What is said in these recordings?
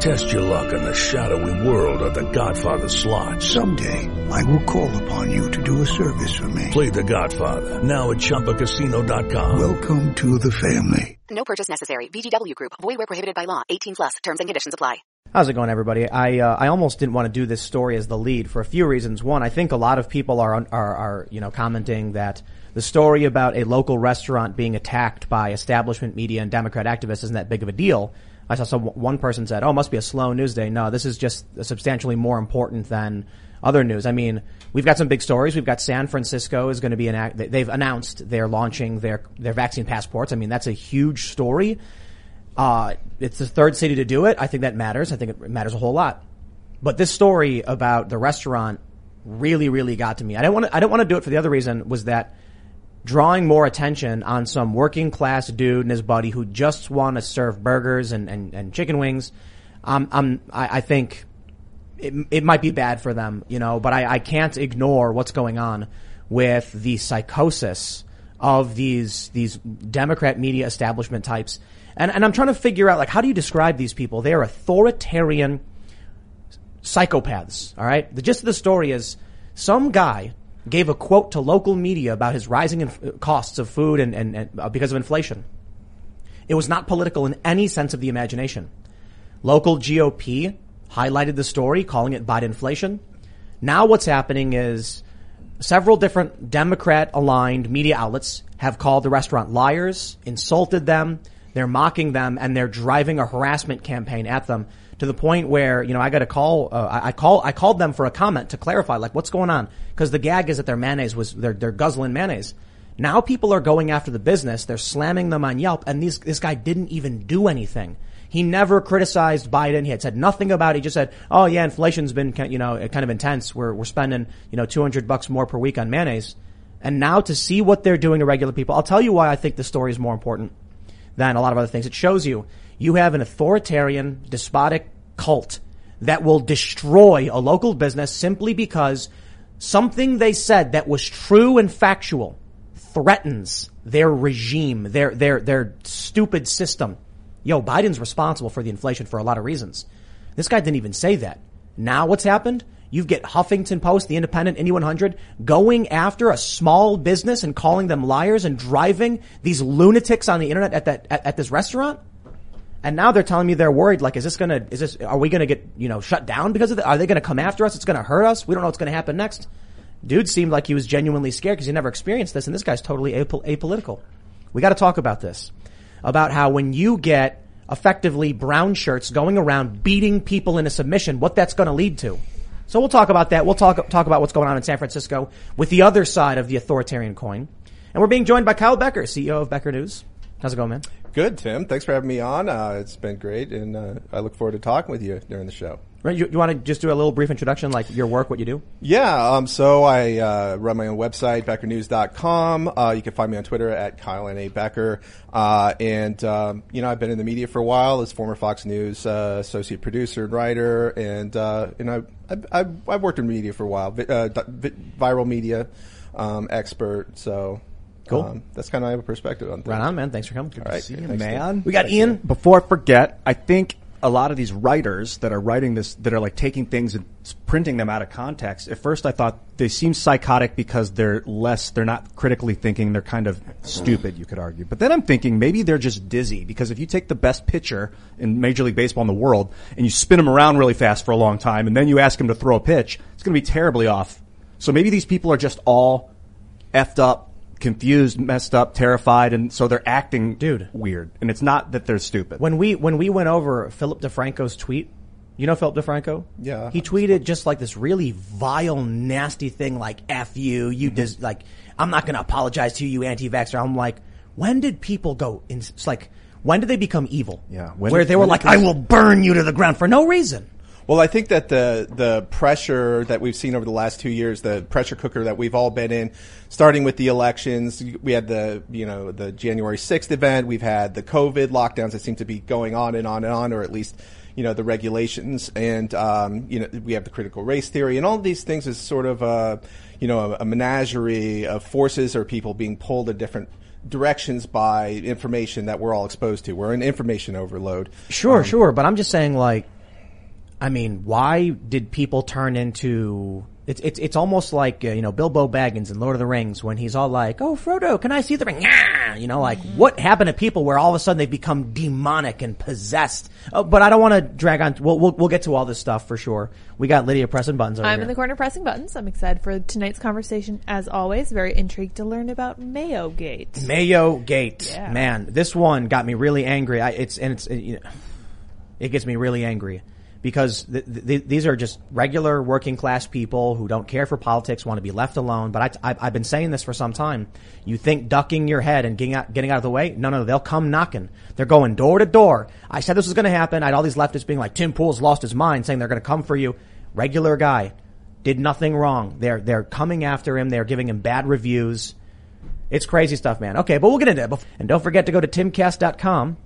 Test your luck in the shadowy world of The Godfather slot. Someday, I will call upon you to do a service for me. Play The Godfather now at ChumbaCasino.com. Welcome to the family. No purchase necessary. VGW Group. Void where prohibited by law. 18 plus. Terms and conditions apply. How's it going, everybody? I uh, I almost didn't want to do this story as the lead for a few reasons. One, I think a lot of people are are are you know commenting that the story about a local restaurant being attacked by establishment media and Democrat activists isn't that big of a deal. I saw some one person said, "Oh, must be a slow news day." No, this is just substantially more important than other news. I mean, we've got some big stories. We've got San Francisco is going to be an they've announced they're launching their their vaccine passports. I mean, that's a huge story. Uh, it's the third city to do it. I think that matters. I think it matters a whole lot. But this story about the restaurant really, really got to me. I don't want to, I don't want to do it for the other reason was that drawing more attention on some working class dude and his buddy who just want to serve burgers and, and, and chicken wings. Um, I, I think it, it might be bad for them, you know, but I, I can't ignore what's going on with the psychosis of these, these Democrat media establishment types. And, and I'm trying to figure out, like, how do you describe these people? They're authoritarian psychopaths, all right? The gist of the story is some guy gave a quote to local media about his rising inf- costs of food and, and, and uh, because of inflation. It was not political in any sense of the imagination. Local GOP highlighted the story, calling it Biden inflation. Now what's happening is several different Democrat aligned media outlets have called the restaurant liars, insulted them, they're mocking them, and they're driving a harassment campaign at them to the point where you know I got a call. Uh, I, I call I called them for a comment to clarify like what's going on because the gag is that their mayonnaise was they're, they're guzzling mayonnaise. Now people are going after the business. They're slamming them on Yelp, and these, this guy didn't even do anything. He never criticized Biden. He had said nothing about it. He just said, "Oh yeah, inflation's been you know kind of intense. We're we're spending you know 200 bucks more per week on mayonnaise." And now to see what they're doing to regular people, I'll tell you why I think this story is more important than a lot of other things. It shows you you have an authoritarian, despotic cult that will destroy a local business simply because something they said that was true and factual threatens their regime, their, their, their stupid system. Yo, Biden's responsible for the inflation for a lot of reasons. This guy didn't even say that. Now what's happened? You get Huffington Post, The Independent, Indy 100 going after a small business and calling them liars and driving these lunatics on the internet at that, at, at this restaurant? And now they're telling me they're worried. Like, is this gonna, is this, are we gonna get, you know, shut down because of it? Are they gonna come after us? It's gonna hurt us? We don't know what's gonna happen next. Dude seemed like he was genuinely scared because he never experienced this and this guy's totally apol- apolitical. We gotta talk about this. About how when you get effectively brown shirts going around beating people into submission, what that's gonna lead to. So we'll talk about that. We'll talk, talk about what's going on in San Francisco with the other side of the authoritarian coin. And we're being joined by Kyle Becker, CEO of Becker News. How's it going, man? Good, Tim. Thanks for having me on. Uh, it's been great, and uh, I look forward to talking with you during the show. Right, you, you want to just do a little brief introduction, like your work, what you do? Yeah, um, so I uh, run my own website, BeckerNews.com. Uh, you can find me on Twitter at Kyle N. A. Becker. Uh, and, um, you know, I've been in the media for a while as former Fox News uh, associate producer and writer. And, uh, you know, I've, worked in media for a while, uh, viral media um, expert. So Cool. Um, that's kind of have a perspective on things. Right on, man. Thanks for coming. Good All right. See you, man. We got Thanks, Ian. Man. Before I forget, I think a lot of these writers that are writing this, that are like taking things and printing them out of context. At first, I thought they seem psychotic because they're less, they're not critically thinking. They're kind of stupid, you could argue. But then I'm thinking maybe they're just dizzy because if you take the best pitcher in Major League Baseball in the world and you spin him around really fast for a long time and then you ask him to throw a pitch, it's going to be terribly off. So maybe these people are just all effed up confused, messed up, terrified, and so they're acting dude weird. And it's not that they're stupid. When we when we went over Philip DeFranco's tweet, you know Philip DeFranco? Yeah. He tweeted just like this really vile, nasty thing like "f you," you just mm-hmm. like I'm not going to apologize to you, anti-vaxxer. I'm like, when did people go? In, it's like when did they become evil? Yeah. When, where they were like, I will burn you to the ground for no reason. Well, I think that the the pressure that we've seen over the last two years, the pressure cooker that we've all been in, starting with the elections, we had the you know the January sixth event, we've had the COVID lockdowns that seem to be going on and on and on, or at least you know the regulations, and um, you know we have the critical race theory, and all of these things is sort of a you know a, a menagerie of forces or people being pulled in different directions by information that we're all exposed to. We're in information overload. Sure, sure, but I'm just saying, like, I mean, why did people turn into? It's it's it's almost like uh, you know Bilbo Baggins in Lord of the Rings when he's all like, "Oh, Frodo, can I see the ring?" Ah! You know, like what happened to people where all of a sudden they become demonic and possessed? Oh, but I don't want to drag on. We'll, we'll we'll get to all this stuff for sure. We got Lydia pressing buttons I'm here. in the corner pressing buttons. I'm excited for tonight's conversation. As always, very intrigued to learn about Mayo Gate. Mayo Gate, Yeah. man, this one got me really angry. I, it's and it's it, you know, it gets me really angry because th- th- these are just regular working class people who don't care for politics, want to be left alone. But I, I've been saying this for some time. You think ducking your head and getting out, getting out of the way? No, no, they'll come knocking. They're going door to door. I said this was going to happen. I had all these leftists being like, Tim Pool's lost his mind, saying they're going to come for you. Regular guy did nothing wrong. They're they're coming after him. They're giving him bad reviews. It's crazy stuff, man. Okay, but we'll get into it. And don't forget to go to timcast.com,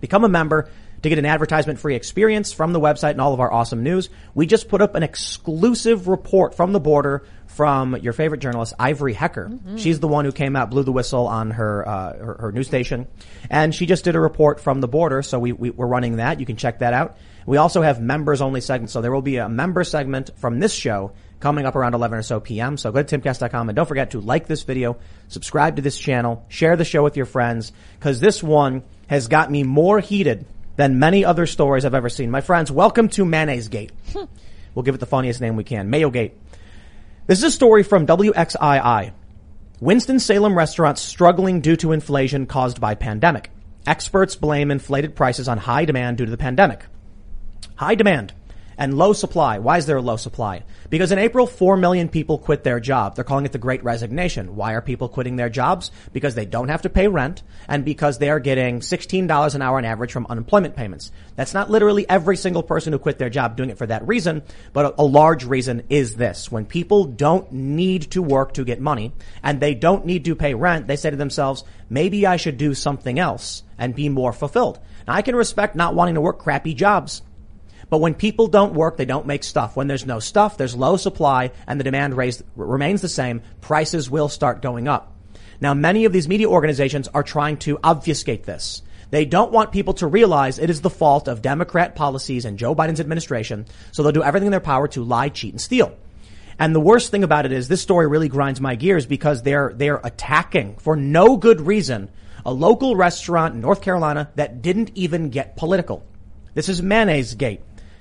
become a member to get an advertisement free experience from the website and all of our awesome news. We just put up an exclusive report from the border from your favorite journalist, Ivory Hecker. She's the one who came out, blew the whistle on her, uh, her, her news station. And she just did a report from the border. So we, we, we're running that. You can check that out. We also have members only segments. So there will be a member segment from this show coming up around 11 or so p.m. So go to timcast.com and don't forget to like this video, subscribe to this channel, share the show with your friends, because this one has got me more heated than many other stories I've ever seen. My friends, welcome to Mayonnaise Gate. Hmm. we'll give it the funniest name we can. Mayo Gate. This is a story from WXII. Winston-Salem restaurants struggling due to inflation caused by pandemic. Experts blame inflated prices on high demand due to the pandemic. High demand and low supply. Why is there a low supply? Because in April, 4 million people quit their job. They're calling it the great resignation. Why are people quitting their jobs? Because they don't have to pay rent and because they are getting $16 an hour on average from unemployment payments. That's not literally every single person who quit their job doing it for that reason, but a, large reason is this. When people don't need to work to get money and they don't need to pay rent, they say to themselves, maybe I should do something else and be more fulfilled. Now I can respect not wanting to work crappy jobs. But when people don't work, they don't make stuff. When there's no stuff, there's low supply and the demand raised, remains the same, prices will start going up. Now, many of these media organizations are trying to obfuscate this. They don't want people to realize it is the fault of Democrat policies and Joe Biden's administration, so they'll do everything in their power to lie, cheat, and steal. And the worst thing about it is this story really grinds my gears because they're, they're attacking for no good reason a local restaurant in North Carolina that didn't even get political. This is Mayonnaise Gate.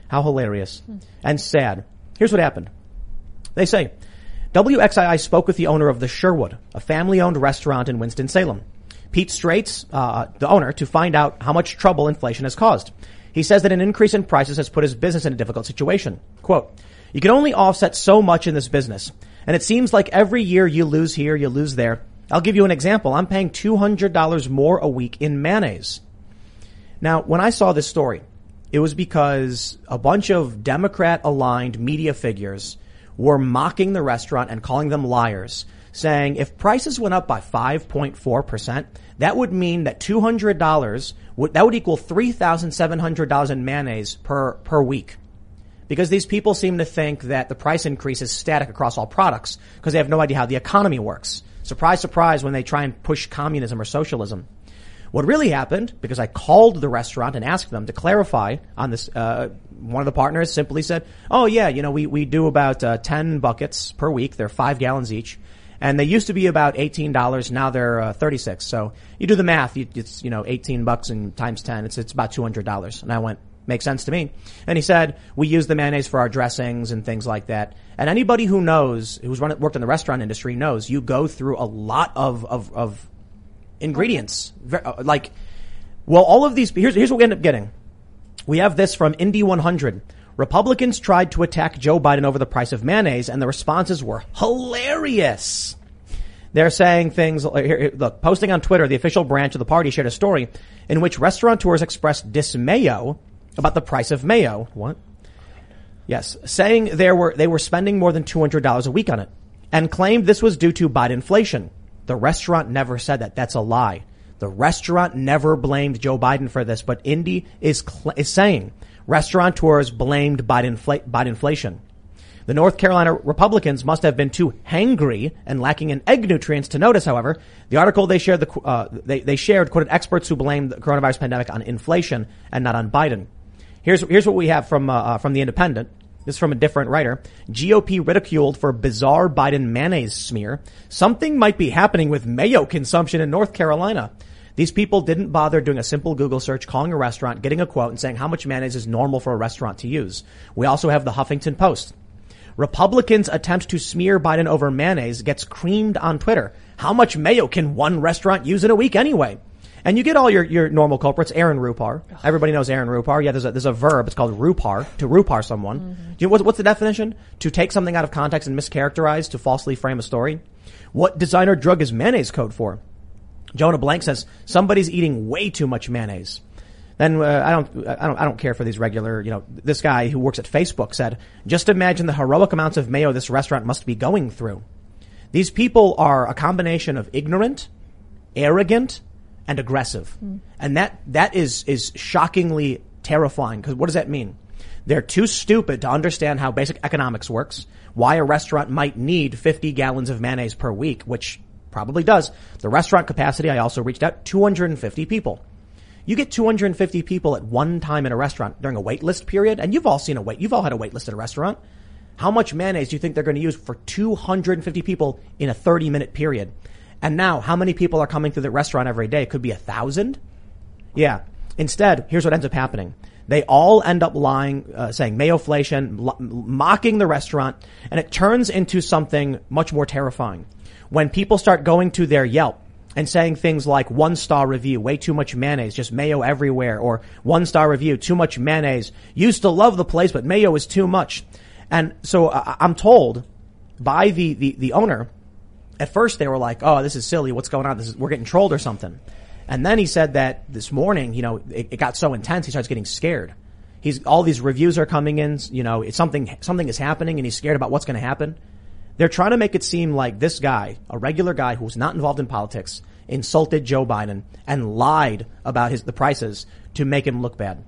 How hilarious and sad. Here's what happened. They say, WXII spoke with the owner of the Sherwood, a family-owned restaurant in Winston-Salem. Pete Straits, uh, the owner, to find out how much trouble inflation has caused. He says that an increase in prices has put his business in a difficult situation. Quote, you can only offset so much in this business. And it seems like every year you lose here, you lose there. I'll give you an example. I'm paying $200 more a week in mayonnaise. Now, when I saw this story, it was because a bunch of Democrat aligned media figures were mocking the restaurant and calling them liars, saying if prices went up by 5.4%, that would mean that $200 would, that would equal $3,700 in mayonnaise per, per week. Because these people seem to think that the price increase is static across all products because they have no idea how the economy works. Surprise, surprise when they try and push communism or socialism. What really happened, because I called the restaurant and asked them to clarify on this, uh, one of the partners simply said, oh yeah, you know, we, we do about, uh, 10 buckets per week. They're five gallons each. And they used to be about $18. Now they're, uh, 36. So you do the math. You, it's, you know, 18 bucks and times 10. It's, it's about $200. And I went, makes sense to me. And he said, we use the mayonnaise for our dressings and things like that. And anybody who knows, who's run, worked in the restaurant industry knows you go through a lot of, of, of ingredients. Uh, Like, well, all of these, here's, here's what we end up getting. We have this from Indy 100. Republicans tried to attack Joe Biden over the price of mayonnaise and the responses were hilarious. They're saying things, look, posting on Twitter, the official branch of the party shared a story in which restaurateurs expressed dismayo about the price of mayo. What? Yes, saying there were they were spending more than two hundred dollars a week on it, and claimed this was due to Biden inflation. The restaurant never said that. That's a lie. The restaurant never blamed Joe Biden for this, but Indy is cl- is saying restaurateurs blamed Biden, infl- Biden inflation. The North Carolina Republicans must have been too hangry and lacking in egg nutrients to notice, however. The article they shared, the, uh, they, they shared quoted experts who blamed the coronavirus pandemic on inflation and not on Biden. Here's, here's what we have from, uh, uh, from the Independent. This is from a different writer. GOP ridiculed for bizarre Biden mayonnaise smear. Something might be happening with mayo consumption in North Carolina. These people didn't bother doing a simple Google search, calling a restaurant, getting a quote, and saying how much mayonnaise is normal for a restaurant to use. We also have the Huffington Post. Republicans' attempt to smear Biden over mayonnaise gets creamed on Twitter. How much mayo can one restaurant use in a week anyway? And you get all your, your normal culprits. Aaron Rupar. Everybody knows Aaron Rupar. Yeah, there's a, there's a verb. It's called rupar, to rupar someone. Mm-hmm. Do you know what, what's the definition? To take something out of context and mischaracterize to falsely frame a story. What designer drug is mayonnaise code for? Jonah Blank says somebody's eating way too much mayonnaise. Then uh, I don't, I don't, I don't care for these regular, you know. This guy who works at Facebook said, "Just imagine the heroic amounts of mayo this restaurant must be going through." These people are a combination of ignorant, arrogant, and aggressive, and that that is is shockingly terrifying. Because what does that mean? They're too stupid to understand how basic economics works. Why a restaurant might need 50 gallons of mayonnaise per week, which probably does. The restaurant capacity, I also reached out, 250 people. You get 250 people at one time in a restaurant during a wait list period, and you've all seen a wait, you've all had a wait list at a restaurant. How much mayonnaise do you think they're going to use for 250 people in a 30 minute period? And now, how many people are coming through the restaurant every day? It could be a thousand. Yeah. Instead, here's what ends up happening. They all end up lying, uh, saying mayoflation, mocking the restaurant, and it turns into something much more terrifying. When people start going to their Yelp and saying things like one star review, way too much mayonnaise, just mayo everywhere, or one star review, too much mayonnaise. Used to love the place, but mayo is too much. And so uh, I'm told by the, the, the owner, at first they were like, oh, this is silly. What's going on? This is, we're getting trolled or something. And then he said that this morning, you know, it, it got so intense, he starts getting scared. He's, all these reviews are coming in, you know, it's something, something is happening and he's scared about what's going to happen. They're trying to make it seem like this guy, a regular guy who's not involved in politics, insulted Joe Biden and lied about his, the prices to make him look bad.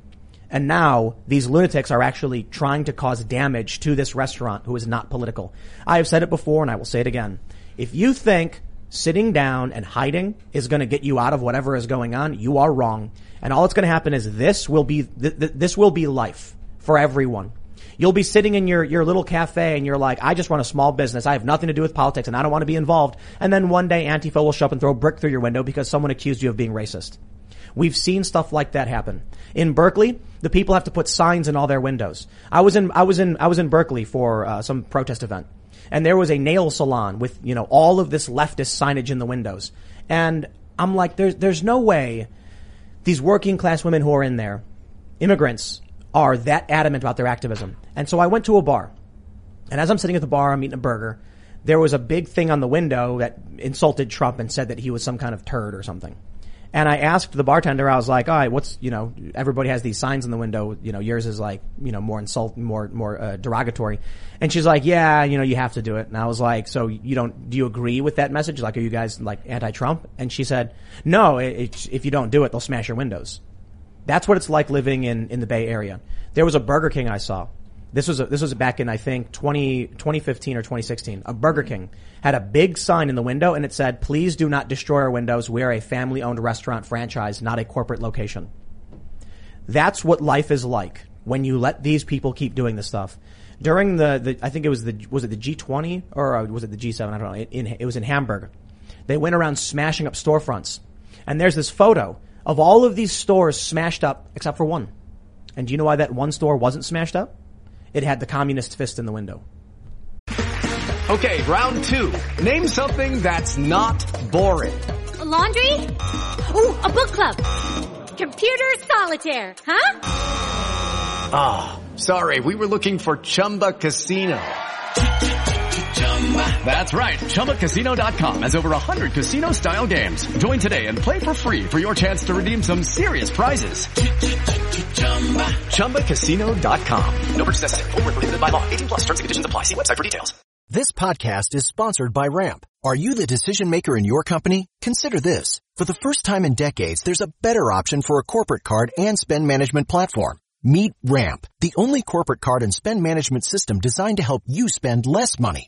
And now these lunatics are actually trying to cause damage to this restaurant who is not political. I have said it before and I will say it again. If you think sitting down and hiding is going to get you out of whatever is going on, you are wrong. And all that's going to happen is this will be, th- th- this will be life for everyone. You'll be sitting in your, your little cafe and you're like, I just run a small business. I have nothing to do with politics and I don't want to be involved. And then one day Antifa will show up and throw a brick through your window because someone accused you of being racist. We've seen stuff like that happen. In Berkeley, the people have to put signs in all their windows. I was in, I was in, I was in Berkeley for uh, some protest event and there was a nail salon with, you know, all of this leftist signage in the windows. And I'm like, there's, there's no way these working class women who are in there, immigrants, are that adamant about their activism. And so I went to a bar. And as I'm sitting at the bar, I'm eating a burger. There was a big thing on the window that insulted Trump and said that he was some kind of turd or something. And I asked the bartender, I was like, all right, what's, you know, everybody has these signs in the window, you know, yours is like, you know, more insult, more, more, uh, derogatory. And she's like, yeah, you know, you have to do it. And I was like, so you don't, do you agree with that message? Like, are you guys like anti-Trump? And she said, no, it, it, if you don't do it, they'll smash your windows. That's what it's like living in, in the Bay Area. There was a Burger King I saw. This was a, this was back in I think 20, 2015 or 2016. A Burger King had a big sign in the window and it said, "Please do not destroy our windows. We are a family-owned restaurant franchise, not a corporate location." That's what life is like when you let these people keep doing this stuff. During the, the I think it was the was it the G20 or uh, was it the G7? I don't know. In, it was in Hamburg. They went around smashing up storefronts, and there's this photo of all of these stores smashed up except for one. And do you know why that one store wasn't smashed up? It had the communist fist in the window. Okay, round two. Name something that's not boring. A laundry? Ooh, a book club. Computer solitaire, huh? Ah, sorry, we were looking for Chumba Casino. That's right, ChumbaCasino.com has over 100 casino style games. Join today and play for free for your chance to redeem some serious prizes. ChumbaCasino.com. No purchase necessary. Where prohibited by law. 18 plus terms and conditions apply. See website for details. This podcast is sponsored by Ramp. Are you the decision maker in your company? Consider this. For the first time in decades, there's a better option for a corporate card and spend management platform. Meet Ramp, the only corporate card and spend management system designed to help you spend less money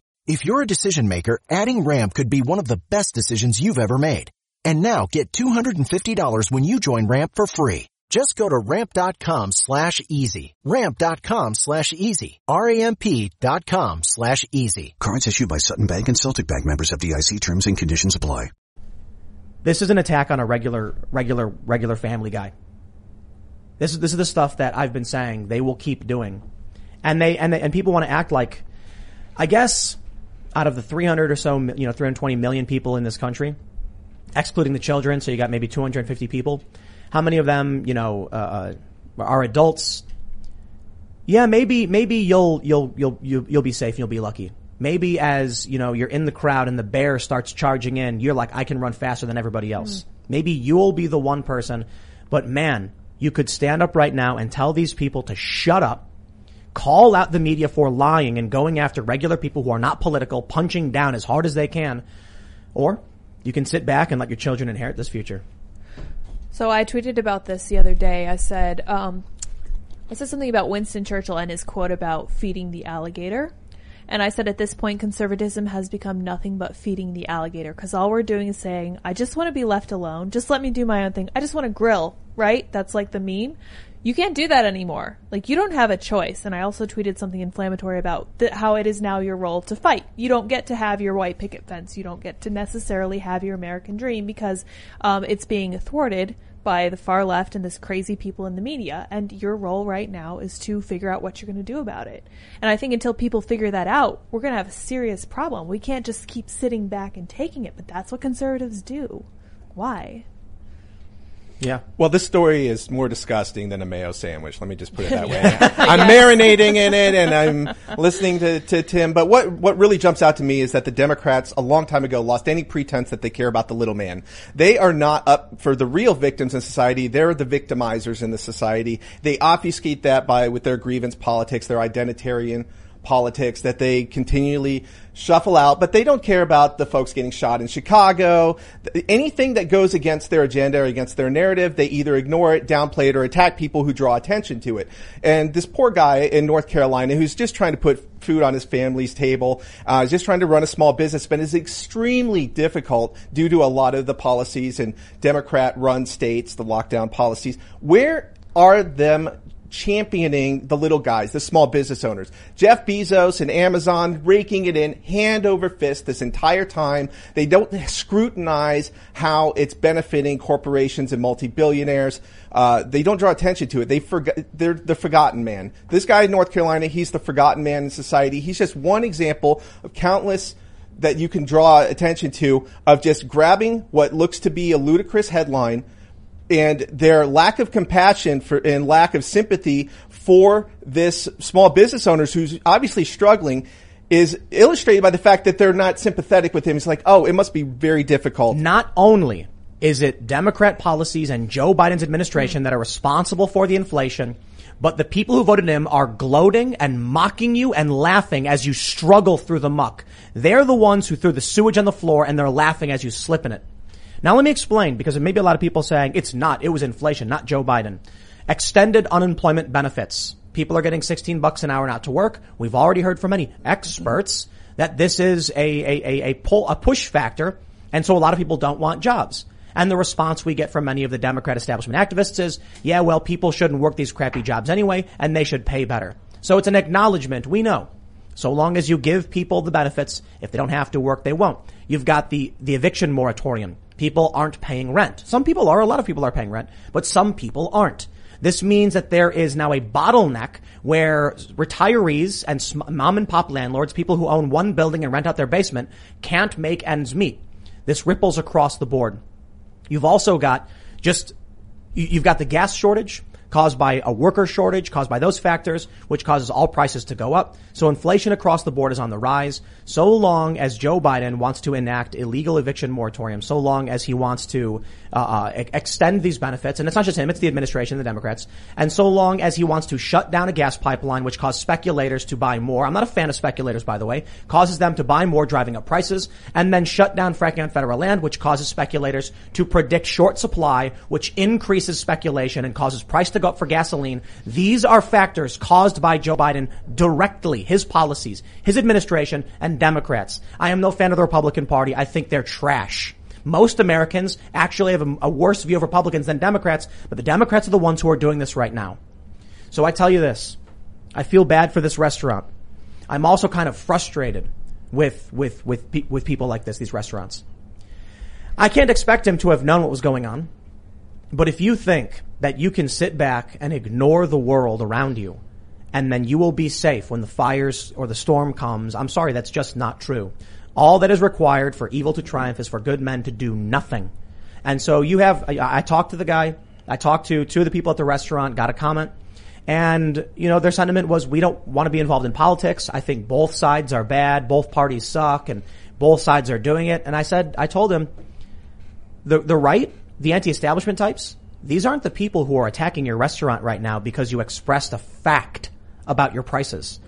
If you're a decision maker, adding Ramp could be one of the best decisions you've ever made. And now get $250 when you join Ramp for free. Just go to ramp.com slash easy. Ramp.com slash easy. R-A-M-P dot com slash easy. Cards issued by Sutton Bank and Celtic Bank members of DIC terms and conditions apply. This is an attack on a regular, regular, regular family guy. This is, this is the stuff that I've been saying they will keep doing. And they, and they, and people want to act like, I guess, out of the 300 or so, you know, 320 million people in this country, excluding the children, so you got maybe 250 people. How many of them, you know, uh, are adults? Yeah, maybe, maybe you'll, you'll, you'll, you'll, you'll be safe and you'll be lucky. Maybe as, you know, you're in the crowd and the bear starts charging in, you're like, I can run faster than everybody else. Maybe you'll be the one person, but man, you could stand up right now and tell these people to shut up, call out the media for lying and going after regular people who are not political, punching down as hard as they can, or you can sit back and let your children inherit this future. So I tweeted about this the other day. I said, um, I said something about Winston Churchill and his quote about feeding the alligator. And I said at this point, conservatism has become nothing but feeding the alligator because all we're doing is saying, I just want to be left alone. Just let me do my own thing. I just want to grill, right? That's like the meme. You can't do that anymore. Like you don't have a choice. And I also tweeted something inflammatory about th- how it is now your role to fight. You don't get to have your white picket fence. You don't get to necessarily have your American dream because um, it's being thwarted by the far left and this crazy people in the media. And your role right now is to figure out what you're going to do about it. And I think until people figure that out, we're going to have a serious problem. We can't just keep sitting back and taking it, but that's what conservatives do. Why? Yeah. Well, this story is more disgusting than a mayo sandwich. Let me just put it that way. I'm marinating in it and I'm listening to, to Tim. But what, what really jumps out to me is that the Democrats a long time ago lost any pretense that they care about the little man. They are not up for the real victims in society. They're the victimizers in the society. They obfuscate that by, with their grievance politics, their identitarian politics that they continually shuffle out, but they don't care about the folks getting shot in Chicago. Anything that goes against their agenda or against their narrative, they either ignore it, downplay it, or attack people who draw attention to it. And this poor guy in North Carolina who's just trying to put food on his family's table, uh, just trying to run a small business, but is extremely difficult due to a lot of the policies in Democrat-run states, the lockdown policies. Where are them championing the little guys, the small business owners. Jeff Bezos and Amazon raking it in hand over fist this entire time. They don't scrutinize how it's benefiting corporations and multi-billionaires. Uh, they don't draw attention to it. They forgot, they're the forgotten man. This guy in North Carolina, he's the forgotten man in society. He's just one example of countless that you can draw attention to of just grabbing what looks to be a ludicrous headline and their lack of compassion for and lack of sympathy for this small business owners who's obviously struggling is illustrated by the fact that they're not sympathetic with him. It's like, oh, it must be very difficult. Not only is it Democrat policies and Joe Biden's administration that are responsible for the inflation, but the people who voted him are gloating and mocking you and laughing as you struggle through the muck. They're the ones who threw the sewage on the floor and they're laughing as you slip in it. Now let me explain because there may be a lot of people saying it's not, it was inflation, not Joe Biden. Extended unemployment benefits. People are getting 16 bucks an hour not to work. We've already heard from many experts that this is a, a, a, a pull, a push factor. And so a lot of people don't want jobs. And the response we get from many of the Democrat establishment activists is, yeah, well, people shouldn't work these crappy jobs anyway, and they should pay better. So it's an acknowledgement. We know. So long as you give people the benefits, if they don't have to work, they won't. You've got the, the eviction moratorium. People aren't paying rent. Some people are, a lot of people are paying rent, but some people aren't. This means that there is now a bottleneck where retirees and mom and pop landlords, people who own one building and rent out their basement, can't make ends meet. This ripples across the board. You've also got just, you- you've got the gas shortage caused by a worker shortage, caused by those factors, which causes all prices to go up. So inflation across the board is on the rise. So long as Joe Biden wants to enact illegal eviction moratorium, so long as he wants to uh, uh, extend these benefits, and it's not just him, it's the administration, the Democrats, and so long as he wants to shut down a gas pipeline, which causes speculators to buy more. I'm not a fan of speculators, by the way. Causes them to buy more, driving up prices, and then shut down fracking on federal land, which causes speculators to predict short supply, which increases speculation and causes price to go up for gasoline. These are factors caused by Joe Biden directly, his policies, his administration, and Democrats. I am no fan of the Republican Party. I think they're trash. Most Americans actually have a, a worse view of Republicans than Democrats, but the Democrats are the ones who are doing this right now. So I tell you this. I feel bad for this restaurant. I'm also kind of frustrated with, with, with, pe- with people like this, these restaurants. I can't expect him to have known what was going on. But if you think that you can sit back and ignore the world around you and then you will be safe when the fires or the storm comes, I'm sorry, that's just not true. All that is required for evil to triumph is for good men to do nothing. And so you have, I, I talked to the guy, I talked to two of the people at the restaurant, got a comment, and, you know, their sentiment was we don't want to be involved in politics. I think both sides are bad, both parties suck, and both sides are doing it. And I said, I told him, the, the right, the anti-establishment types, these aren't the people who are attacking your restaurant right now because you expressed a fact about your prices.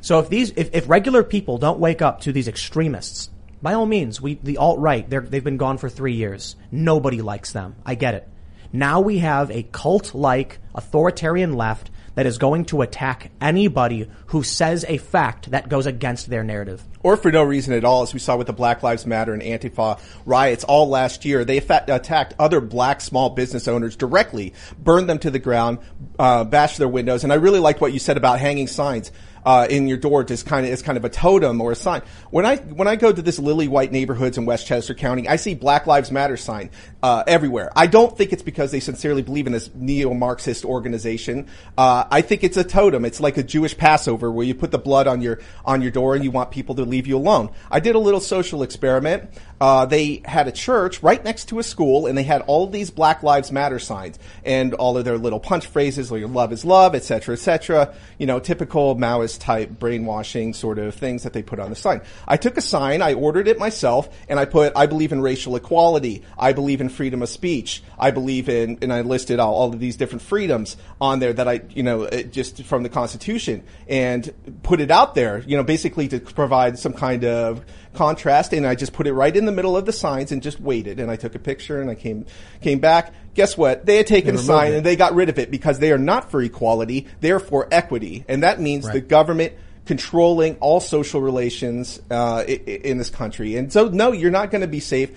So if these, if, if regular people don't wake up to these extremists, by all means, we, the alt-right, they've been gone for three years. Nobody likes them. I get it. Now we have a cult-like authoritarian left that is going to attack anybody who says a fact that goes against their narrative. Or for no reason at all, as we saw with the Black Lives Matter and Antifa riots all last year. They attacked other black small business owners directly, burned them to the ground, uh, bashed their windows. And I really liked what you said about hanging signs. Uh, in your door as kind of as kind of a totem or a sign. When I when I go to this lily white neighborhoods in Westchester County, I see Black Lives Matter sign uh, everywhere. I don't think it's because they sincerely believe in this neo-Marxist organization. Uh, I think it's a totem. It's like a Jewish Passover where you put the blood on your on your door and you want people to leave you alone. I did a little social experiment. Uh, they had a church right next to a school, and they had all these Black Lives Matter signs and all of their little punch phrases like "love is love," etc., etc. You know, typical Maoist type brainwashing sort of things that they put on the sign. I took a sign, I ordered it myself, and I put "I believe in racial equality," "I believe in freedom of speech," "I believe in," and I listed all, all of these different freedoms on there that I, you know, just from the Constitution, and put it out there, you know, basically to provide some kind of contrast and I just put it right in the middle of the signs and just waited and I took a picture and I came came back. Guess what? They had taken They the sign it. and they got rid of it because they are not for equality, they're for equity. And that means the government controlling all social relations uh, in this country. And so no, you're not going to be safe.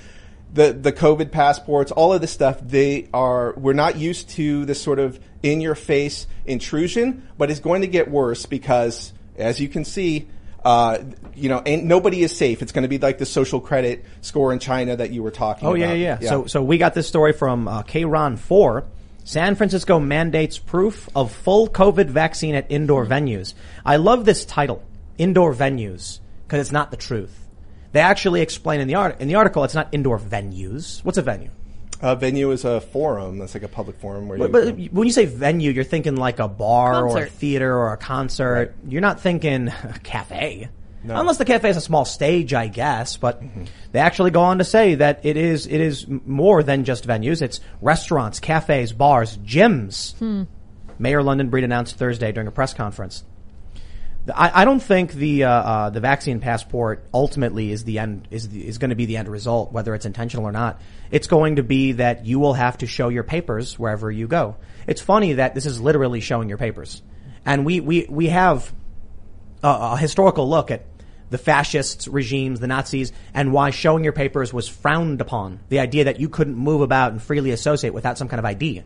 The the COVID passports, all of this stuff, they are we're not used to this sort of in your face intrusion, but it's going to get worse because as you can see, uh, you know, ain't, nobody is safe. It's going to be like the social credit score in China that you were talking Oh about. yeah, yeah, yeah. So, so we got this story from uh, Kron Four. San Francisco mandates proof of full COVID vaccine at indoor venues. I love this title, indoor venues, because it's not the truth. They actually explain in the art in the article it's not indoor venues. What's a venue? A venue is a forum. That's like a public forum where But, you. but when you say venue, you're thinking like a bar or a theater or a concert. You're not thinking a cafe. Unless the cafe has a small stage, I guess. But mm-hmm. they actually go on to say that it is it is more than just venues. It's restaurants, cafes, bars, gyms. Hmm. Mayor London Breed announced Thursday during a press conference. I, I don't think the uh, uh, the vaccine passport ultimately is the end is the, is going to be the end result, whether it's intentional or not. It's going to be that you will have to show your papers wherever you go. It's funny that this is literally showing your papers, and we we we have a, a historical look at the fascist regimes, the Nazis, and why showing your papers was frowned upon. The idea that you couldn't move about and freely associate without some kind of ID.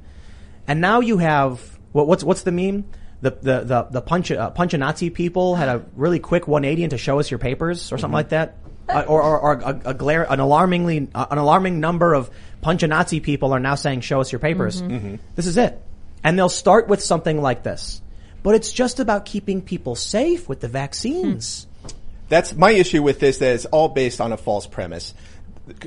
And now you have what, what's what's the meme? The the the the punch uh, punch a Nazi people had a really quick 180 and to show us your papers or something like that, uh, or or, or a, a glare an alarmingly uh, an alarming number of punch a Nazi people are now saying show us your papers. This is it. And they'll start with something like this. But it's just about keeping people safe with the vaccines. That's my issue with this. That it's all based on a false premise.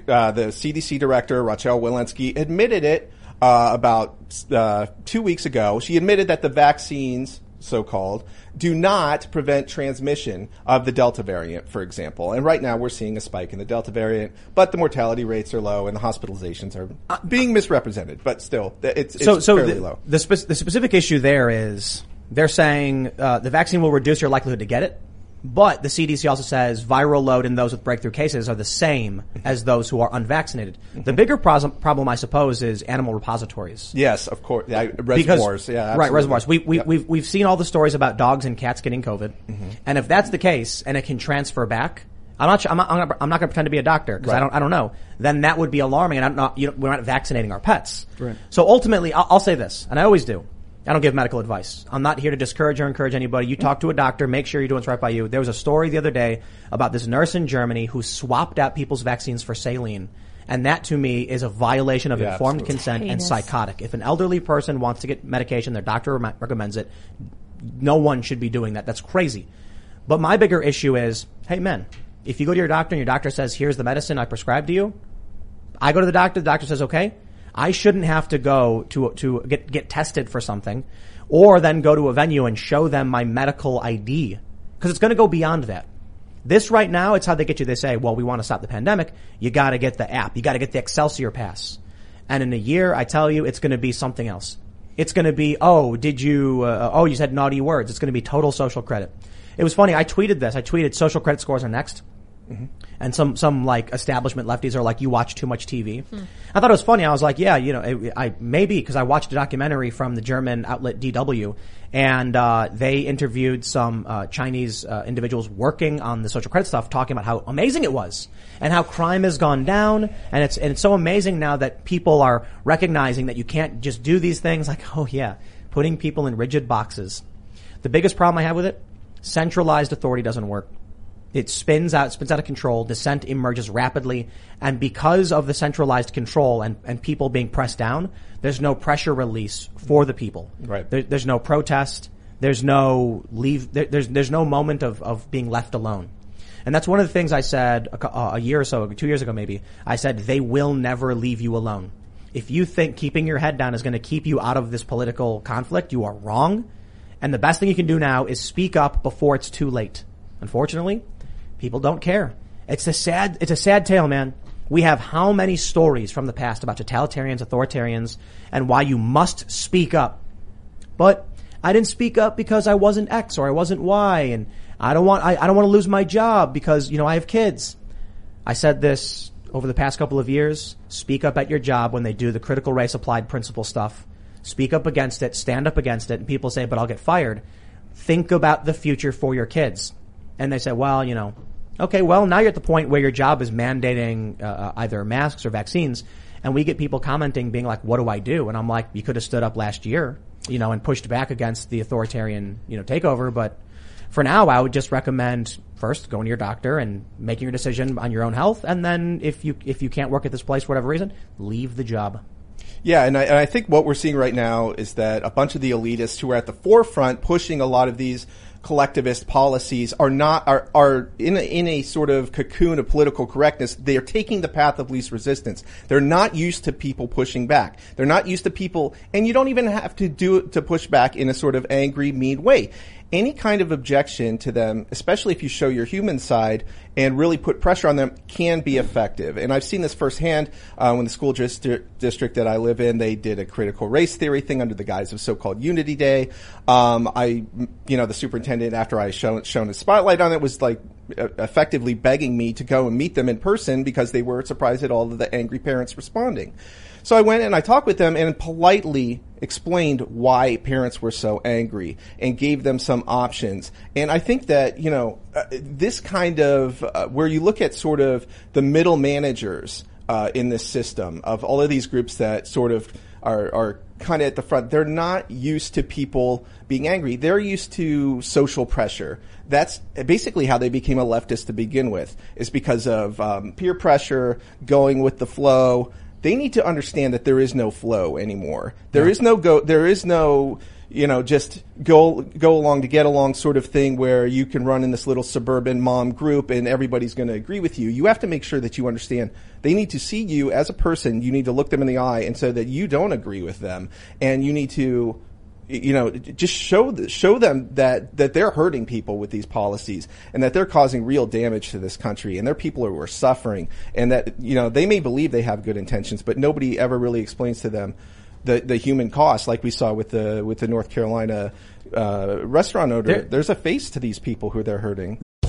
Uh, the CDC director Rachel Walensky admitted it uh, about uh, two weeks ago. She admitted that the vaccines, so-called, do not prevent transmission of the Delta variant, for example. And right now we're seeing a spike in the Delta variant, but the mortality rates are low and the hospitalizations are being misrepresented. But still, it's, it's so, so fairly the, low. The, spe- the specific issue there is they're saying uh, the vaccine will reduce your likelihood to get it, but the CDC also says viral load in those with breakthrough cases are the same as those who are unvaccinated. The bigger pros- problem, I suppose, is animal repositories. Yes, of course. Yeah, reservoirs. yeah, right, reservoirs. We, we, Yep. we've, we've seen all the stories about dogs and cats getting COVID. Mm-hmm. And if that's the case and it can transfer back, I'm not, su- I'm not, I'm not, I'm not going to pretend to be a doctor because I Right. don't, I don't know. Then that would be alarming and I'm not, you know, we're not vaccinating our pets. Right. So ultimately, I'll, I'll say this, and I always do. I don't give medical advice. I'm not here to discourage or encourage anybody. You talk to a doctor, make sure you're doing what's right by you. There was a story the other day about this nurse in Germany who swapped out people's vaccines for saline. And that to me is a violation of Yeah, informed absolutely. consent and psychotic. If an elderly person wants to get medication, their doctor rem- recommends it, no one should be doing that. That's crazy. But my bigger issue is, hey men, if you go to your doctor and your doctor says, here's the medicine I prescribed to you, I go to the doctor, the doctor says, okay, I shouldn't have to go to, to get, get tested for something or then go to a venue and show them my medical ID because it's going to go beyond that. This right now, it's how they get you. They say, well, we want to stop the pandemic. You got to get the app. You got to get the Excelsior pass. And in a year, I tell you, it's going to be something else. It's going to be, oh, did you, uh, oh, you said naughty words. It's going to be total social credit. It was funny. I tweeted this. I tweeted social credit scores are next. And some, some like establishment lefties are like, you watch too much TV. I thought it was funny. I was like, yeah, you know, it, I, maybe because I watched a documentary from the German outlet DW and, uh, they interviewed some, uh, Chinese, uh, individuals working on the social credit stuff talking about how amazing it was and how crime has gone down. And it's, and it's so amazing now that people are recognizing that you can't just do these things like, oh yeah, putting people in rigid boxes. The biggest problem I have with it, centralized authority doesn't work. It spins out, spins out of control. Dissent emerges rapidly. And because of the centralized control and, and people being pressed down, there's no pressure release for the people. Right. There, there's no protest. There's no leave. There, there's, there's no moment of, of being left alone. And that's one of the things I said a, a year or so, two years ago maybe. I said, they will never leave you alone. If you think keeping your head down is going to keep you out of this political conflict, you are wrong. And the best thing you can do now is speak up before it's too late. Unfortunately, people don't care. It's a sad, it's a sad tale, man. We have how many stories from the past about totalitarians, authoritarians, and why you must speak up. But I didn't speak up because I wasn't X or I wasn't Y, and I don't want, I, I don't want to lose my job because, you know, I have kids. I said this over the past couple of years. Speak up at your job when they do the critical race applied principle stuff. Speak up against it, stand up against it, and people say, but I'll get fired. Think about the future for your kids. And they say, well, you know, okay, well, now you're at the point where your job is mandating uh, either masks or vaccines. And we get people commenting being like, what do I do? And I'm like, you could have stood up last year, you know, and pushed back against the authoritarian, you know, takeover. But for now, I would just recommend first going to your doctor and making your decision on your own health. And then if you, if you can't work at this place for whatever reason, leave the job. Yeah, and I, and I think what we're seeing right now is that a bunch of the elitists who are at the forefront pushing a lot of these collectivist policies are not are are in a, in a sort of cocoon of political correctness. They are taking the path of least resistance. They're not used to people pushing back. They're not used to people, and you don't even have to do it to push back in a sort of angry, mean way. Any kind of objection to them, especially if you show your human side and really put pressure on them, can be effective. And I've seen this firsthand uh, when the school distri- district that I live in, they did a critical race theory thing under the guise of so-called Unity Day. Um, I, you know, the superintendent after I shown shown a spotlight on it was like effectively begging me to go and meet them in person because they were surprised at all of the angry parents responding. So I went and I talked with them and politely explained why parents were so angry and gave them some options. And I think that, you know, uh, this kind of, uh, where you look at sort of the middle managers, uh, in this system of all of these groups that sort of are, are kind of at the front. They're not used to people being angry. They're used to social pressure. That's basically how they became a leftist to begin with, is because of um, peer pressure, going with the flow, they need to understand that there is no flow anymore. There is no go. There is no you know just go go along to get along sort of thing where you can run in this little suburban mom group and everybody's going to agree with you. You have to make sure that you understand they need to see you as a person. You need to look them in the eye and say that you don't agree with them, and you need to you know, just show the, show them that that they're hurting people with these policies and that they're causing real damage to this country and there are people who are suffering and that you know they may believe they have good intentions, but nobody ever really explains to them the the human cost, like we saw with the with the North Carolina uh, restaurant owner. There- There's a face to these people who they're hurting.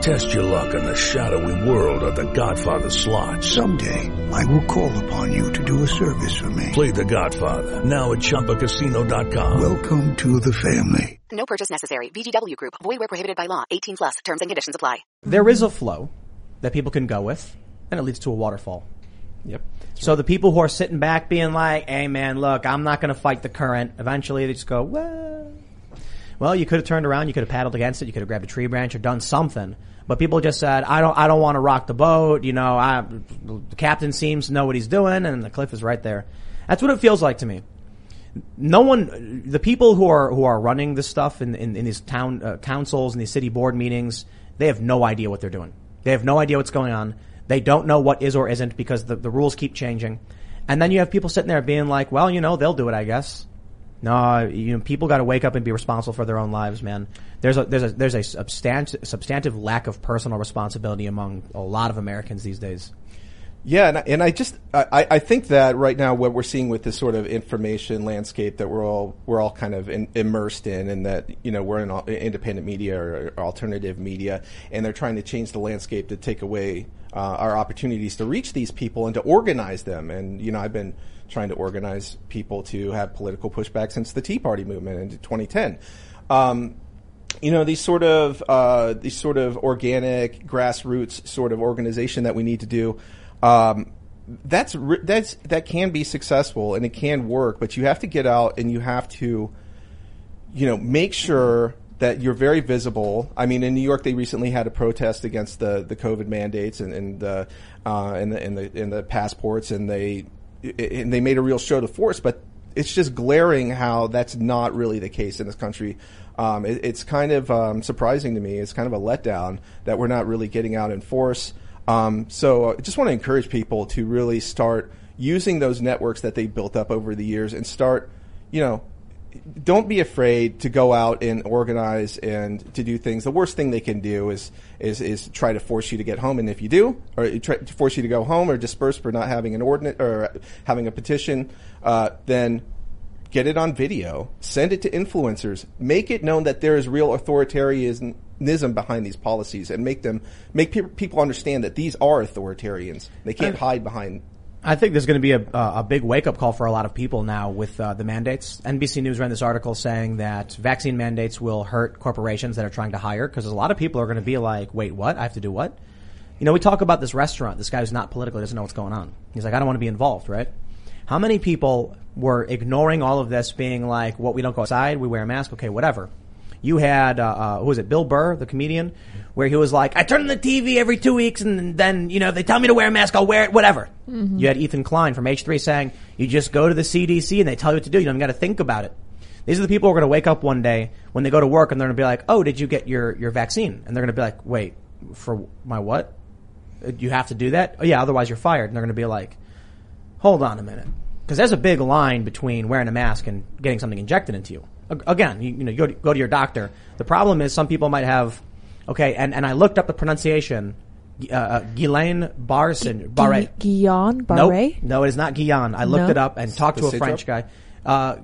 Test your luck in the shadowy world of The Godfather slot. Someday, I will call upon you to do a service for me. Play The Godfather now at ChumbaCasino.com. Welcome to the family. No purchase necessary. VGW Group. Void where prohibited by law. 18 plus. Terms and conditions apply. There is a flow that people can go with, and it leads to a waterfall. Yep. So the people who are sitting back being like, hey man, look, I'm not going to fight the current, eventually they just go, well, well, you could have turned around, you could have paddled against it, you could have grabbed a tree branch or done something. But people just said, I don't, I don't want to rock the boat, you know, I, the captain seems to know what he's doing and the cliff is right there. That's what it feels like to me. No one, the people who are, who are running this stuff in, in, in these town, uh, councils and these city board meetings, they have no idea what they're doing. They have no idea what's going on. They don't know what is or isn't because the, the rules keep changing. And then you have people sitting there being like, well, you know, they'll do it, I guess. No, you know, people got to wake up and be responsible for their own lives, man. There's a there's a there's a substantive substantive lack of personal responsibility among a lot of Americans these days. Yeah, and I, and I just I, I think that right now what we're seeing with this sort of information landscape that we're all we're all kind of in, immersed in, and that you know we're in all, independent media or, or alternative media, and they're trying to change the landscape to take away uh, our opportunities to reach these people and to organize them. And you know, I've been trying to organize people to have political pushback since the Tea Party movement in 2010. Um, you know these sort of uh, these sort of organic grassroots sort of organization that we need to do. Um, that's that's that can be successful and it can work, but you have to get out and you have to, you know, make sure that you're very visible. I mean, in New York, they recently had a protest against the, the COVID mandates and, and the uh, and the and the and the passports, and they and they made a real show to force, but it's just glaring how that's not really the case in this country. Um, it, it's kind of um, surprising to me. It's kind of a letdown that we're not really getting out in force. Um, so I just want to encourage people to really start using those networks that they built up over the years and start, you know, don't be afraid to go out and organize and to do things. The worst thing they can do is is is try to force you to get home, and if you do, or try to force you to go home or disperse for not having an ordinance or having a petition, uh, then get it on video, send it to influencers, make it known that there is real authoritarianism behind these policies, and make them make pe- people understand that these are authoritarians. They can't hide behind I think there's going to be a, a big wake up call for a lot of people now with uh, the mandates. NBC News ran this article saying that vaccine mandates will hurt corporations that are trying to hire because a lot of people are going to be like, wait, what? I have to do what? You know, we talk about this restaurant. This guy who's not political doesn't know what's going on. He's like, I don't want to be involved, right? How many people were ignoring all of this, being like, "What? we don't go outside. We wear a mask. Okay, whatever." You had uh, uh, who was it? Bill Burr, the comedian, where he was like, "I turn on the TV every two weeks, and then you know they tell me to wear a mask. I'll wear it. Whatever." Mhm. You had Ethan Klein from H3 saying, "You just go to the CDC and they tell you what to do. You don't even got to think about it." These are the people who are going to wake up one day when they go to work and they're going to be like, "Oh, did you get your your vaccine?" And they're going to be like, "Wait, for my what? Uh, You have to do that? Oh yeah, otherwise you're fired." And they're going to be like, "Hold on a minute." Because there's a big line between wearing a mask and getting something injected into you. Again, you, you know, you go to, go to your doctor. The problem is some people might have, okay, and, and I looked up the pronunciation. uh, uh, Guillain Barre syndrome. Barre. Guillain Nope. No, it is not Guillain. I looked No? it up and talked to a The French guy. Uh,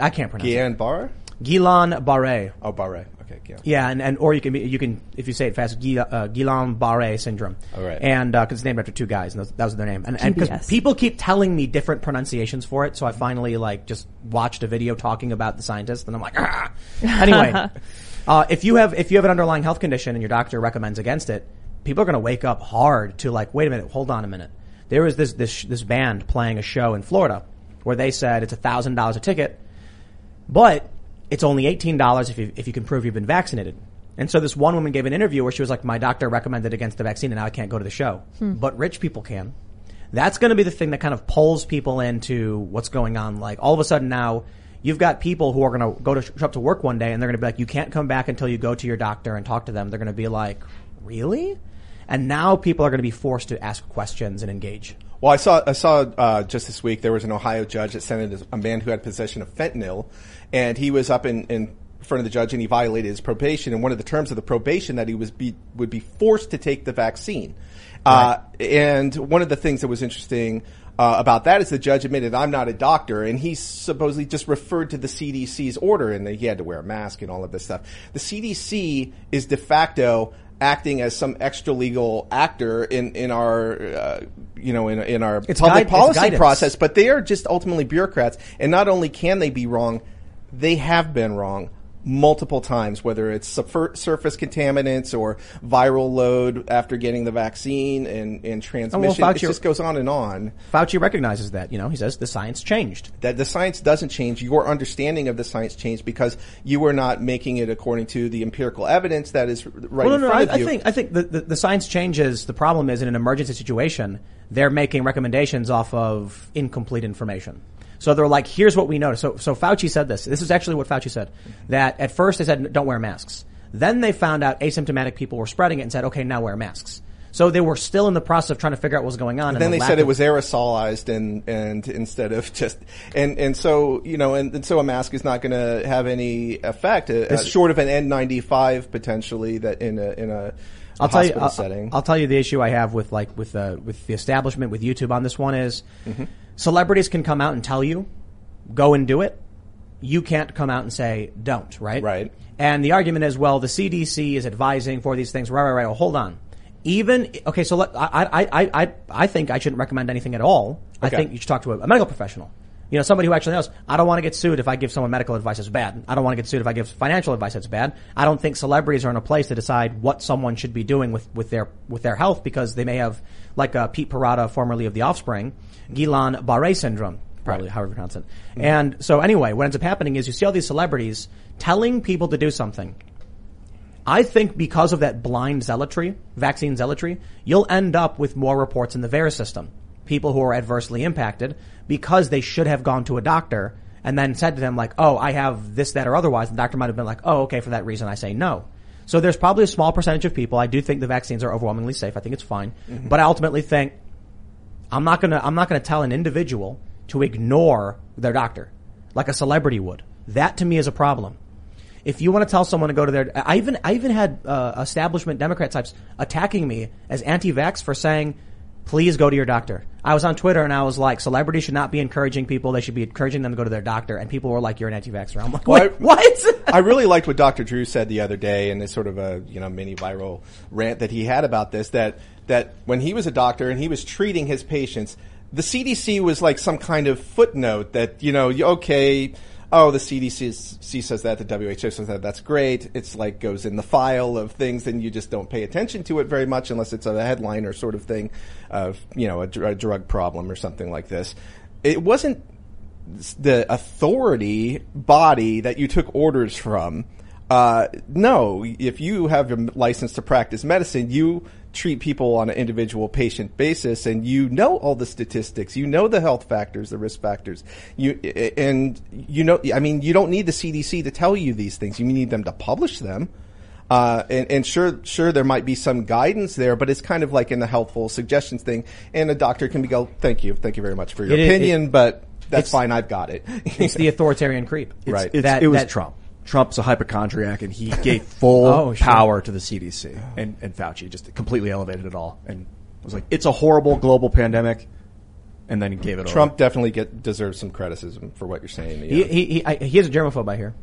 I can't pronounce Guillain it. Barre? Guillain Barre. Oh, Barre. Okay, yeah. Yeah, and, and or you can be, you can if you say it fast, Guil- uh, Guillain Barre syndrome. All right. And because it's named after two guys, and those, that was their name. And because GBS. people keep telling me different pronunciations for it, so I finally like just watched a video talking about the scientist, and I'm like, ah. Anyway, uh, if you have if you have an underlying health condition and your doctor recommends against it, people are going to wake up hard to like, wait a minute, hold on a minute. There was this this this band playing a show in Florida where they said it's a thousand dollars a ticket, but it's only $18 if you, if you can prove you've been vaccinated. And so this one woman gave an interview where she was like, my doctor recommended against the vaccine and now I can't go to the show. Hmm. But rich people can. That's going to be the thing that kind of pulls people into what's going on. Like all of a sudden now, you've got people who are going to go to show up to work one day and they're going to be like, you can't come back until you go to your doctor and talk to them. They're going to be like, really? And now people are going to be forced to ask questions and engage. Well, I saw I saw uh, just this week there was an Ohio judge that sentenced a man who had possession of fentanyl, and he was up in, in front of the judge and he violated his probation. And one of the terms of the probation that he was be, would be forced to take the vaccine. Uh, and one of the things that was interesting uh, about that is the judge admitted I'm not a doctor, and he supposedly just referred to the CDC's order, and that he had to wear a mask and all of this stuff. The CDC is de facto acting as some extra legal actor in in our uh, you know in in our It's public guide- policy process, but they are just ultimately bureaucrats. And not only can they be wrong, they have been wrong multiple times, whether it's surface contaminants or viral load after getting the vaccine and, and oh, transmission. Fauci- it just goes on and on. Fauci recognizes that. You know, he says the science changed. That the science doesn't change. Your understanding of the science changed because you were not making it according to the empirical evidence that is right well, in no, no, front I, of you. I think I think the, the, the science changes. The problem is in an emergency situation, they're making recommendations off of incomplete information. So they're like, here's what we know. So so Fauci said this. This is actually what Fauci said. That at first they said don't wear masks. Then they found out asymptomatic people were spreading it and said, okay, now wear masks. So they were still in the process of trying to figure out what was going on. and then the they said it was aerosolized and and instead of just and and so you know and, and so a mask is not going to have any effect uh, uh, short of an N95 potentially that in a in a I'll tell you. hospital I'll, setting. I'll tell you the issue I have with like with uh, with the establishment with YouTube on this one is Mm-hmm. Celebrities can come out and tell you go and do it. You can't come out and say don't. Right. Right. And the argument is well the CDC is advising for these things. Right. Right. Right. Well, hold on. Even okay, so let, I, I I I I think I shouldn't recommend anything at all. Okay. I think you should talk to a, a medical professional. You know, somebody who actually knows. I don't want to get sued if I give someone medical advice that's bad. I don't want to get sued if I give financial advice that's bad. I don't think celebrities are in a place to decide what someone should be doing with, with their with their health because they may have, like uh, Pete Parada, formerly of The Offspring, Guillain Barre syndrome, probably however you pronounce it. And so anyway, what ends up happening is you see all these celebrities telling people to do something. I think because of that blind zealotry, vaccine zealotry, you'll end up with more reports in the VAERS system. People who are adversely impacted because they should have gone to a doctor and then said to them like, oh, I have this, that, or otherwise. The doctor might have been like, oh, okay, for that reason I say no. So there's probably a small percentage of people. I do think the vaccines are overwhelmingly safe. I think it's fine. Mhm. But I ultimately think I'm not gonna, I'm not gonna tell an individual to ignore their doctor like a celebrity would. That to me is a problem. If you want to tell someone to go to their, I even, I even had uh, establishment Democrat types attacking me as anti-vax for saying, please go to your doctor. I was on Twitter and I was like, celebrities should not be encouraging people. They should be encouraging them to go to their doctor. And people were like, you're an anti-vaxxer. I'm like, Well, Wait, what? I really liked what Dr. Drew said the other day in this sort of a you know mini viral rant that he had about this. That that when he was a doctor and he was treating his patients, the CDC was like some kind of footnote that you know okay. Oh, the CDC says that, the WHO says that. That's great. It's like goes in the file of things, and you just don't pay attention to it very much unless it's a headline or sort of thing of you know a, dr- a drug problem or something like this. It wasn't the authority body that you took orders from. Uh, no, if you have a license to practice medicine, you treat people on an individual patient basis and you know all the statistics, you know the health factors, the risk factors. You, and you know, I mean, you don't need the CDC to tell you these things. You need them to publish them. Uh, and, and sure, sure, there might be some guidance there, but it's kind of like in the helpful suggestions thing. And a doctor can be go, thank you, thank you very much for your It is- opinion, it- but that's fine, I've got it. it's the authoritarian creep. Right. It's, That- it was that- Trump. Trump's a hypochondriac and he gave full Oh, sure. power to the CDC and, and Fauci just completely elevated it all and was like, it's a horrible global pandemic. And then he gave it all. Trump definitely get deserves some criticism for what you're saying. He, Yeah. he, he, I, he is a germaphobe, I hear.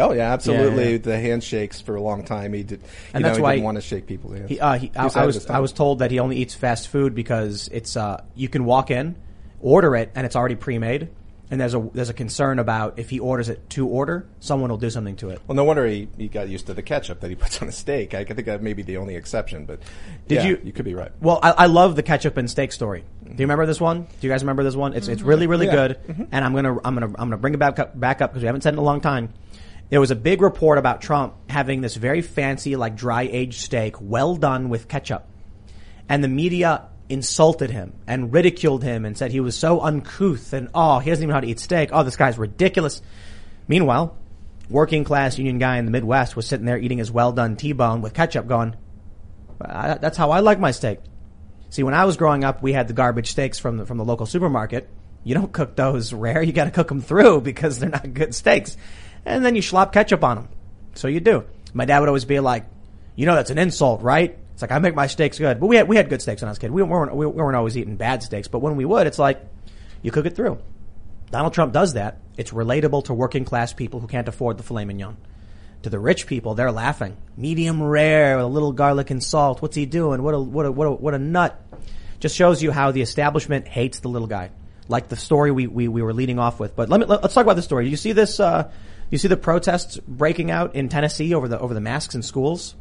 oh yeah, absolutely. Yeah, yeah. The handshakes for a long time. He did. You And know, that's he why didn't want to shake people's hands. He, uh, he, I, was I ahead was I was told that he only eats fast food because it's uh, you can walk in, order it, and it's already pre-made. And there's a there's a concern about if he orders it to order, someone will do something to it. Well, no wonder he, he got used to the ketchup that he puts on a steak. I think that may be the only exception, but Did yeah, you? You could be right. Well, I, I love the ketchup and steak story. Do you remember this one? Do you guys remember this one? It's it's really really Yeah. good, mm-hmm. and I'm gonna I'm gonna I'm gonna bring it back up, back up because we haven't said it in a long time. There was a big report about Trump having this very fancy like dry aged steak, well done with ketchup, and the media insulted him and ridiculed him and said he was so uncouth and oh he doesn't even know how to eat steak. Oh this guy's ridiculous. Meanwhile, working class union guy in the Midwest was sitting there eating his well done T-bone with ketchup, going, that's how I like my steak. See, when I was growing up, we had the garbage steaks from the, from the local supermarket. You don't cook those rare. You got to cook them through because they're not good steaks. And then you slop ketchup on them. So you do. My dad would always be like, you know, that's an insult, right? It's like, I make my steaks good. But we had, we had good steaks when I was a kid. We weren't, we weren't always eating bad steaks, but when we would, it's like, you cook it through. Donald Trump does that. It's relatable to working class people who can't afford the filet mignon. To the rich people, they're laughing. Medium rare a little garlic and salt. What's he doing? What a, what a, what a, what a nut. Just shows you how the establishment hates the little guy. Like the story we, we, we were leading off with. But let me, let, us talk about this story. You see this, uh, you see the protests breaking out in Tennessee over the, over the masks in schools?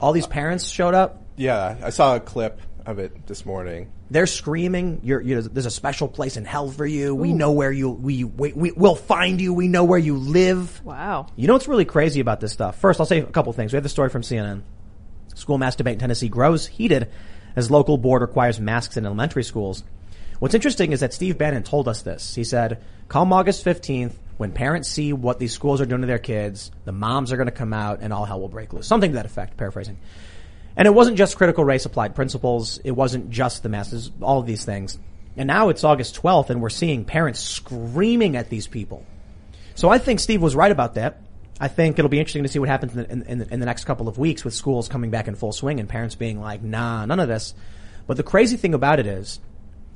All these parents showed up. Yeah, I saw a clip of it this morning. They're screaming, you're, you know, there's a special place in hell for you. We know where you, we, we, we, we'll find you. We know where you live. Wow. You know what's really crazy about this stuff? First, I'll say a couple things. We have the story from CNN. School mass debate in Tennessee grows heated as local board requires masks in elementary schools. What's interesting is that Steve Bannon told us this. He said, come August 15th, when parents see what these schools are doing to their kids, the moms are going to come out and all hell will break loose. Something to that effect, paraphrasing. And it wasn't just critical race applied principles. It wasn't just the masses, all of these things. And now it's August 12th and we're seeing parents screaming at these people. So I think Steve was right about that. I think it'll be interesting to see what happens in the, in, the, in the next couple of weeks with schools coming back in full swing and parents being like, nah, none of this. But the crazy thing about it is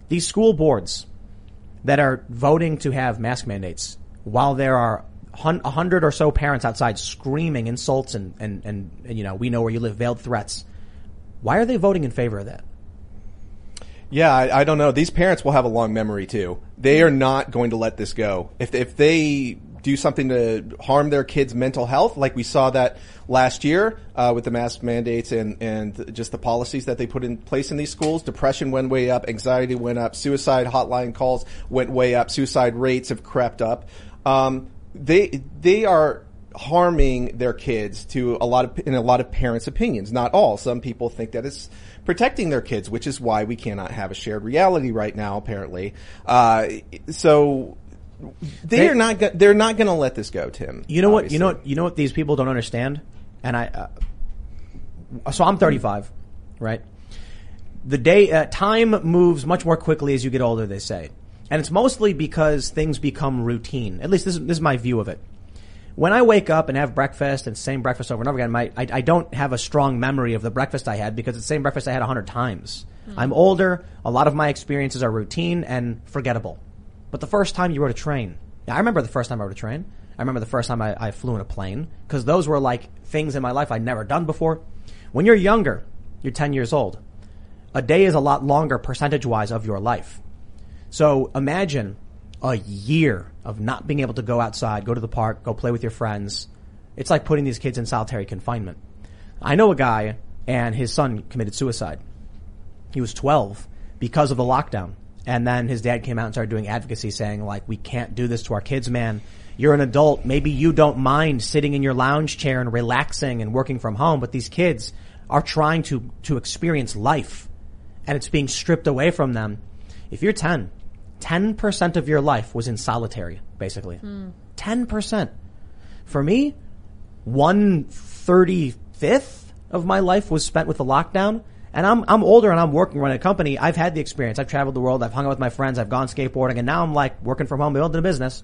these school boards that are voting to have mask mandates while there are a hundred or so parents outside screaming insults and, and, and, and, you know, we know where you live, veiled threats. Why are they voting in favor of that? Yeah, I, I don't know. These parents will have a long memory too. They are not going to let this go. If if they do something to harm their kids' mental health, like we saw that last year uh, with the mask mandates and and just the policies that they put in place in these schools, depression went way up, anxiety went up, suicide hotline calls went way up, suicide rates have crept up. Um, they they are harming their kids to a lot of in a lot of parents' opinions. Not all. Some people think that it's protecting their kids, which is why we cannot have a shared reality right now. Apparently, uh, so they, They- are not. Go- they're not going to let this go, Tim. You know what? You know what? You know what these people don't understand. And I, uh, so I'm 35, right? The day uh, time moves much more quickly as you get older. They say, and it's mostly because things become routine. At least this is, this is my view of it. When I wake up and have breakfast and same breakfast over and over again, my, I, I don't have a strong memory of the breakfast I had because it's the same breakfast I had a hundred times. Hmm. I'm older. A lot of my experiences are routine and forgettable. But the first time you rode a train, yeah, I remember the first time I rode a train. I remember the first time I, I flew in a plane because those were like things in my life I'd never done before. When you're younger, you're 10 years old. A day is a lot longer percentage wise of your life. So imagine a year of not being able to go outside, go to the park, go play with your friends. It's like putting these kids in solitary confinement. I know a guy and his son committed suicide. He was 12 because of the lockdown. And then his dad came out and started doing advocacy saying like, we can't do this to our kids, man. You're an adult. Maybe you don't mind sitting in your lounge chair and relaxing and working from home, but these kids are trying to, to experience life and it's being stripped away from them. If you're 10, 10% of your life was in solitary, basically. 10%. For me, one thirty-fifth of my life was spent with the lockdown. And I'm, I'm older and I'm working, running a company. I've had the experience. I've traveled the world. I've hung out with my friends. I've gone skateboarding and now I'm like working from home, building a business.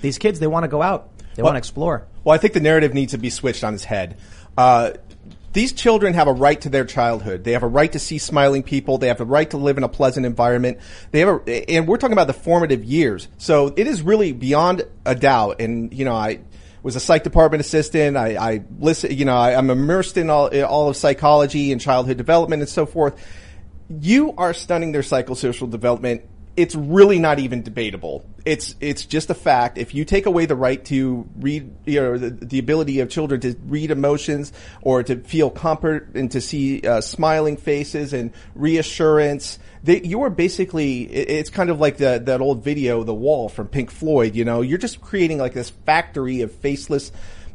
These kids, they want to go out. They Well- want to explore. Well, I think the narrative needs to be switched on its head. Uh, these children have a right to their childhood. They have a right to see smiling people. They have a right to live in a pleasant environment. They have a, and we're talking about the formative years. So it is really beyond a doubt. And, you know, I was a psych department assistant. I, I listen, you know, I, I'm immersed in all, in all of psychology and childhood development and so forth. You are stunning their psychosocial development it's really not even debatable. It's it's just a fact. If you take away the right to read, you know, the, the ability of children to read emotions or to feel comfort and to see uh, smiling faces and reassurance, they, you are basically. it- It's kind of like the, that old video, "The Wall" from Pink Floyd. You know, you're just creating like this factory of faceless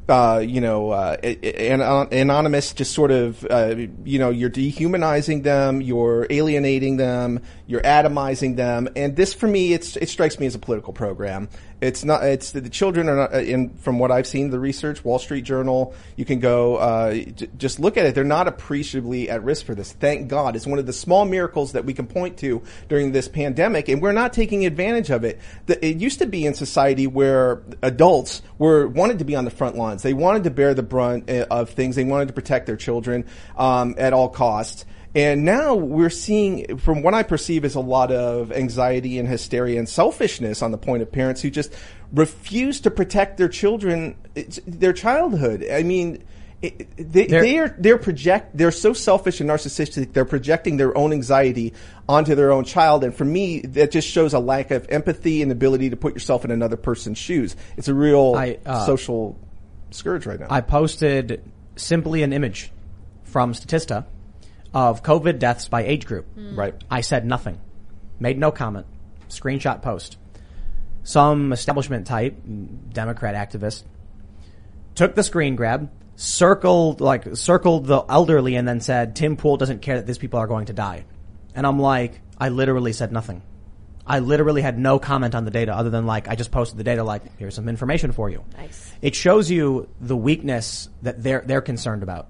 uh, you know, uh, an, anonymous, just sort of, uh, you know, you're dehumanizing them, you're alienating them, you're atomizing them, and this, for me, it's it strikes me as a political program. It's not. It's the children are not. uh, In from what I've seen, the research, Wall Street Journal, you can go uh, j- just look at it. They're not appreciably at risk for this. Thank God. It's one of the small miracles that we can point to during this pandemic, and we're not taking advantage of it. The, it used to be in society where adults were wanted to be on the front lines. They wanted to bear the brunt uh, of things. They wanted to protect their children um, at all costs. And now we're seeing, from what I perceive, is a lot of anxiety and hysteria and selfishness on the point of parents who just refuse to protect their children, their childhood. I mean, it, they, They're- they are they're project they're so selfish and narcissistic. They're projecting their own anxiety onto their own child, and for me, that just shows a lack of empathy and ability to put yourself in another person's shoes. It's a real I, uh, social scourge right now. I posted simply an image from Statista of COVID deaths by age group. Hmm. Right. I said nothing. Made no comment. Screenshot post. Some establishment type, Democrat activist, took the screen grab, circled, like, circled the elderly and then said, Tim Pool doesn't care that these people are going to die. And I'm like, I literally said nothing. I literally had no comment on the data other than like, I just posted the data like, here's some information for you. Nice. It shows you the weakness that they're, they're concerned about.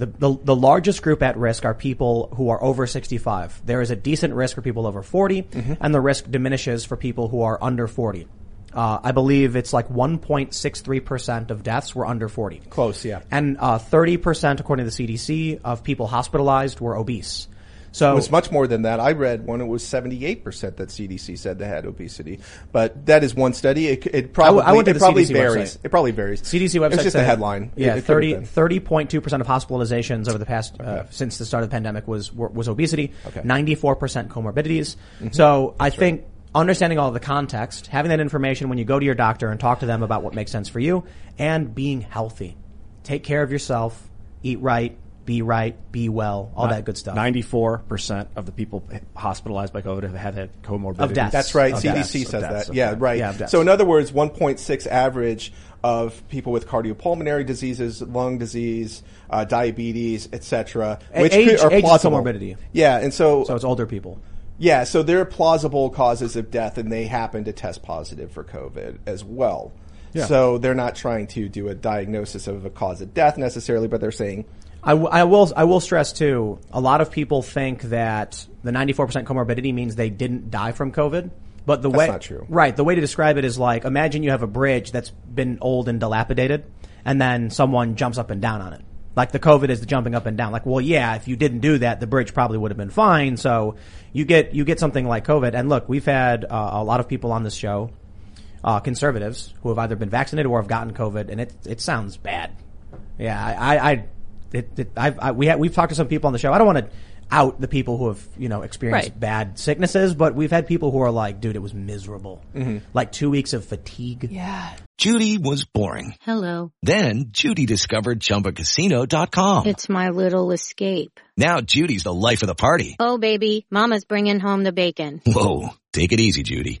The, the, the largest group at risk are people who are over 65. There is a decent risk for people over 40, and the risk diminishes for people who are under 40. Uh, I believe it's like 1.63% of deaths were under 40. Close, yeah. And uh, 30%, according to the CDC, of people hospitalized were obese. So it was much more than that. I read one; it was seventy-eight percent that CDC said they had obesity. But that is one study. It, it probably I to it probably CDC varies. website. It probably varies. CDC website. It's just said- a headline. Yeah, It- it could've 30, been. 30.2% of hospitalizations over the past, uh, since the start of the pandemic was, were- was obesity. Okay. 94% comorbidities. Mhm. So I think understanding all of the context, having that information when you go to your doctor and talk to them about what makes sense for you, and being healthy. Take care of yourself, eat right, be right, be well, all that good stuff. Ninety-four percent of the people hospitalized by COVID have, have had comorbidities. Of deaths. That's right. Of CDC deaths, says deaths, that. of Yeah, right. Yeah, so in other words, 1.6 average of people with cardiopulmonary diseases, lung disease, uh, diabetes, etc., A- which age- could- are age plausible. comorbidity. Yeah, and so So it's older people. yeah, so they're plausible causes of death, and they happen to test positive for COVID as well. Yeah. So they're not trying to do a diagnosis of a cause of death necessarily, but they're saying I, w- I will I will stress too. A lot of people think that the 94% comorbidity means they didn't die from COVID, but the That's way not true. right the way to describe it is like imagine you have a bridge that's been old and dilapidated, and then someone jumps up and down on it. Like the COVID is the jumping up and down. Like, well, yeah, if you didn't do that, the bridge probably would have been fine. So you get you get something like COVID. And look, we've had uh, a lot of people on this show, uh, conservatives who have either been vaccinated or have gotten COVID, and it it sounds bad. Yeah, I, I, I it, it, I've, I, we have, we've talked to some people on the show. I don't want to out the people who have, you know, experienced Right. bad sicknesses, but we've had people who are like, dude, it was miserable. Mm-hmm. Like two weeks of fatigue. Yeah. Judy was boring. Hello. Then Judy discovered ChumbaCasino.com. It's my little escape. Now Judy's the life of the party. Oh, baby, Mama's bringing home the bacon. Whoa, take it easy, Judy.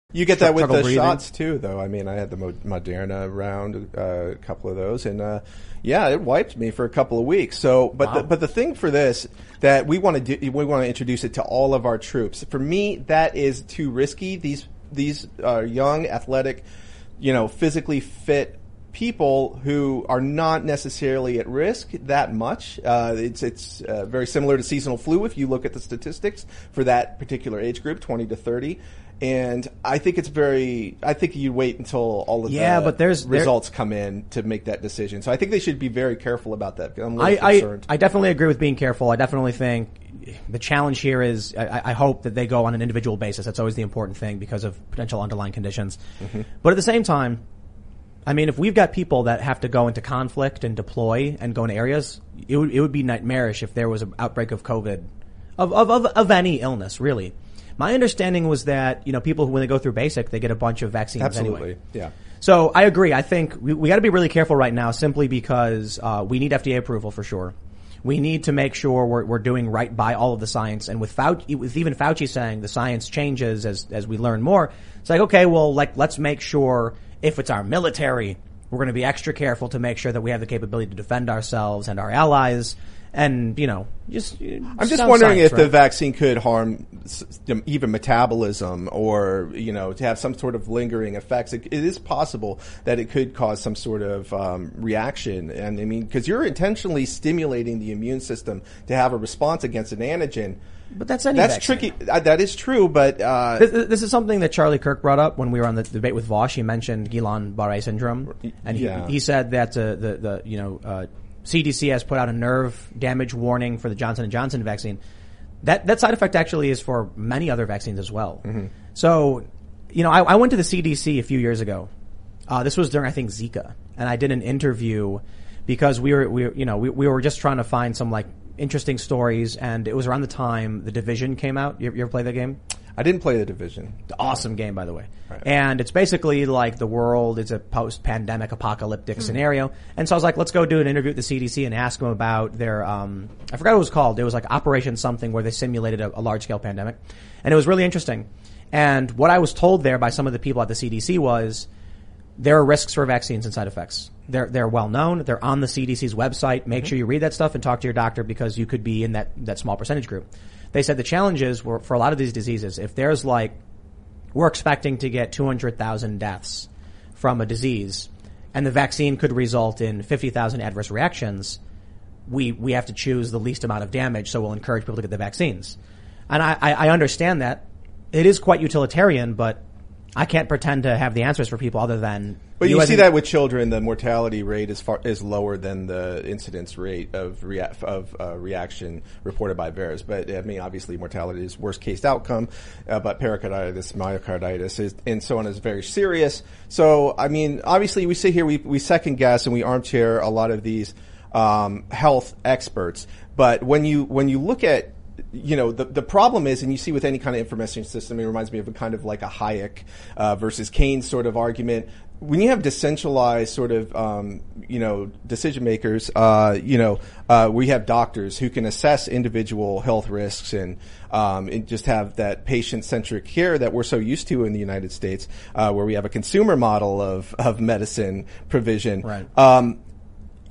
You get that with the breathing? shots too, though. I mean, I had the Moderna round, uh, a couple of those, and uh, yeah, it wiped me for a couple of weeks. So, but the, but the thing for this that we want to do, we want to introduce it to all of our troops. For me, that is too risky. These these are young, athletic, you know, physically fit people who are not necessarily at risk that much. Uh, it's it's uh, very similar to seasonal flu if you look at the statistics for that particular age group, 20 to 30. And I think it's very. I think you wait until all of Yeah, the but there's- there- results come in to make that decision. So I think they should be very careful about that. I'm a I, little I, concerned. I definitely agree with being careful. I definitely think the challenge here is I, I hope that they go on an individual basis. That's always the important thing because of potential underlying conditions. Mhm. But at the same time, I mean, if we've got people that have to go into conflict and deploy and go into areas, it would, it would be nightmarish if there was an outbreak of COVID, of, of, of, of any illness, really. My understanding was that, you know, people who, when they go through basic, they get a bunch of vaccines Absolutely, anyway. yeah. So I agree. I think we, we got to be really careful right now, simply because uh, we need FDA approval for sure. We need to make sure we're, we're doing right by all of the science. And with Fauci, with even Fauci saying the science changes as as we learn more, it's like okay, well, like let's make sure if it's our military, we're going to be extra careful to make sure that we have the capability to defend ourselves and our allies. And you know, just I'm just wondering if the vaccine could harm even metabolism or, you know, to have some sort of lingering effects. It, it is possible that it could cause some sort of um, reaction. And I mean, because you're intentionally stimulating the immune system to have a response against an antigen. But that's any That's vaccine. tricky. Uh, that is true, but uh, This, this is something that Charlie Kirk brought up when we were on the debate with Vaush. He mentioned Guillain-Barré syndrome, and he, Yeah. he said that uh, the the you know uh, CDC has put out a nerve damage warning for the Johnson and Johnson vaccine. That that side effect actually is for many other vaccines as well. Mm-hmm. So, you know, I, I went to the CDC a few years ago. Uh, this was during I think Zika, and I did an interview because we were we you know we, we were just trying to find some like interesting stories, and it was around the time the Division came out. You, you ever play that game? I didn't play the Division. Awesome game, by the way. Right. And it's basically like the world is a post-pandemic apocalyptic scenario. And so I was like, let's go do an interview at the CDC and ask them about their, um, I forgot what it was called. It was like Operation something where they simulated a, a large-scale pandemic. And it was really interesting. And what I was told there by some of the people at the CDC was, there are risks for vaccines and side effects. They're they're well known. They're on the CDC's website. Make sure you read that stuff and talk to your doctor because you could be in that that small percentage group. They said the challenges were for a lot of these diseases. If there's like we're expecting to get 200,000 deaths from a disease and the vaccine could result in 50,000 adverse reactions, we, we have to choose the least amount of damage. So we'll encourage people to get the vaccines. And I, I, I understand that it is quite utilitarian, but I can't pretend to have the answers for people other than. But you, see that with children, the mortality rate is far is lower than the incidence rate of rea- of uh, reaction reported by VAERS. But I mean, obviously, mortality is worst case outcome. Uh, but pericarditis, myocarditis, is, and so on is very serious. So I mean, obviously, we sit here, we we second guess and we armchair a lot of these um, health experts. But when you when you look at you know, the, the problem is, and you see with any kind of information system, it reminds me of a kind of like a Hayek uh, versus Keynes sort of argument. When you have decentralized sort of, um, you know, decision makers, uh, you know, uh, we have doctors who can assess individual health risks and, um, and just have that patient-centric care that we're so used to in the United States, uh, where we have a consumer model of, of medicine provision. Right. Um,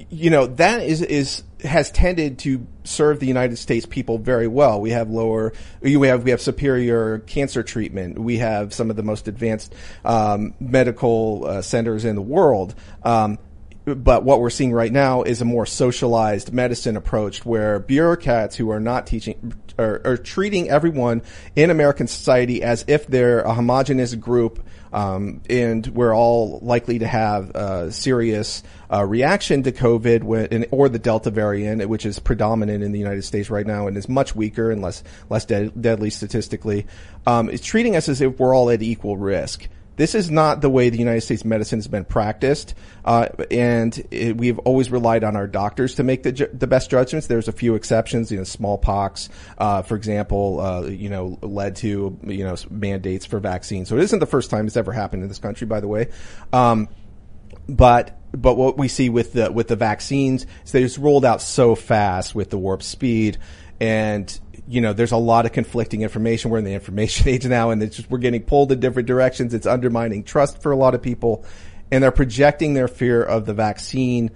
you know that is is has tended to serve the United States people very well. We have lower, we have we have superior cancer treatment. We have some of the most advanced um, medical uh, centers in the world. Um, but what we're seeing right now is a more socialized medicine approach where bureaucrats who are not teaching are, are treating everyone in American society as if they're a homogenous group um, and we're all likely to have a serious uh, reaction to COVID when, or the Delta variant, which is predominant in the United States right now and is much weaker and less less de- deadly statistically. Um, is treating us as if we're all at equal risk. This is not the way the United States medicine has been practiced, uh, and it, we've always relied on our doctors to make the, ju- the best judgments. There's a few exceptions. You know, smallpox, uh, for example, uh, you know, led to you know mandates for vaccines. So it isn't the first time it's ever happened in this country, by the way. Um, but but what we see with the with the vaccines is they just rolled out so fast with the warp speed and you know there's a lot of conflicting information. We're in the information age now and it's just we're getting pulled in different directions. It's undermining trust for a lot of people and they're projecting their fear of the vaccine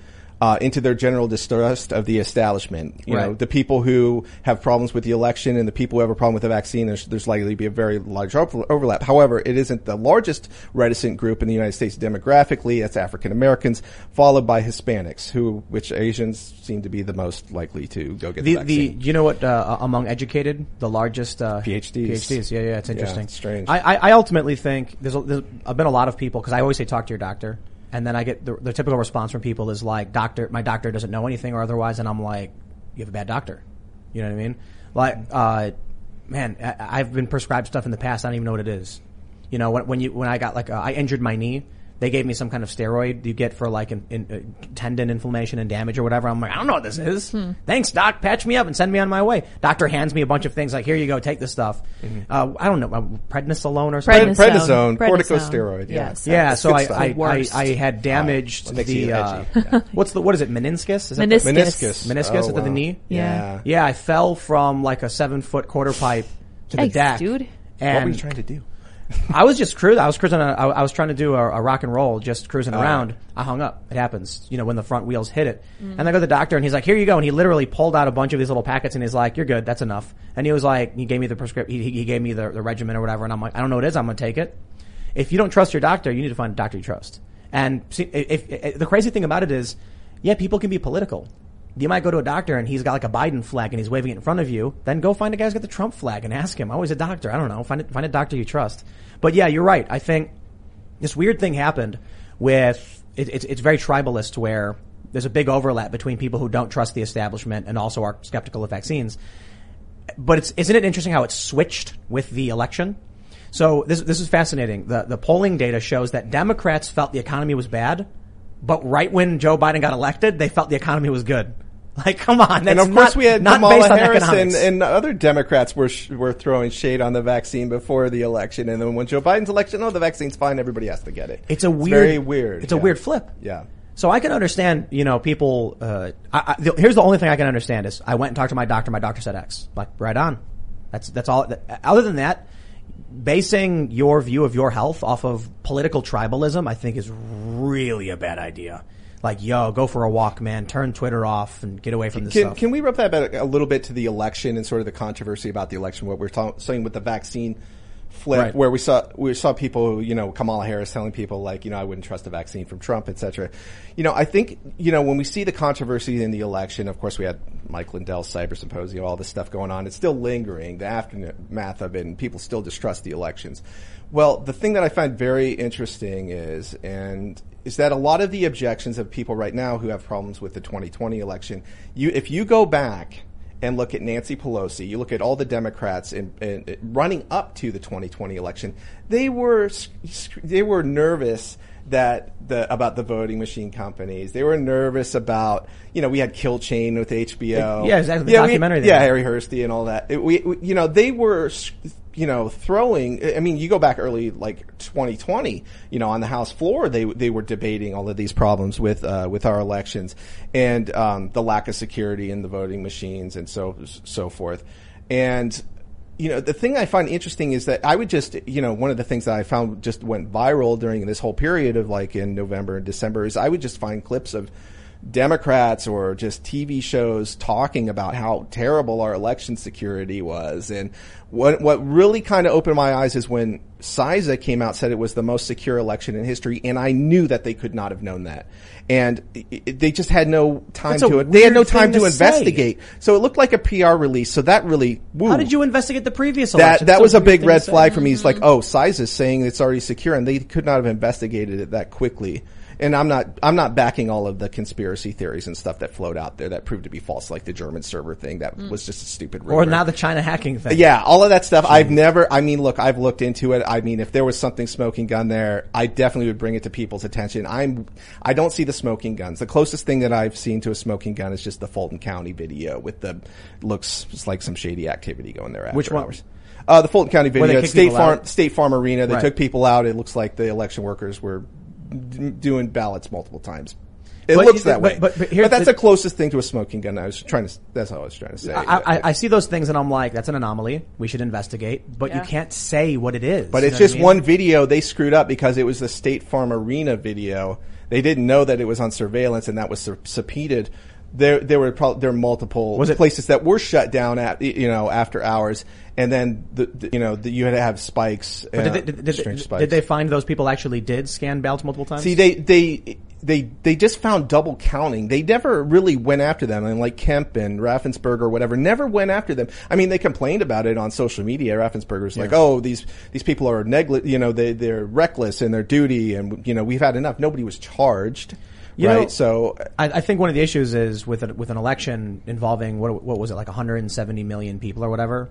uh, into their general distrust of the establishment. You know, the people who have problems with the election and the people who have a problem with the vaccine, there's, there's likely to be a very large overlap. However, it isn't the largest reticent group in the United States demographically. That's African Americans, followed by Hispanics, who, which Asians seem to be the most likely to go get the, The, vaccine. the you know what uh, among educated the largest uh, PhDs. PhDs yeah yeah it's Yeah, interesting it's strange. I, I, ultimately think there's, a, there's I've been a lot of people because I always say talk to your doctor and then I get the, the typical response from people is like doctor my doctor doesn't know anything or otherwise. And I'm like you have a bad doctor. You know what I mean? Like uh, man I, I've been prescribed stuff in the past. I don't even know what it is. You know when, when you when I got like uh, I injured my knee they gave me some kind of steroid you get for like in, in, uh, tendon inflammation and damage or whatever. I'm like, I don't know what this is. Thanks, doc. Patch me up and send me on my way. Doctor hands me a bunch of things like, here you go, take this stuff. Uh, I don't know, uh, prednisolone or something. Prednisone, corticosteroid, yeah. Yes. Yeah, so I. I, I. I had damaged What the, you uh, edgy? what's the, what is it, meniscus? Is that Meniscus. the- Meniscus. meniscus Oh, at the wow. knee? Yeah. Yeah, I fell from like a seven foot quarter pipe to the Yikes, deck. dude. And What were you trying to do? I was just cruising. I was cruising. On a, I, I was trying to do a, a rock and roll, just cruising Oh. around. I hung up. It happens, you know, when the front wheels hit it. Mm. And I go to the doctor, and he's like, "Here you go." And he literally pulled out a bunch of these little packets, and he's like, "You're good. That's enough." And he was like, he gave me the prescription. He, he gave me the, the regimen or whatever, and I'm like, "I don't know what it is. I'm gonna take it." If you don't trust your doctor, you need to find a doctor you trust. And see, if, if, the crazy thing about it is, yeah, people can be political. You might go to a doctor and he's got like a Biden flag and he's waving it in front of you. Then go find a guy who's got the Trump flag and ask him. Oh, he's a doctor. I don't know. Find it, find a doctor you trust. But yeah, you're right. I think this weird thing happened with it, it's it's very tribalist where there's a big overlap between people who don't trust the establishment and also are skeptical of vaccines. But it's isn't it interesting how it switched with the election? So this this is fascinating. The the polling data shows that Democrats felt the economy was bad, but right when Joe Biden got elected, they felt the economy was good. Like, come on, and of course, not- we had not Kamala Harris and, and other Democrats were sh- were throwing shade on the vaccine before the election, and then when Joe Biden's election, oh, the vaccine's fine, everybody has to get it. It's a weird, very weird. It's a weird flip. Yeah. So I can understand, you know, people. Uh, I, I, the, here's the only thing I can understand is I went and talked to my doctor. My doctor said X. Like right on. That's that's all. that- Other than that, basing your view of your health off of political tribalism, I think is really a bad idea. Like, yo, go for a walk, man. Turn Twitter off and get away from this Can, stuff. can we rub that back a little bit to the election and sort of the controversy about the election? What we're ta- saying with the vaccine flip, Right. where we saw we saw people, you know, Kamala Harris telling people like, you know, I wouldn't trust a vaccine from Trump, et cetera. You know, I think you know when we see the controversy in the election, of course, we had Mike Lindell's cyber symposium, all this stuff going on. It's still lingering, the aftermath of it, and people still distrust the elections. Well, the thing that I find very interesting is, and is that a lot of the objections of people right now who have problems with the 2020 election, you if you go back and look at Nancy Pelosi, you look at all the Democrats in, in, running up to the 2020 election, they were they were nervous that the about the voting machine companies. They were nervous about you know we had Kill Chain with HBO. Yeah, exactly, the Yeah, we- documentary they yeah. Harri Hursti and all that. It- we, we- you know, they were, you know, throwing. I mean, you go back early, like 2020. You know, on the House floor, they they were debating all of these problems with uh, with our elections and um, the lack of security in the voting machines and so so forth. And you know, the thing I find interesting is that I would just, you know, one of the things that I found just went viral during this whole period of like in November and December is I would just find clips of Democrats or just TV shows talking about how terrible our election security was. And what, what really kind of opened my eyes is when CISA came out, said it was the most secure election in history. And I knew that they could not have known that. And it, it- they just had no time That's to it. They had no time to to investigate. So it looked like a PR release. So that really, woo. How did you investigate the previous That election? that It's was a big red flag for me. It's like, mm-hmm. oh, CISA is saying it's already secure, and they could not have investigated it that quickly. And I'm not I'm not backing all of the conspiracy theories and stuff that float out there that proved to be false, like the German server thing that was just a stupid rumor. Or now the China hacking thing. Yeah, all of that stuff. I've never. I mean, look, I've looked into it. I mean, if there was something smoking gun there, I definitely would bring it to people's attention. I'm. I don't see the smoking guns. The closest thing that I've seen to a smoking gun is just the Fulton County video with the looks like some shady activity going there. Which one? Hours. Uh, the Fulton County video, State Farm, out? State Farm Arena. They Right. took people out. It looks like the election workers were doing ballots multiple times. It But- looks that but- way. but- but here's that's the- the closest thing to a smoking gun. I was trying to. That's all I was trying to say. I, I, I see those things and I'm like, that's an anomaly. We should investigate. But you can't say what it is. But it's know what I just mean? one video they screwed up because it was the State Farm Arena video they didn't know that it was on surveillance and that was sub- subpoenaed. There, there were probably there were multiple Was it- places that were shut down at you know after hours, and then the, the you know the, you had to have spikes. But uh, did, they, did, did, spikes. did they find those people actually did scan ballots multiple times? See, they they they they just found double counting. They never really went after them, and like Kemp and Raffensperger or whatever, never went after them. I mean, they complained about it on social media. Raffensperger's like, Yeah. "Oh, these these people are negli- you know, they they're reckless in their duty, and you know, we've had enough." Nobody was charged, You right? know, so I, I think one of the issues is with a, with an election involving what what was it like 170 million people or whatever.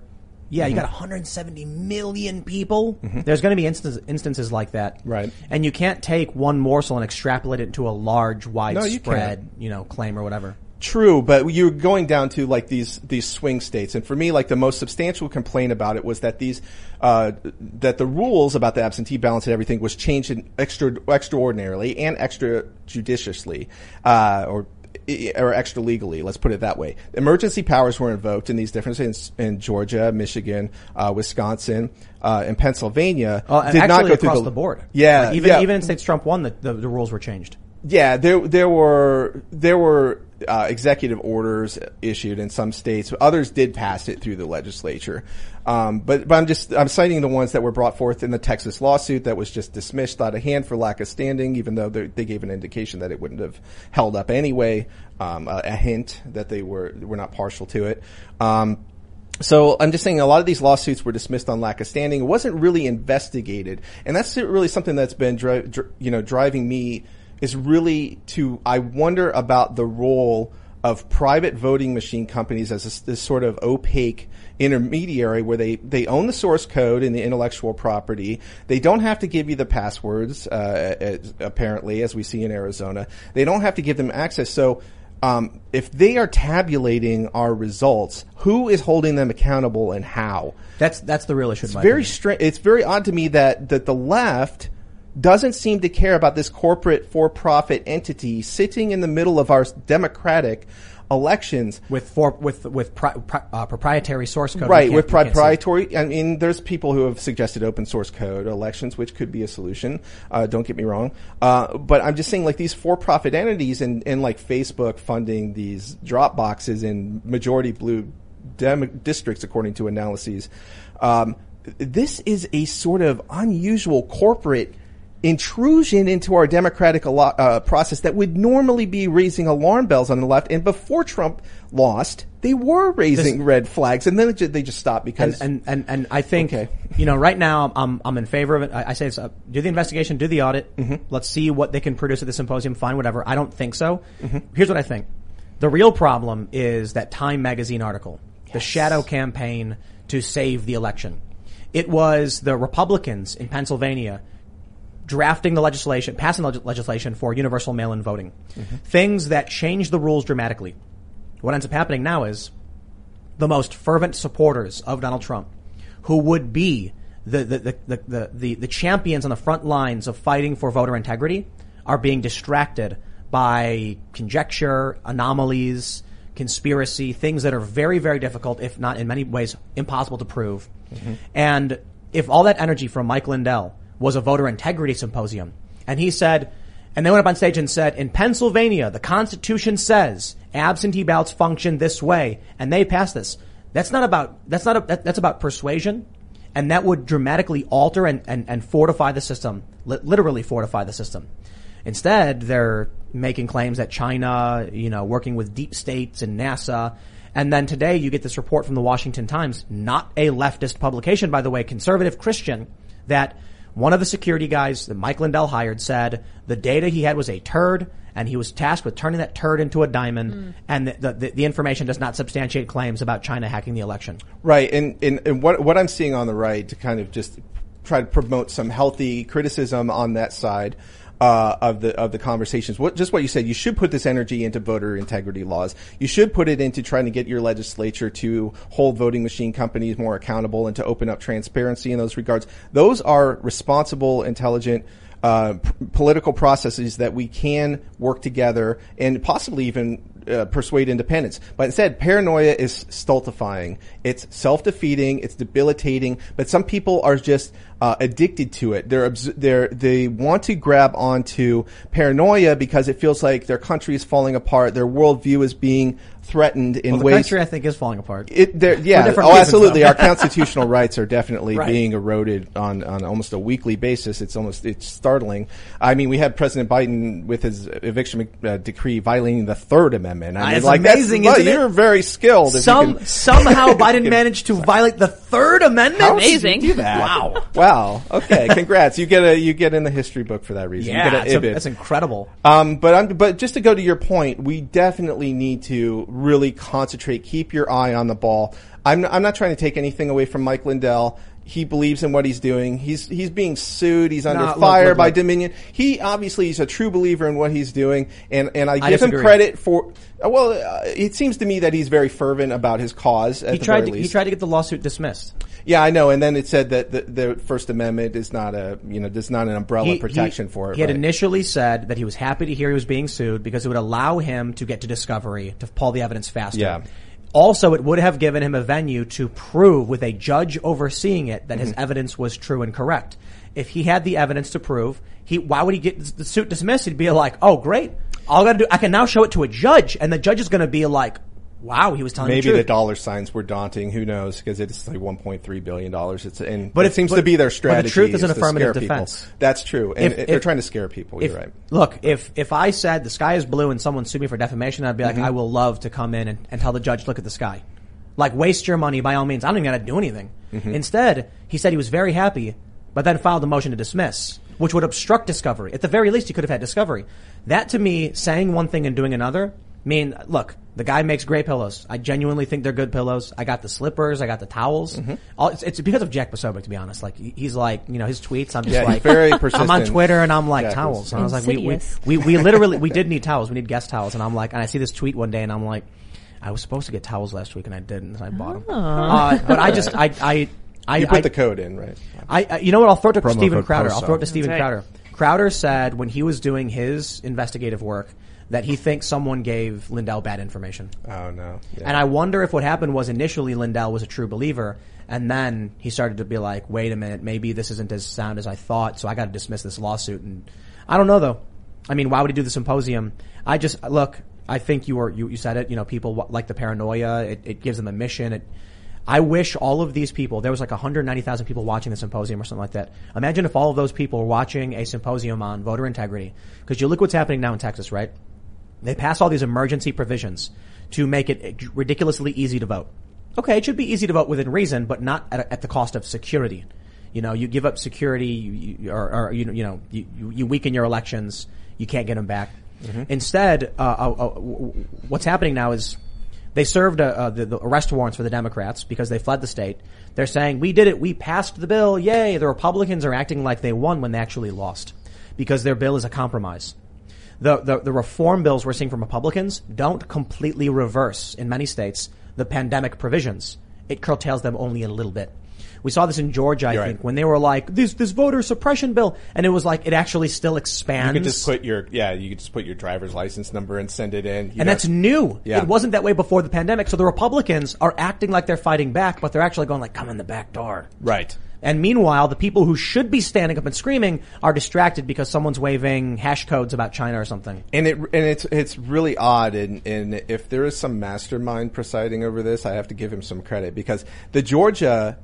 Yeah, you Mhm. got 170 million people. There's going to be instances instances like that, Right. And you can't take one morsel and extrapolate it to a large, widespread, can't. you know, claim or whatever. True, but you're going down to like these these swing states, and for me, like the most substantial complaint about it was that these uh, that the rules about the absentee ballots and everything was changed in extra extraordinarily and extrajudiciously, uh, or or extra legally. Let's put it that way. Emergency powers were invoked in these different states in Georgia, Michigan, uh, Wisconsin, uh, and Pennsylvania. Oh, did not go across through the, board. Yeah, Like, even yeah. even in states Trump won, the, the, the rules were changed. Yeah, there there were there were uh, executive orders issued in some states. Others did pass it through the legislature, um, but but I'm just I'm citing the ones that were brought forth in the Texas lawsuit that was just dismissed out of hand for lack of standing, even though they gave an indication that it wouldn't have held up anyway. Um, a, a hint that they were were not partial to it. Um, so I'm just saying a lot of these lawsuits were dismissed on lack of standing. It wasn't really investigated, and that's really something that's been dri- you know driving me is really to I wonder about the role of private voting machine companies as this, this sort of opaque intermediary where they, they own the source code and the intellectual property. They don't have to give you the passwords, uh, as, apparently, as we see in Arizona. They don't have to give them access. So um, if they are tabulating our results, who is holding them accountable and how? That's that's the real issue. in It's very strange. It's very odd to me that that the left doesn't seem to care about this corporate for-profit entity sitting in the middle of our democratic elections with for with with pri- pri- uh, proprietary source code. right with we can't see. proprietary i mean there's people who have suggested open source code elections which could be a solution uh, don't get me wrong uh, but i'm just saying like these for-profit entities and, and like facebook funding these drop boxes in majority blue dem- districts according to analyses um, this is a sort of unusual corporate intrusion into our democratic alo- uh, process that would normally be raising alarm bells on the left. And before Trump lost, they were raising red flags, and then it ju- they just stopped because and, and, and, and I think, you know, right now I'm, I'm in favor of it. I, I say uh, do the investigation, do the audit. Mm-hmm. Let's see what they can produce at the symposium, fine, whatever. I don't think so. Mm-hmm. Here's what I think. The real problem is that Time magazine article, the shadow campaign to save the election. It was the Republicans in Pennsylvania drafting the legislation, passing the legislation for universal mail-in voting. Mm-hmm. Things that change the rules dramatically. What ends up happening now is the most fervent supporters of Donald Trump, who would be the, the, the, the, the, the, the champions on the front lines of fighting for voter integrity, are being distracted by conjecture, anomalies, conspiracy, things that are very, very difficult, if not in many ways impossible to prove. Mm-hmm. And if all that energy from Mike Lindell was a voter integrity symposium, and he said, and they went up on stage and said, in Pennsylvania, the Constitution says absentee ballots function this way, and they passed this. That's not about, that's not, a, that, that's about persuasion, and that would dramatically alter and, and, and fortify the system, li- literally fortify the system. Instead, they're making claims that China, you know, working with deep states and NASA, and then today you get this report from the Washington Times, not a leftist publication, by the way, conservative Christian, that one of the security guys that Mike Lindell hired said the data he had was a turd and he was tasked with turning that turd into a diamond hmm. and the, the, the information does not substantiate claims about China hacking the election. Right, and, and, and what what I'm seeing on the right to kind of just try to promote some healthy criticism on that side uh, of the of the conversations. What just what you said, you should put this energy into voter integrity laws. You should put it into trying to get your legislature to hold voting machine companies more accountable and to open up transparency in those regards. Those are responsible, intelligent. Uh, p- political processes that we can work together and possibly even uh, persuade independence. But instead, paranoia is stultifying. It's self-defeating. It's debilitating. But some people are just uh, addicted to it. They're they're they want to grab onto paranoia because it feels like their country is falling apart. Their worldview is being threatened in Well, the ways. country, I think, is falling apart. It, yeah, oh, reasons, absolutely. Our constitutional rights are definitely Right. being eroded on, on almost a weekly basis. It's almost it's startling. I mean, we had President Biden with his eviction uh, decree violating the Third Amendment. I Ah, mean, it's like amazing, isn't? You're very skilled. Some can- somehow Biden managed to violate the Third Amendment. How you do that? Wow. Wow. Okay. Congrats. You get a you get in the history book for that reason. Yeah, you get a that's incredible. Um, but I'm, but just to go to your point, we definitely need to really concentrate, keep your eye on the ball. I'm, I'm not trying to take anything away from Mike Lindell. He believes in what he's doing. He's he's being sued. He's under Nah, fire look, by look. Dominion. He obviously is a true believer in what he's doing, and and I I give him credit for. uh, Well, uh, it seems to me that he's very fervent about his cause. At He the tried. To, he tried to get the lawsuit dismissed. Yeah, I know. And then it said that the, the First Amendment is not a you know there's not an umbrella He- protection he- for it. He had right? initially said that he was happy to hear he was being sued because it would allow him to get to discovery to pull the evidence faster. Yeah. Also, it would have given him a venue to prove with a judge overseeing it that his Mhm. evidence was true and correct. If he had the evidence to prove, he why would he get the suit dismissed? He'd be like, "Oh, great! All I got to do, I can now show it to a judge," and the judge is going to be like, "Wow, he was telling Maybe the the dollar signs were daunting. Who knows? Because it's like 1.3 billion dollars. It's and But it seems but- to be their but the strategy. truth is an to affirmative scare people. That's true, and If- they're trying to scare people. if- You're right. Look, if if I said the sky is blue and someone sued me for defamation, I'd be like, Mhm. I will love to come in and, and tell the judge, look at the sky. Like, waste your money by all means. I don't even got to do anything. Mhm. Instead, he said he was very happy, but then filed a motion to dismiss, which would obstruct discovery. At the very least, he could have had discovery. That to me, saying one thing and doing another, mean, look, the guy makes great pillows. I genuinely think they're good pillows. I got the slippers. I got the towels. Mm-hmm. All, it's, it's because of Jack Posobiec, to be honest. Like, he's like, you know, his tweets, I'm just Yeah, he's like, very I'm on. Twitter and I'm like, Jack towels. And I was like, we, we, we, we literally, we did need towels. We need guest towels. And I'm like, and I see this tweet one day and I'm like, I was supposed to get towels last week and I didn't. So I bought them. Uh, but I just, I, I, I, you put I- the code in, right? I, I, you know what? I'll throw it to Promo Steven code Crowder. I'll throw it to Steven right. Crowder. Crowder said when he was doing his investigative work that he thinks someone gave Lindell bad information. Oh no. Yeah. And I wonder if what happened was initially Lindell was a true believer, and then he started to be like, "Wait a minute, maybe this isn't as sound as I thought." So I got to dismiss this lawsuit. And I don't know though. I mean, why would he do the symposium? I just look. I think you were you, you said it. You know, people like the paranoia. It, it gives them a mission. It. I wish all of these people. There was like 190,000 people watching the symposium or something like that. Imagine if all of those people were watching a symposium on voter integrity. Because you look what's happening now in Texas, right? They pass all these emergency provisions to make it ridiculously easy to vote. Okay, it should be easy to vote within reason, but not at, at the cost of security. You know, you give up security, you, you, or, or you you know, you, you- weaken your elections, you can't get them back. Instead, uh, uh, uh, what's happening now is they served uh, uh, the, the arrest warrants for the Democrats because they fled the state. They're saying, we did it, we passed the bill, yay! The Republicans are acting like they won when they actually lost because their bill is a compromise. The, the, the reform bills we're seeing from Republicans don't completely reverse, in many states, the pandemic provisions. It curtails them only a little bit. We saw this in Georgia, I You're think, right. when they were like, this, this voter suppression bill, and it was like, it actually still expands. You could just put your yeah, you could just put your driver's license number and send it in. And know, that's new. Yeah. It wasn't that way before the pandemic. So the Republicans are acting like they're fighting back, but they're actually going like, come in the back door. right. And meanwhile, the people who should be standing up and screaming are distracted because someone's waving hash codes about China or something. And it and it's it's really odd, and, and if there is some mastermind presiding over this, I have to give him some credit because the Georgia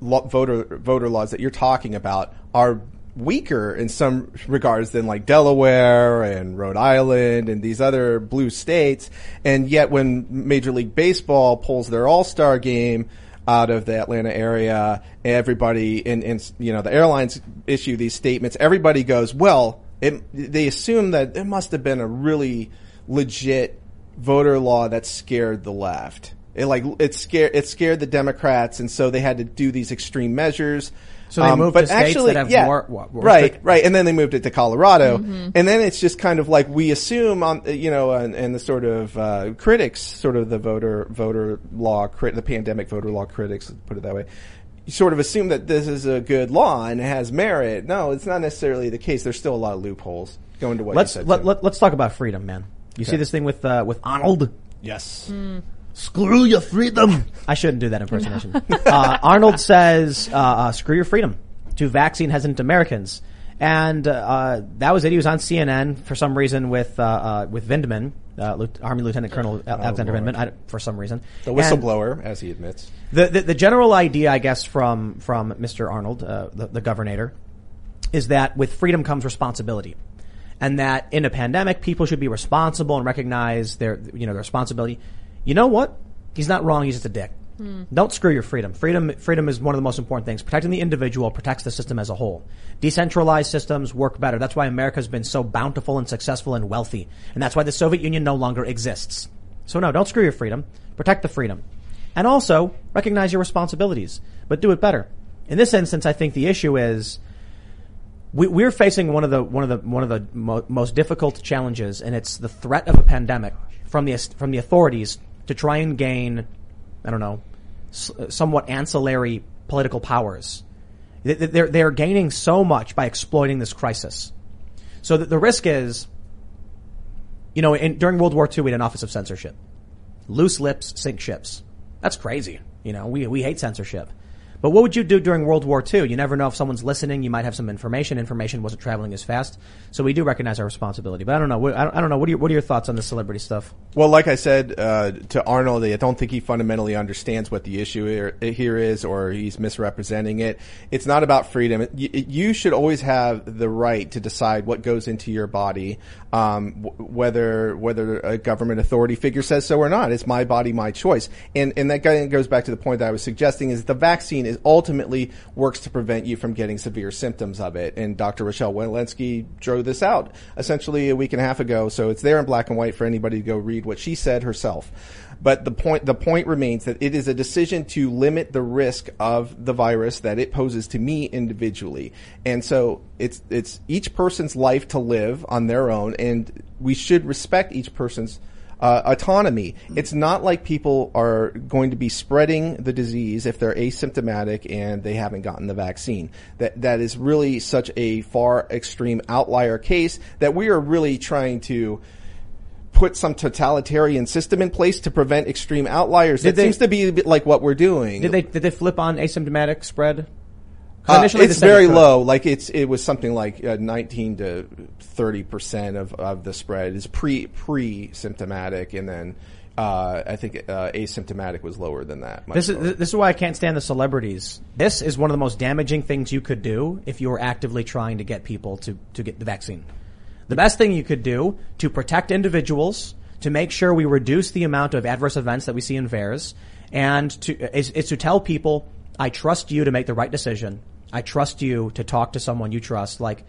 lo- voter voter laws that you're talking about are weaker in some regards than like Delaware and Rhode Island and these other blue states, and yet when Major League Baseball pulls their All Star game out of the Atlanta area, everybody in, and you know the airlines issue these statements. Everybody goes, well, it, they assume that it must have been a really legit voter law that scared the left. It like it scared it scared the Democrats, and so they had to do these extreme measures. So they moved but to states actually, that have yeah, more- what- more right, strict- right, and then they moved it to Colorado, Mhm. and then it's just kind of like we assume on you know, and, and the sort of uh, critics, sort of the voter voter law, crit, the pandemic voter law critics, put it that way. You sort of assume that this is a good law and it has merit. No, it's not necessarily the case. There's still a lot of loopholes. Going to what Let's you said. let, too. let, let's talk about freedom, man. You Okay. see this thing with uh, with Arnold? Yes. Screw your freedom. I shouldn't do that impersonation. uh, Arnold says, uh, uh, "Screw your freedom" to vaccine hesitant Americans, and uh, that was it. He was on CNN for some reason with uh, uh, with Vindman, uh, Army Lieutenant Colonel Alexander Lord. Vindman, I, for some reason. The And- whistleblower, as he admits. the, the the general idea, I guess, from from Mr. Arnold, uh, the, the governor, is that with freedom comes responsibility, and that in a pandemic, people should be responsible and recognize their you know their responsibility. You know what? He's not wrong. He's just a dick. Hmm. Don't screw your freedom. Freedom freedom is one of the most important things. Protecting the individual protects the system as a whole. Decentralized systems work better. That's why America's been so bountiful and successful and wealthy, and that's why the Soviet Union no longer exists. So no, don't screw your freedom. Protect the freedom. And also, recognize your responsibilities, but do it better. In this instance, I think the issue is we, we're facing one of the one of the one of the mo- most difficult challenges, and it's the threat of a pandemic from the from the authorities to try and gain, I don't know, s- uh, somewhat ancillary political powers. They- They're they're gaining so much by exploiting this crisis. So the, the risk is, you know, in, during World War II, we had an Office of Censorship. Loose lips sink ships. That's crazy. You know, we, we hate censorship. But what would you do during World War II? You never know if someone's listening. You might have some information. Information wasn't traveling as fast. So we do recognize our responsibility. But I don't know. I don't, know. What are, your, what are your thoughts on the celebrity stuff? Well, like I said uh, to Arnold, I don't think he fundamentally understands what the issue here, is, or he's misrepresenting it. It's not about freedom. You should always have the right to decide what goes into your body, um, w- whether whether a government authority figure says so or not. It's my body, my choice. And and that goes back to the point that I was suggesting is the vaccine is ultimately works to prevent you from getting severe symptoms of it. And Dr. Rochelle Walensky drew this out essentially a week and a half ago. So it's there in black and white for anybody to go read what she said herself. But the point, the point remains that it is a decision to limit the risk of the virus that it poses to me individually. And so it's, it's each person's life to live on their own and we should respect each person's uh, autonomy. It's not like people are going to be spreading the disease if they're asymptomatic and they haven't gotten the vaccine. That that is really such a far extreme outlier case that we are really trying to put some totalitarian system in place to prevent extreme outliers. Did That they- seems to be a bit like what we're doing. Did they did they flip on asymptomatic spread? Uh, initially it's very could. low. Like it's it was something like uh, 19 to 30 percent of, of the spread is pre pre symptomatic, and then uh, I think uh, asymptomatic was lower than that. This lower. is this is why I can't stand the celebrities. This is one of the most damaging things you could do if you were actively trying to get people to to get the vaccine. The best thing you could do to protect individuals, to make sure we reduce the amount of adverse events that we see in VAERS, and to is, is to tell people, I trust you to make the right decision. I trust you to talk to someone you trust. Like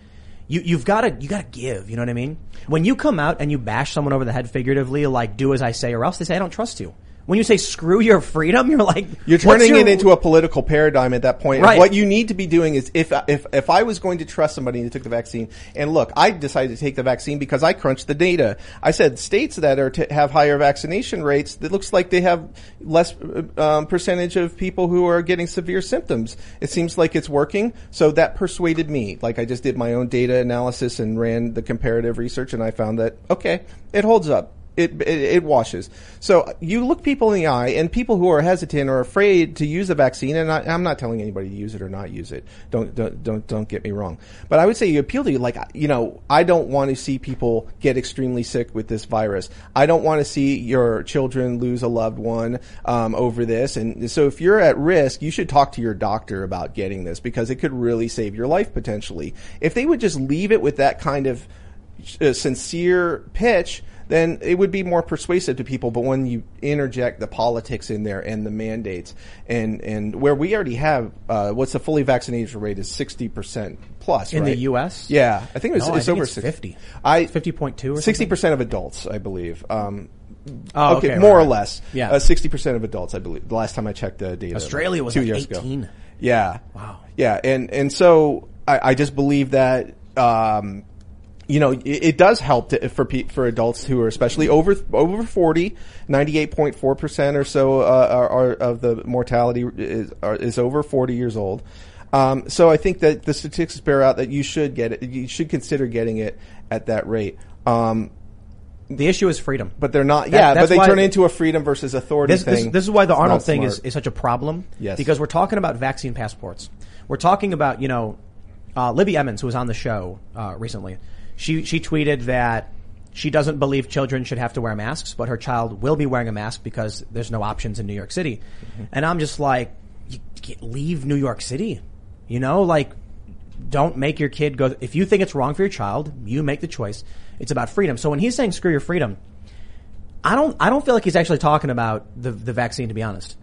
you, you've got to you got to give. You know what I mean? When you come out and you bash someone over the head figuratively, like do as I say or else, they say I don't trust you. When you say screw your freedom, you're like You're turning your- it into a political paradigm at that point. Right. What you need to be doing is if if if I was going to trust somebody who took the vaccine, and look, I decided to take the vaccine because I crunched the data. I said states that are to have higher vaccination rates, it looks like they have less uh, um, percentage of people who are getting severe symptoms. It seems like it's working, so that persuaded me. Like I just did my own data analysis and ran the comparative research, and I found that okay, it holds up it, it it washes. So you look people in the eye, and people who are hesitant or afraid to use the vaccine. And I, I'm not telling anybody to use it or not use it. Don't don't don't don't get me wrong. But I would say you appeal to you like you know I don't want to see people get extremely sick with this virus. I don't want to see your children lose a loved one um, over this. And so if you're at risk, you should talk to your doctor about getting this because it could really save your life potentially. If they would just leave it with that kind of uh, sincere pitch, then it would be more persuasive to people. But when you interject the politics in there and the mandates, and and where we already have uh, what's the fully vaccinated rate is sixty percent plus In the? U.S.? Yeah, I think it's, No, I it's think over it's 60. 50. I fifty point two or sixty percent of adults, I believe. Um, Oh, okay, okay, more right, or less. Yeah. sixty percent of adults, I believe. The last time I checked the data, Australia was two like years 18. ago. Yeah. Wow. Yeah, and and so I, I just believe that. Um, you know, it, it does help to, for for adults who are especially over over 40, 98.4 percent or so uh, are, are of the mortality is are, is over forty years old. Um, so I think that the statistics bear out that you should get it. You should consider getting it at that rate. Um, The issue is freedom. But they're not. That- yeah, but they turn into a freedom versus authority This, this, thing. this is why the It's Arnold thing is, is such a problem. Yes. Because we're talking about vaccine passports. We're talking about, you know, uh, Libby Emmons, who was on the show uh, recently, she, she tweeted that she doesn't believe children should have to wear masks, but her child will be wearing a mask because there's no options in New York City. Mm-hmm. And I'm just like, leave New York City. You know, like, don't make your kid go. If you think it's wrong for your child, you make the choice. It's about freedom. So when he's saying screw your freedom, I don't, I don't feel like he's actually talking about the, the vaccine, to be honest.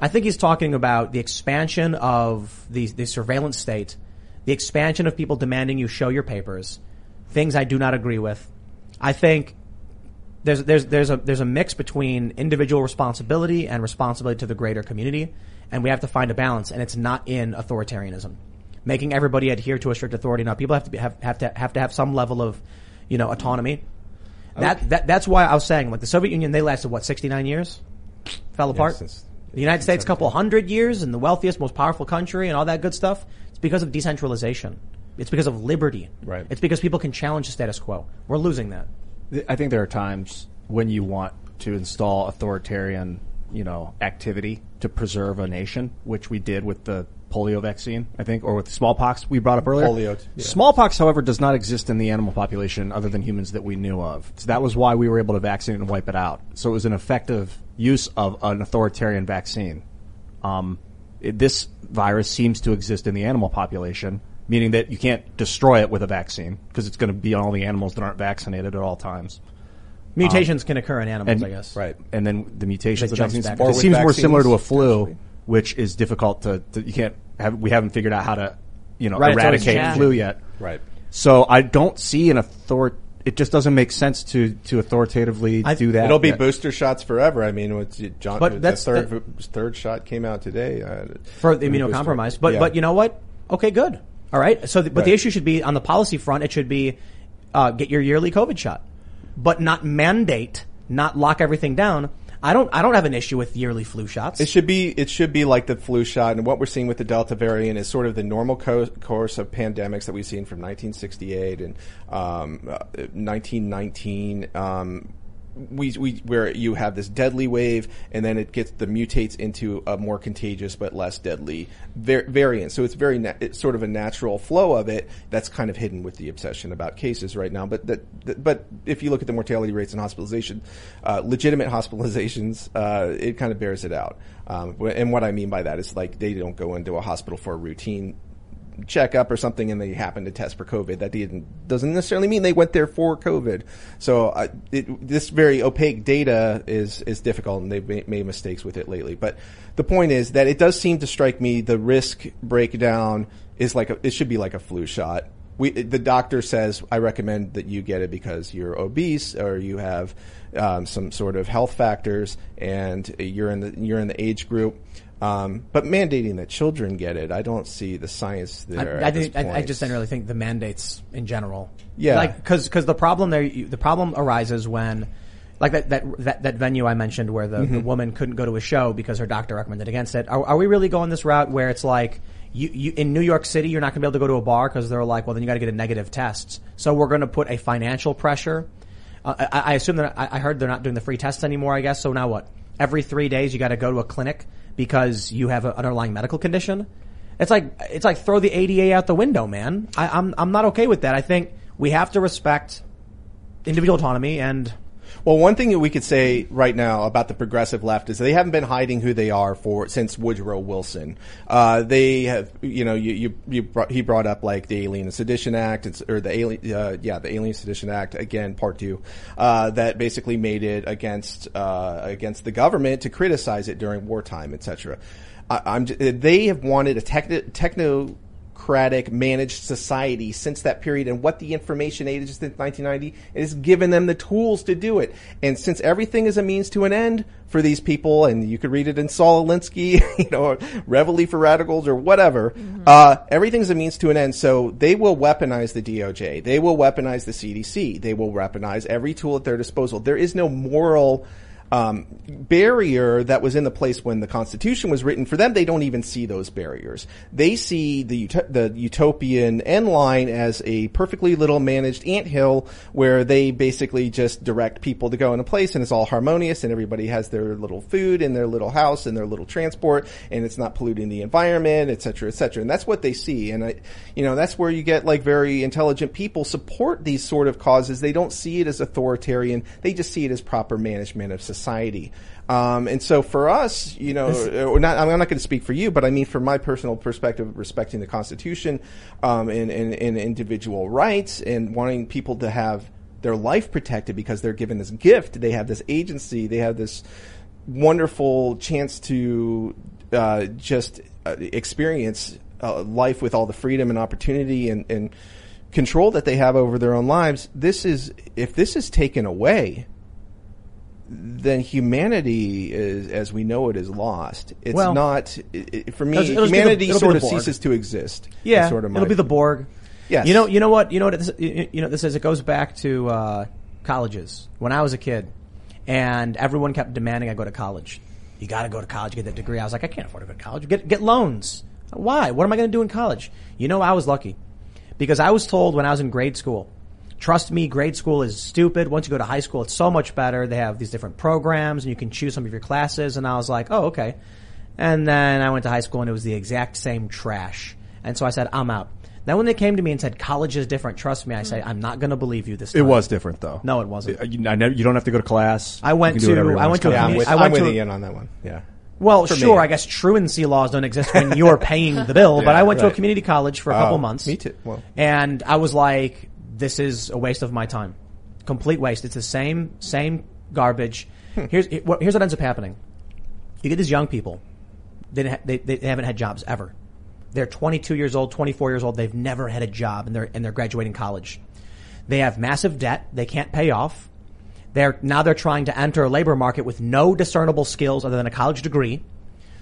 I think he's talking about the expansion of the, the surveillance state, the expansion of people demanding you show your papers, things I do not agree with. I think there's, there's, there's a, there's a mix between individual responsibility and responsibility to the greater community, and we have to find a balance, and it's not in authoritarianism. Making everybody adhere to a strict authority. Now, people have to be, have, have to, have to have some level of, you know, autonomy. That, that, that's why I was saying, like the Soviet Union, they lasted what, 69 years? Fell apart? since the United States, a couple hundred years and the wealthiest, most powerful country and all that good stuff. It's because of decentralization. It's because of liberty. Right. It's because people can challenge the status quo. We're losing that. I think there are times when you want to install authoritarian, you know, activity to preserve a nation, which we did with the polio vaccine, I think, or with smallpox we brought up earlier. Polio, yeah. Smallpox, however, does not exist in the animal population other than humans that we knew of. So that was why we were able to vaccinate and wipe it out. So it was an effective use of an authoritarian vaccine. Um, it, this virus seems to exist in the animal population, meaning that you can't destroy it with a vaccine because it's going to be on all the animals that aren't vaccinated at all times. Mutations can occur in animals, and- I guess. Right. And then the mutations That of jumps vaccines. back. It Or with seems more similar to a flu, potentially. which is difficult to, to you can't have. We haven't figured out how to, you know, Right, eradicate flu yet. Right. So I don't see an author. It just doesn't make sense to to authoritatively do that. It'll be yet. booster shots forever. I mean, what's John? But the that's- third that- third shot came out today uh, for the immunocompromised. But Yeah. but you know what? Okay, good. All right. So, the, but the issue should be on the policy front. It should be uh, get your yearly COVID shot, but not mandate, not lock everything down. I don't. I don't have an issue with yearly flu shots. It should be it should be like the flu shot, and what we're seeing with the Delta variant is sort of the normal co- course of pandemics that we've seen from 1968 and um, uh, 1919. Um, we, we where you have this deadly wave, and then it gets the mutates into a more contagious but less deadly var- variant. So it's very na- it's sort of a natural flow of it that's kind of hidden with the obsession about cases right now. But that, that but if you look at the mortality rates and hospitalization, uh, legitimate hospitalizations, uh, it kind of bears it out. Um, and what I mean by that is like they don't go into a hospital for a routine checkup or something and they happen to test for COVID. That didn't, doesn't necessarily mean they went there for COVID. So I, it, this very opaque data is, is difficult and they've made, made mistakes with it lately. But the point is that it does seem to strike me the risk breakdown is like a, it should be like a flu shot. We, the doctor says, I recommend that you get it because you're obese or you have um, some sort of health factors and you're in the, you're in the age group. Um, but mandating that children get it, I don't see the science there. I, I, at this think, I, I just didn't really think the mandates in general. Yeah. like because the problem there, you, the problem arises when. Like that, that that that venue I mentioned where the, the Mhm. woman couldn't go to a show because her doctor recommended against it. Are, are we really going this route where it's like you, you in New York City you're not going to be able to go to a bar because they're like, well then you got to get a negative test. So we're going to put a financial pressure. Uh, I, I assume that I, I heard they're not doing the free tests anymore. I guess so. Now what? Every three days you got to go to a clinic because you have an underlying medical condition. It's like it's like throw the ADA out the window, man. I, I'm I'm not okay with that. I think we have to respect individual autonomy and Well, one thing that we could say right now about the progressive left is they haven't been hiding who they are for since Woodrow Wilson. Uh, they have, you know, you, you, you brought, he brought up like the Alien Sedition Act, or the Alien, uh, yeah, the Alien Sedition Act again, part two, uh, that basically made it against uh, against the government to criticize it during wartime, etc. I'm, they have wanted a techno, techno democratic managed society since that period and what the information age is since 1990 it has given them the tools to do it. And since everything is a means to an end for these people and you could read it in Saul Alinsky you know Reveille for radicals or whatever uh, everything's a means to an end. So they will weaponize the DOJ they will weaponize the CDC they will weaponize every tool at their disposal. There is no moral um, barrier that was in the place when the Constitution was written. For them, they don't even see those barriers. They see the the utopian end line as a perfectly little managed anthill where they basically just direct people to go in a place and it's all harmonious and everybody has their little food and their little house and their little transport and it's not polluting the environment, et cetera, et cetera. And that's what they see. And I, you know, that's where you get like very intelligent people support these sort of causes. They don't see it as authoritarian. They just see it as proper management of society. Um, and so for us, you know, not, I'm not going to speak for you, but I mean, from my personal perspective, respecting the Constitution, um, and, and, and individual rights and wanting people to have their life protected because they're given this gift. They have this agency. They have this wonderful chance to uh, just uh, experience uh, life with all the freedom and opportunity and, and control that they have over their own lives. This is if this is taken away, then humanity is, as we know it, is lost. It's Well, not it, it- for me. It'll- it'll the- humanity be sort of ceases to exist. Yeah, sort of it'll be the Borg. Yes. You know, you know what, you know what, this, you know, this is, it goes back to, uh, colleges. When I was a kid and everyone kept demanding I go to college. You gotta go to college, get that degree. I was like, I can't afford to go to college. Get, get loans. Why? What am I gonna do in college? You know, I was lucky because I was told when I was in grade school, trust me, grade school is stupid. Once you go to high school, it's so much better. They have these different programs and you can choose some of your classes. And I was like, oh, okay. And then I went to high school and it was the exact same trash. And so I said, I'm out. Then when they came to me and said, college is different, trust me, I say, I'm not going to believe you this time. It was different though. No, it wasn't. Uh, You, I never, you don't have to go to class. I went You can do whatever to- I went to Yeah, I'm with, I I'm went with to- in on that one. Yeah. Well, For me. sure, I guess truancy laws don't exist when you're paying the bill, but I went to a community college for a couple Oh, months. me too. Well. And I was like, this is a waste of my time. Complete waste. It's the same, same garbage. Hmm. Here's, what- here's what ends up happening. You get these young people. They, ha- they, they haven't had jobs ever. They're 22 years old, 24 years old. They've never had a job and they're, and they're graduating college. They have massive debt. They can't pay off. They're, now they're trying to enter a labor market with no discernible skills other than a college degree.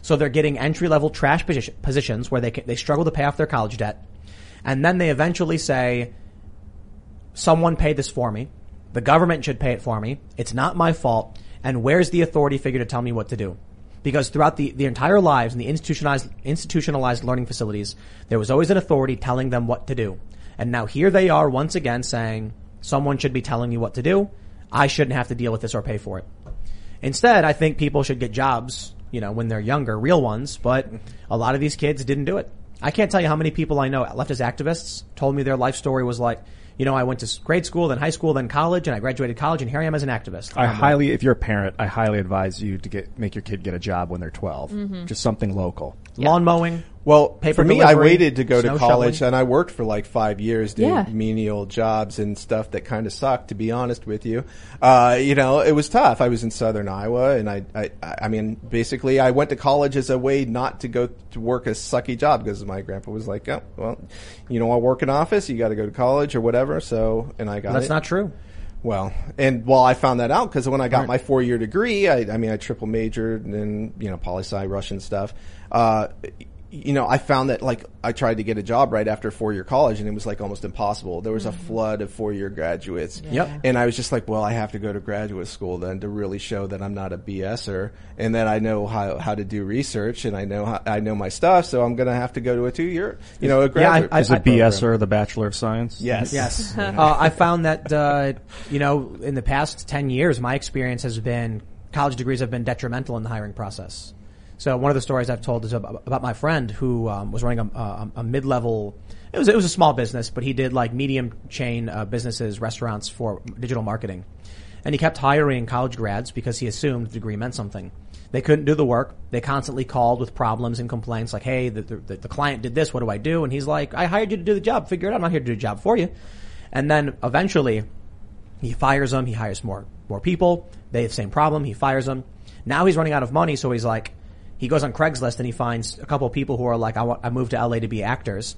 So they're getting entry level trash position, positions where they can, they struggle to pay off their college debt. And then they eventually say, someone paid this for me. The government should pay it for me. It's not my fault. And where's the authority figure to tell me what to do? Because throughout the, the entire lives in the institutionalized, institutionalized learning facilities, there was always an authority telling them what to do. And now here they are once again saying, someone should be telling me what to do. I shouldn't have to deal with this or pay for it. Instead, I think people should get jobs, you know, when they're younger, real ones, but a lot of these kids didn't do it. I can't tell you how many people I know leftist activists told me their life story was like, you know, I went to grade school, then high school, then college, and I graduated college, and here I am as an activist. I I'm highly, if you're a parent, I highly advise you to get make your kid get a job when they're 12. Mhm. Just something local. Lawn mowing. Well, Paper for me, I waited to go to college, shoveling. and I worked for like five years doing Yeah. menial jobs and stuff that kind of sucked. To be honest with you, uh, you know, it was tough. I was in Southern Iowa, and I, I, I mean, basically, I went to college as a way not to go to work a sucky job because my grandpa was like, "Oh, well, you don't want to work in office, you got to go to college or whatever." So, and I got That's it. not true. Well, and well, I found that out because when I got Right. my four year degree, I, I mean, I triple majored in, you know, poli sci Russian stuff. Uh, you know, I found that like I tried to get a job right after four year college and it was like almost impossible. There was a flood of four year graduates. Yep. And I was just like, well, I have to go to graduate school then to really show that I'm not a BSer and that I know how, how to do research and I know how, I know my stuff. So I'm going to have to go to a two year, you know, a graduate. Yeah, Is a program. BS or the Bachelor of Science? Yes. Yes. uh, I found that, uh, you know, in the past 10 years, my experience has been college degrees have been detrimental in the hiring process. So one of the stories I've told is about, my friend who um, was running a, a, a mid-level. It was it was a small business, but he did like medium chain uh, businesses, restaurants for digital marketing, and he kept hiring college grads because he assumed the degree meant something. They couldn't do the work. They constantly called with problems and complaints like, "Hey, the, the, the client did this. What do I do?" And he's like, "I hired you to do the job. Figure it out. I'm not here to do the job for you." And then eventually, he fires them. He hires more more people. They have the same problem. He fires them. Now he's running out of money, so he's like, he goes on Craigslist and he finds a couple of people who are like, I, want, I moved to LA to be actors,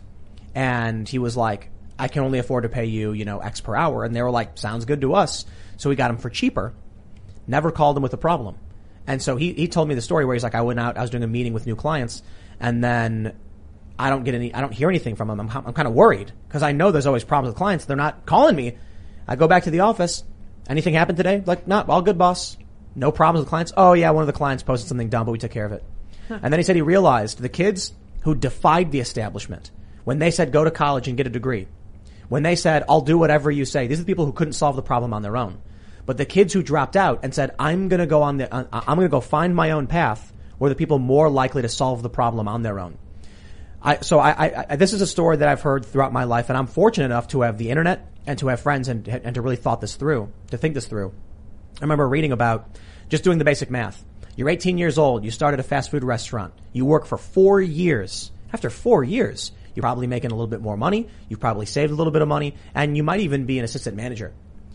and he was like, I can only afford to pay you, you know, X per hour, and they were like, sounds good to us. So we got him for cheaper. Never called him with a problem. And so he, he told me the story where he's like, I went out, I was doing a meeting with new clients, and then I don't get any, I don't hear anything from them. I'm, I'm kind of worried because I know there's always problems with clients. They're not calling me. I go back to the office. Anything happened today? Like, not all good, boss. No problems with clients. Oh yeah, one of the clients posted something dumb, but we took care of it. And then he said he realized the kids who defied the establishment when they said go to college and get a degree, when they said I'll do whatever you say, these are the people who couldn't solve the problem on their own. But the kids who dropped out and said I'm going to go on the uh, I'm going to go find my own path were the people more likely to solve the problem on their own. I, so I, I, I, this is a story that I've heard throughout my life, and I'm fortunate enough to have the internet and to have friends and, and to really thought this through, to think this through. I remember reading about just doing the basic math. You're 18 years old. You started a fast food restaurant. You work for four years. After four years, you're probably making a little bit more money. You've probably saved a little bit of money, and you might even be an assistant manager.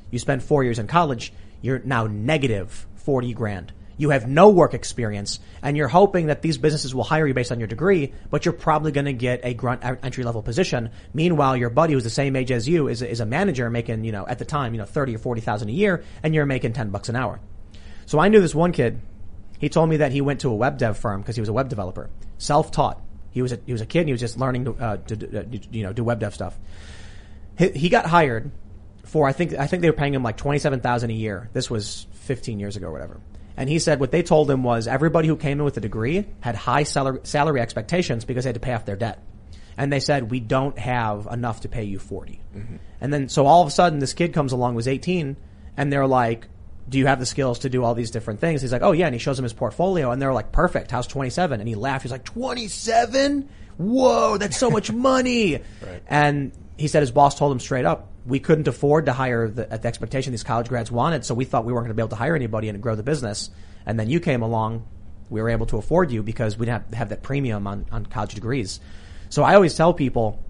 You spend four years in college. You're now negative 40 grand. You have no work experience and you're hoping that these businesses will hire you based on your degree, but you're probably going to get a grunt entry level position. Meanwhile, your buddy who's the same age as you is is a manager making, you know, at the time, you know, 30 or 40,000 a year and you're making 10 bucks an hour. So I knew this one kid. He told me that he went to a web dev firm because he was a web developer, self-taught. He was a, he was a kid and he was just learning to, uh, to uh, you know, do web dev stuff. He, he got hired for, I think, I think they were paying him like 27,000 a year. This was 15 years ago or whatever. And he said what they told him was everybody who came in with a degree had high salary, salary expectations because they had to pay off their debt. And they said, we don't have enough to pay you 40. Mm-hmm. And then, so all of a sudden this kid comes along, was 18, and they're like, do you have the skills to do all these different things? He's like, oh yeah. And he shows him his portfolio and they're like, perfect. How's 27? And he laughed. He's like, 27? Whoa, that's so much money. Right. And he said his boss told him straight up, we couldn't afford to hire the, at the expectation these college grads wanted, so we thought we weren't going to be able to hire anybody and grow the business. And then you came along, we were able to afford you because we didn't have, have that premium on, on college degrees. So I always tell people,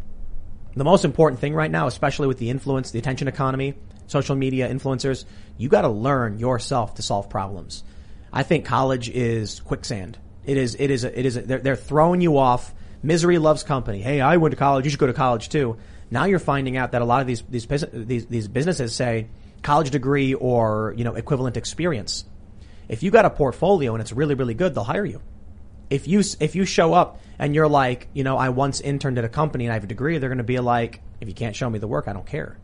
the most important thing right now, especially with the influence, the attention economy, social media influencers, you got to learn yourself to solve problems. I think college is quicksand. It is, it is, a, it is, a, they're, they're throwing you off. Misery loves company. Hey, I went to college. You should go to college too. Now you're finding out that a lot of these these these, these businesses say college degree or you know equivalent experience. If you got a portfolio and it's really really good, they'll hire you. If you if you show up and you're like, you know, I once interned at a company and I have a degree, they're going to be like, if you can't show me the work, I don't care.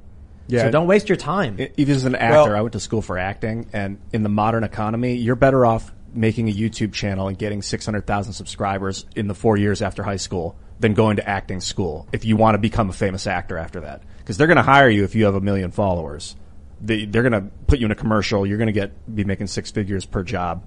Yeah. So don't waste your time. Even as an actor, well, I went to school for acting, and in the modern economy, you're better off making a YouTube channel and getting 600,000 subscribers in the four years after high school than going to acting school if you want to become a famous actor after that. Because they're going to hire you if you have a million followers. They, they're going to put you in a commercial. You're going to get be making six figures per job.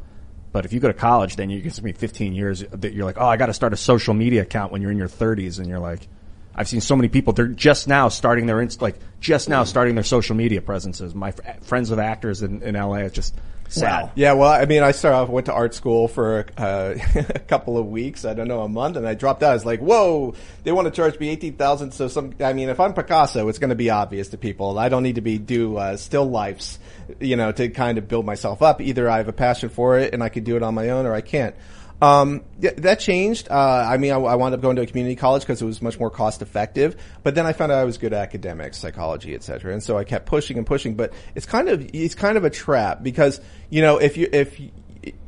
But if you go to college, then you're going to spend 15 years that you're like, oh, I got to start a social media account when you're in your 30s, and you're like, I've seen so many people. They're just now starting their like just now starting their social media presences. My fr- friends with actors in, in LA, it's just sad. Wow. Yeah, well, I mean, I started off, went to art school for uh, a couple of weeks. I don't know, a month, and I dropped out. I was like, whoa, they want to charge me eighteen thousand. So some, I mean, if I'm Picasso, it's going to be obvious to people. I don't need to be do uh, still lifes, you know, to kind of build myself up. Either I have a passion for it and I can do it on my own, or I can't. Um, that changed. Uh, I mean, I, I, wound up going to a community college because it was much more cost effective. But then I found out I was good at academics, psychology, etc. And so I kept pushing and pushing. But it's kind of it's kind of a trap because you know if you if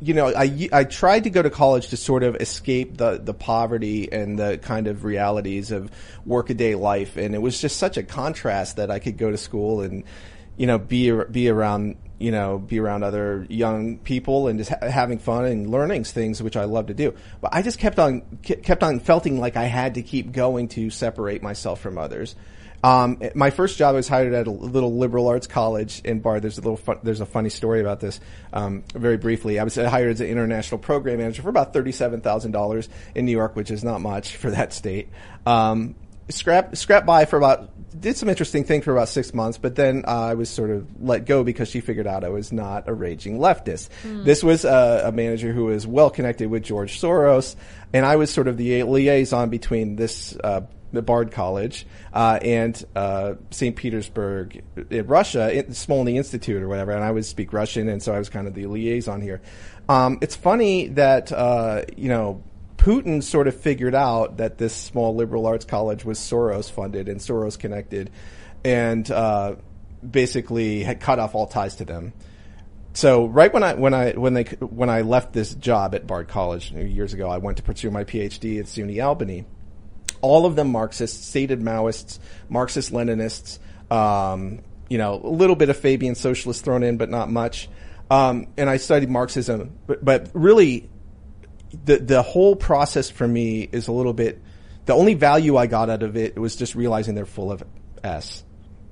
you know, I, I tried to go to college to sort of escape the, the poverty and the kind of realities of workaday life. And it was just such a contrast that I could go to school and, you know, be, be around you know, be around other young people and just ha- having fun and learning things, which I love to do. But I just kept on, kept on feeling like I had to keep going to separate myself from others. Um, my first job I was hired at a little liberal arts college in Bard. There's a little fun, there's a funny story about this. Um, very briefly, I was hired as an international program manager for about thirty-seven thousand dollars in New York, which is not much for that state. Um, scrap scrap by for about did some interesting thing for about six months, but then uh, I was sort of let go because she figured out I was not a raging leftist. Mm. This was a, a, manager who was well connected with George Soros, and I was sort of the liaison between this. Uh, the Bard College uh, and uh, St. Petersburg in Russia, Smolny Institute or whatever, and I would speak Russian, and so I was kind of the liaison here. Um, it's funny that uh, you know Putin sort of figured out that this small liberal arts college was Soros funded and Soros connected, and uh, basically had cut off all ties to them. So right when I when I when they when I left this job at Bard College years ago, I went to pursue my PhD at SUNY Albany. All of them Marxists, stated Maoists, Marxist Leninists. Um, you know, a little bit of Fabian socialists thrown in, but not much. Um, and I studied Marxism, but, but really, the the whole process for me is a little bit. The only value I got out of it was just realizing they're full of s.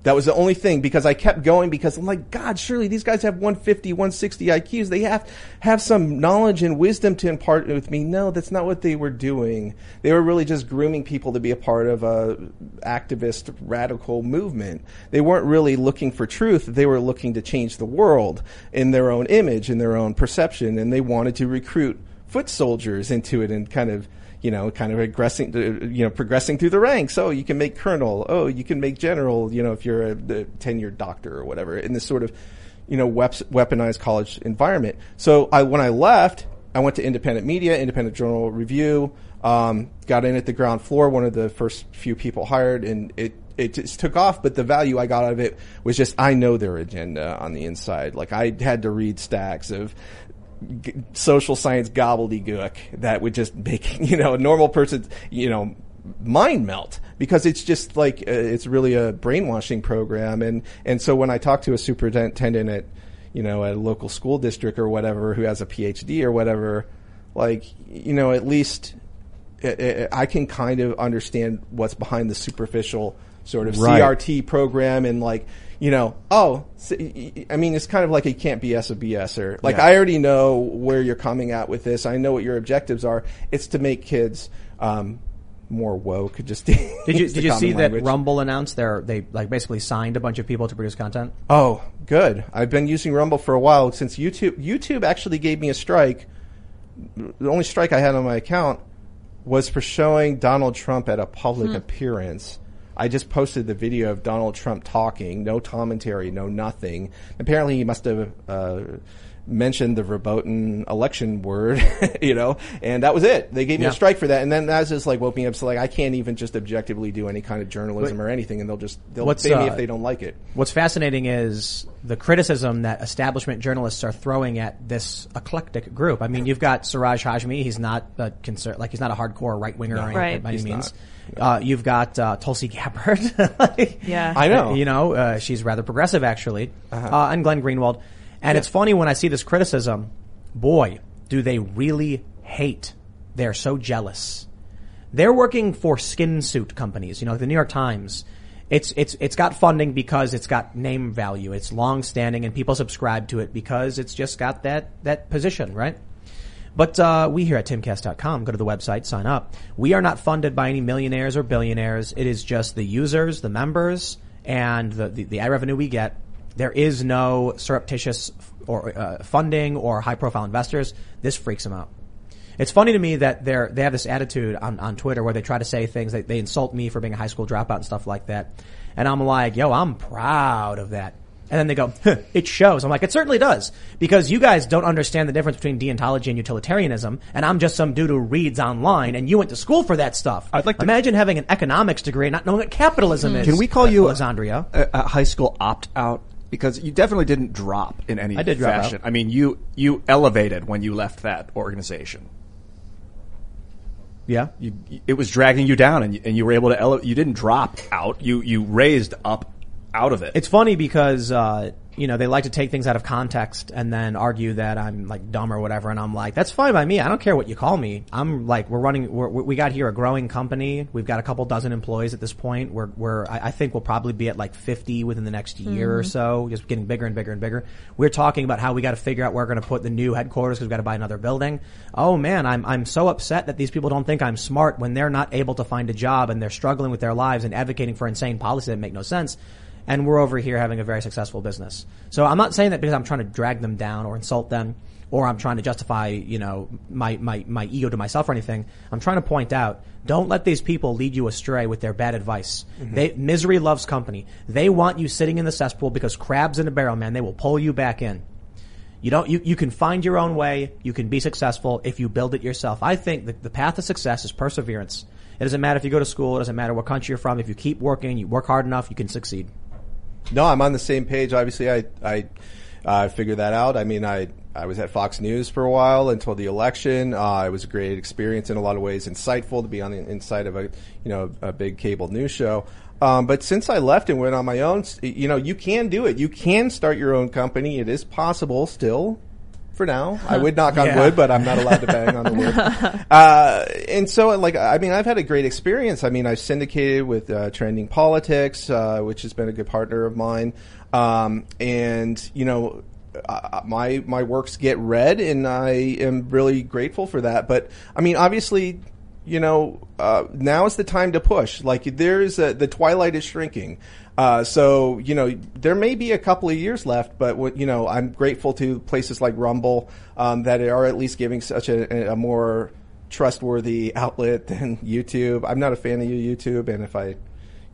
That was the only thing because I kept going because I'm like, God, surely these guys have 150, 160 IQs. They have have some knowledge and wisdom to impart with me. No, that's not what they were doing. They were really just grooming people to be a part of a activist radical movement. They weren't really looking for truth. They were looking to change the world in their own image, in their own perception, and they wanted to recruit foot soldiers into it and kind of you know, kind of aggressing, you know, progressing through the ranks. Oh, you can make colonel. Oh, you can make general. You know, if you're a, a tenured doctor or whatever, in this sort of, you know, weaponized college environment. So I, when I left, I went to independent media, independent journal review. Um, got in at the ground floor, one of the first few people hired, and it it just took off. But the value I got out of it was just I know their agenda on the inside. Like I had to read stacks of g- social science gobbledygook that would just make you know a normal person you know mind melt because it's just like uh, it's really a brainwashing program and and so when I talk to a superintendent at you know a local school district or whatever who has a PhD or whatever like you know at least I I can kind of understand what's behind the superficial sort of Right. CRT program and like you know oh I mean it's kind of like you can't BS a BSer like Yeah. I already know where you're coming at with this I know what your objectives are it's to make kids um, more woke just Did you did you see that Rumble announced their they like basically signed a bunch of people to produce content? Oh, good. I've been using Rumble for a while since YouTube. YouTube actually gave me a strike. The only strike I had on my account was for showing Donald Trump at a public Hmm. appearance. I just posted the video of Donald Trump talking, no commentary, no nothing. Apparently, he must have uh, mentioned the verboten election word, you know, and that was it. They gave me Yeah. a strike for that, and then that's just like woke me up. So like, I can't even just objectively do any kind of journalism But- or anything, and they'll just they'll What's, pay me uh, if they don't like it. What's fascinating is the criticism that establishment journalists are throwing at this eclectic group. I mean, you've got Siraj Hashmi; He's not a conser- like he's not a hardcore right winger No. or anything Right. by any He's means. Uh, you've got uh, Tulsi Gabbard. Like, Yeah. I know. You know, uh, she's rather progressive actually, Uh-huh. uh, and Glenn Greenwald. And it's funny when I see this criticism. Boy, do they really hate? They're so jealous. They're working for skin suit companies. You know, the New York Times. It's it's it's got funding because it's got name value. It's long standing, and people subscribe to it because it's just got that that position, right? But uh, we here at timcast.com go to the website, sign up. We are not funded by any millionaires or billionaires. It is just the users, the members, and the the, the ad revenue we get. There is no surreptitious or uh, funding or high profile investors. This freaks them out. It's funny to me that they're they have this attitude on, on Twitter where they try to say things they, they insult me for being a high school dropout and stuff like that, and I'm like, yo, I'm proud of that. And then they go, huh, it shows. I'm like, it certainly does. Because you guys don't understand the difference between deontology and utilitarianism, and I'm just some dude who reads online, and you went to school for that stuff. I'd like to imagine having an economics degree and not knowing what capitalism is. Can we call you Alexandria? a, a high school opt out? Because you definitely didn't drop in any I did drop fashion. out. I mean, you you elevated when you left that organization. Yeah, you, it was dragging you down, and you, and you were able to ele- you didn't drop out. You you raised up out of it. It's funny because uh, you know they like to take things out of context and then argue that I'm like dumb or whatever, and I'm like, that's fine by me. I don't care what you call me. I'm like, we're running. We're, we got here a growing company. We've got a couple dozen employees at this point. We're we're I, I think we'll probably be at like 50 within the next year or Mhm. so, just getting bigger and bigger and bigger. We're talking about how we got to figure out where we're going to put the new headquarters because we've got to buy another building. Oh man, I'm I'm so upset that these people don't think I'm smart when they're not able to find a job and they're struggling with their lives and advocating for insane policies that make no sense and we're over here having a very successful business. So I'm not saying that because I'm trying to drag them down or insult them or I'm trying to justify, you know, my, my, my ego to myself or anything. I'm trying to point out, don't let these people lead you astray with their bad advice. Mhm. They, misery loves company. They want you sitting in the cesspool because crabs in a barrel, man, they will pull you back in. You don't, you, you can find your own way. You can be successful if you build it yourself. I think the, the path to success is perseverance. It doesn't matter if you go to school. It doesn't matter what country you're from. If you keep working, you work hard enough, you can succeed. No, I'm on the same page. Obviously, I I uh, figured that out. I mean, I I was at Fox News for a while until the election. Uh, it was a great experience in a lot of ways, insightful to be on the inside of a you know a big cable news show. Um, but since I left and went on my own, you know, you can do it. You can start your own company. It is possible still. For now, I would knock on Yeah. wood, but I'm not allowed to bang on the wood. Uh, and so, like, I mean, I've had a great experience. I mean, I've syndicated with uh, Trending Politics, uh, which has been a good partner of mine. Um, and you know, uh, my my works get read, and I am really grateful for that. But I mean, obviously, you know, uh, now is the time to push. Like, there's a, the twilight is shrinking. Uh, so you know there may be a couple of years left, but what, you know I'm grateful to places like Rumble um, that are at least giving such a, a more trustworthy outlet than YouTube. I'm not a fan of you YouTube, and if I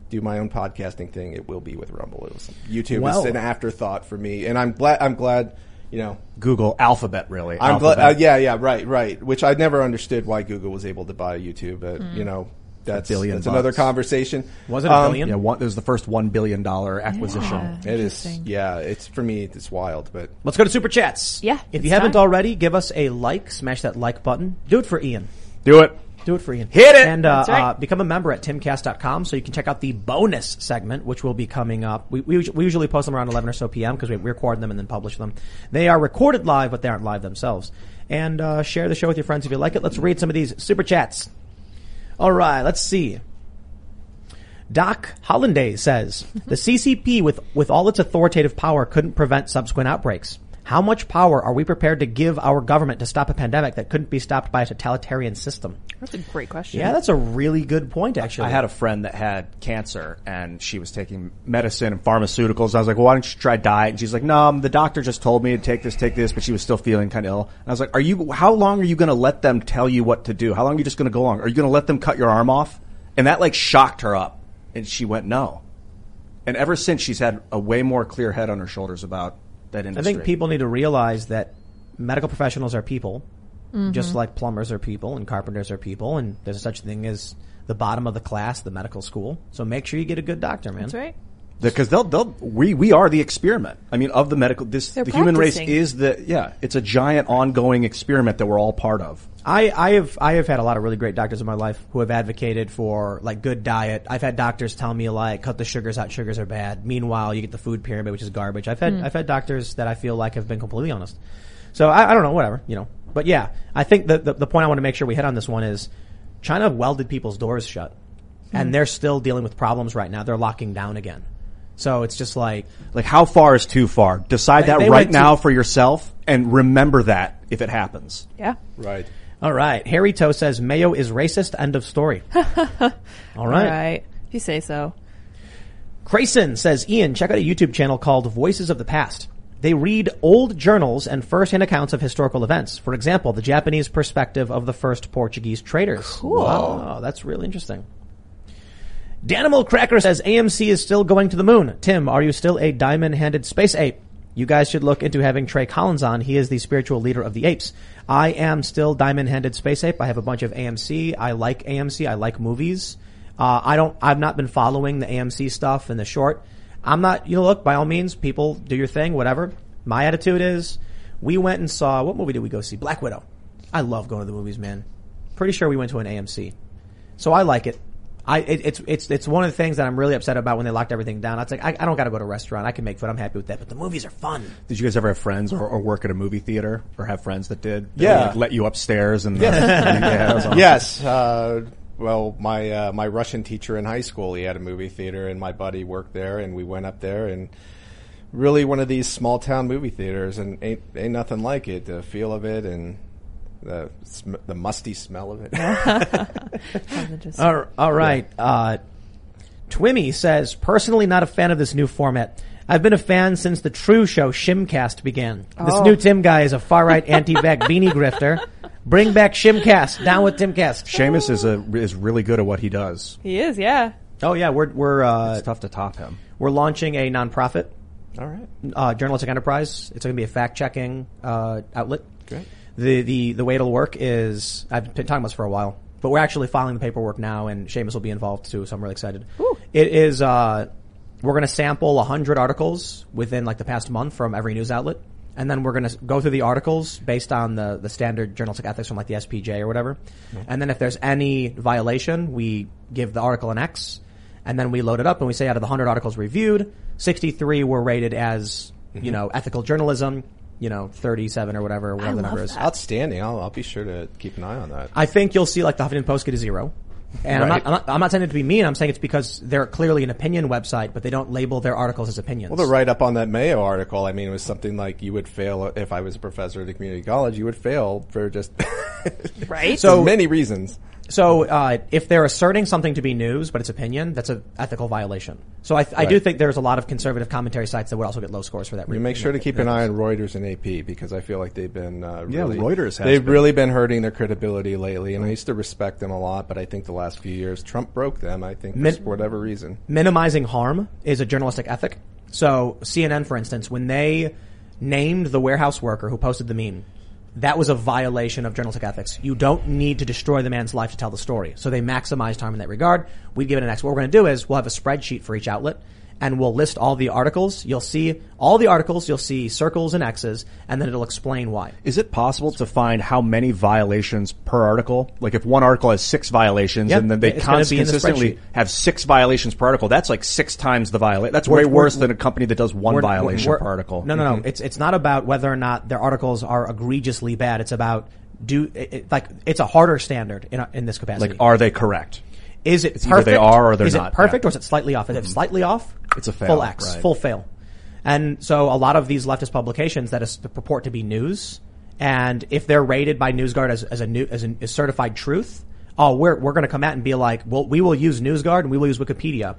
do my own podcasting thing, it will be with Rumble. It was, YouTube Well- is an afterthought for me, and I'm glad. I'm glad. You know, Google Alphabet, really. I'm glad. Alphabet. Uh, yeah, yeah, right, right. Which I never understood why Google was able to buy YouTube, but Mm. you know, that's billion that's another conversation. Was it a Um, billion? Yeah, one, it was the first one billion dollar acquisition. It is. Yeah, it's for me. It's wild, but Let's go to super chats. Yeah, If you haven't time. already, give us a like. Smash that like button. Do it for Ian. Do it. Do it for Ian. Hit it! And uh, right. uh, become a member at timcast.com so you can check out the bonus segment, which will be coming up. We, we, we usually post them around 11 or so p.m. because we, we record them and then publish them. They are recorded live, but they aren't live themselves. And uh, share the show with your friends if you like it. Let's read some of these super chats. All right, let's see. Doc Hollanday says the CCP, with with all its authoritative power, couldn't prevent subsequent outbreaks. How much power are we prepared to give our government to stop a pandemic that couldn't be stopped by a totalitarian system? That's a great question. Yeah, that's a really good point, actually. I had a friend that had cancer and she was taking medicine and pharmaceuticals. I was like, well, why don't you try diet? And she's like, no, um, the doctor just told me to take this, take this, but she was still feeling kind of ill. And I was like, are you, how long are you going to let them tell you what to do? How long are you just going to go along? Are you going to let them cut your arm off? And that like shocked her up. And she went, no. And ever since she's had a way more clear head on her shoulders about that I think people need to realize that medical professionals are people, Mhm. just like plumbers are people and carpenters are people, and there's such thing as the bottom of the class, the medical school. So make sure you get a good doctor, man. That's right. Because they'll, they'll, we, we are the experiment. I mean, of the medical, this, They're the human race practicing. is the, yeah, it's a giant ongoing experiment that we're all part of. I, I have I have had a lot of really great doctors in my life who have advocated for like good diet. I've had doctors tell me like cut the sugars out, sugars are bad. Meanwhile, you get the food pyramid, which is garbage. I've had Hmm. I've had doctors that I feel like have been completely honest. So I, I don't know, whatever, you know. But yeah, I think the, the the point I want to make sure we hit on this one is China welded people's doors shut, Hmm. and they're still dealing with problems right now. They're locking down again. So it's just like Like, how far is too far? Decide They- that they right went now too- for yourself and remember that if it happens. Yeah. Right. All right. Harry Toe says Mayo is racist. End of story. All right. All right. If you say so. Crayson says, Ian, check out a YouTube channel called Voices of the Past. They read old journals and first-hand accounts of historical events. For example, the Japanese perspective of the first Portuguese traders. Cool. Wow, that's really interesting. Danimal Cracker says AMC is still going to the moon. Tim, are you still a diamond-handed space ape? You guys should look into having Trey Collins on. He is the spiritual leader of the apes. I am still diamond-handed space ape. I have a bunch of AMC. I like AMC. I like movies. Uh, I don't. I've not been following the AMC stuff in the short. I'm not. You know, look. By all means, people do your thing. Whatever. My attitude is, we went and saw what movie did we go see? Black Widow. I love going to the movies, man. Pretty sure we went to an AMC, so I like it. I it, it's it's it's one of the things that I'm really upset about when they locked everything down. It's like I, I don't got to go to a restaurant. I can make food. I'm happy with that. But the movies are fun. Did you guys ever have friends or, or work at a movie theater or have friends that did? That Yeah. would, like, let you upstairs and Yes. yeah, awesome. yes. Uh, well, my uh, my Russian teacher in high school, he had a movie theater, and my buddy worked there, and we went up there, and really one of these small town movie theaters, and ain't ain't nothing like it. The feel of it, and the sm- the musty smell of it. All, all right. Uh, Twimmy says, personally not a fan of this new format. I've been a fan since the True Show Shimcast began. This Oh. new Tim guy is a far right anti-vac beanie grifter. Bring back Shimcast. Down with Timcast. Seamus is a is really good at what he does. He is, yeah. Oh yeah, we're we're uh, It's tough to top him. we're launching a nonprofit All right. uh, journalistic enterprise. It's going to be a fact checking uh, outlet. Great. The the the way it'll work is I've been talking about this for a while, but we're actually filing the paperwork now, and Seamus will be involved too. So I'm really excited. It is uh, we're going to sample hundred articles within like the past month from every news outlet, and then we're going to go through the articles based on the the standard journalistic ethics from like the SPJ or whatever, and then if there's any violation, we give the article an X. And then we load it up and we say out of the 100 articles reviewed, 63 were rated as, Mm-hmm. you know, ethical journalism, you know, 37 or whatever, whatever the number is. Outstanding. I'll, I'll be sure to keep an eye on that. I think you'll see like the Huffington Post get a zero. And I'm, not, I'm, not, I'm not saying it to be mean. I'm saying it's because they're clearly an opinion website, but they don't label their articles as opinions. Well, the write up on that Mayo article, I mean, it was something like you would fail if I was a professor at a community college. You would fail for just right. so many reasons. So uh, if they're asserting something to be news, but it's opinion, that's an ethical violation. So I, I do think there's a lot of conservative commentary sites that would also get low scores for that. Reason. You make sure to keep an eye on Reuters and AP because I feel like they've been uh, Yeah, Reuters has they've been. really been hurting their credibility lately, and I used to respect them a lot, but I think the last few years Trump broke them. I think Min- for whatever reason. minimizing harm is a journalistic ethic. So CNN, for instance, when they named the warehouse worker who posted the meme, that was a violation of journalistic ethics. You don't need to destroy the man's life to tell the story. So they maximized harm in that regard. We'd give it an X. What we're going to do is we'll have a spreadsheet for each outlet and we'll list all the articles. You'll see all the articles. You'll see circles and X's and then it'll explain why. Is it possible to find how many violations per article? Like if one article has six violations Yep, and then they cons- in the consistently have six violations per article, that's like six times the violation. That's We're- way worse than a company that does one We're- violation we're- per article. No, no, no. Mhm. It's it's not about whether or not their articles are egregiously bad. It's about do it- like it's a harder standard in in this capacity. Like, are they correct? Is it It's perfect? they are or they're is not, it perfect yeah. or is it slightly off? Is it mm-hmm. slightly off? It's a fail, Full X, right. full fail. And so a lot of these leftist publications that is, purport to be news, and if they're rated by NewsGuard as, as a new as a as certified truth, oh, we're we're going to come out and be like, well, we will use NewsGuard and we will use Wikipedia,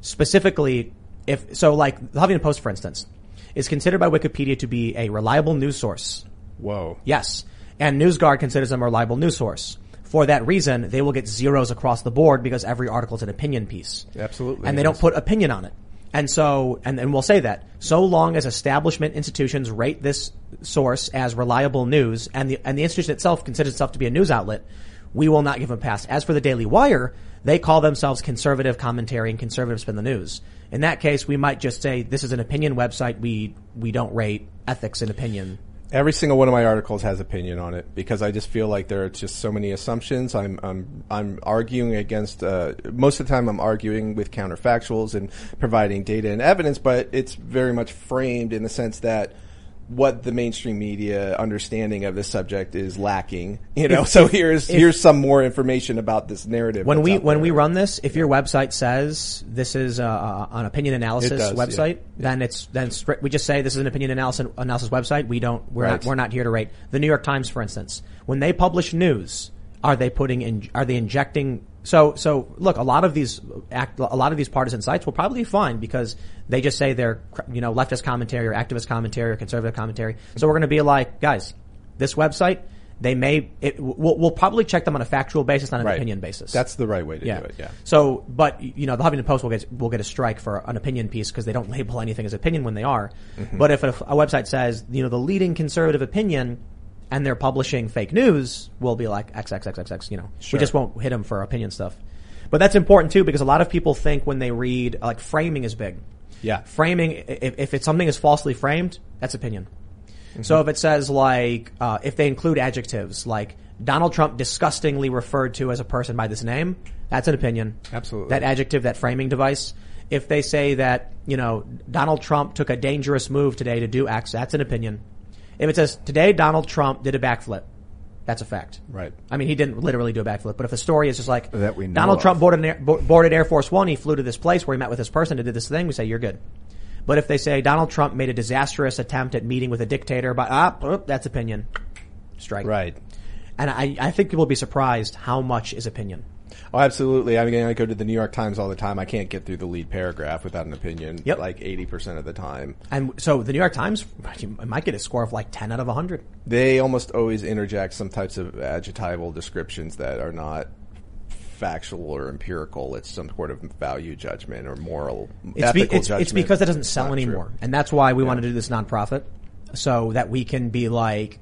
specifically if so. Like the Huffington Post, for instance, is considered by Wikipedia to be a reliable news source. Whoa. Yes. And NewsGuard considers them a reliable news source. For that reason, they will get zeros across the board because every article is an opinion piece. Absolutely. And they don't put opinion on it. And so, and, and we'll say that, so long as establishment institutions rate this source as reliable news and the, and the institution itself considers itself to be a news outlet, we will not give them a pass. As for the Daily Wire, they call themselves conservative commentary and conservative spin the news. In that case, we might just say this is an opinion website. We, we don't rate ethics and opinion. Every single one of my articles has opinion on it because I just feel like there are just so many assumptions. I'm I'm I'm arguing against. Uh, most of the time, I'm arguing with counterfactuals and providing data and evidence, but it's very much framed in the sense that what the mainstream media understanding of this subject is lacking. You know, If- so here's if- here's some more information about this narrative. when we when we run this, if your website says this is uh, an opinion analysis does, yeah. website, then it's then stri- we just say this is an opinion analysis analysis website. We don't we're Right. not we're not here to rate the New York Times, for instance. When they publish news, are they putting in are they injecting? So so look, a lot of these act, a lot of these partisan sites will probably be fine because they just say they're you know leftist commentary or activist commentary or conservative commentary. So we're going to be like, guys, this website. They may, it, we'll, we'll probably check them on a factual basis, not an Right. opinion basis. That's the right way to do it. Yeah. So, but you know, the Huffington Post will get will get a strike for an opinion piece because they don't label anything as opinion when they are. Mhm. But if a, a website says you know the leading conservative opinion, and they're publishing fake news, we'll be like X X X X X. You know, Sure. we just won't hit them for opinion stuff. But that's important too because a lot of people think when they read like framing is big. Yeah. Framing, if, if it's something is falsely framed, that's opinion. Mm-hmm. So if it says like, uh, if they include adjectives like Donald Trump disgustingly referred to as a person by this name, that's an opinion. Absolutely. That adjective, that framing device. If they say that, you know, Donald Trump took a dangerous move today to do X, that's an opinion. If it says today Donald Trump did a backflip, that's a fact. Right. I mean, he didn't literally do a backflip, but if the story is just like That we know Donald of. Trump boarded, an Air, boarded Air Force One, he flew to this place where he met with this person to do this thing, we say you're good. But if they say Donald Trump made a disastrous attempt at meeting with a dictator, but ah, that's opinion. Strike. Right. And I, I think people will be surprised how much is opinion. Oh, absolutely. I mean, I go to the New York Times all the time. I can't get through the lead paragraph without an opinion. Yep. Like 80% of the time. And so the New York Times you might get a score of like 10 out of 100. They almost always interject some types of adjectival descriptions that are not factual or empirical. It's some sort of value judgment or moral, It's, be, it's, judgment. it's because it doesn't sell anymore. true. And that's why we want to do this nonprofit so that we can be like,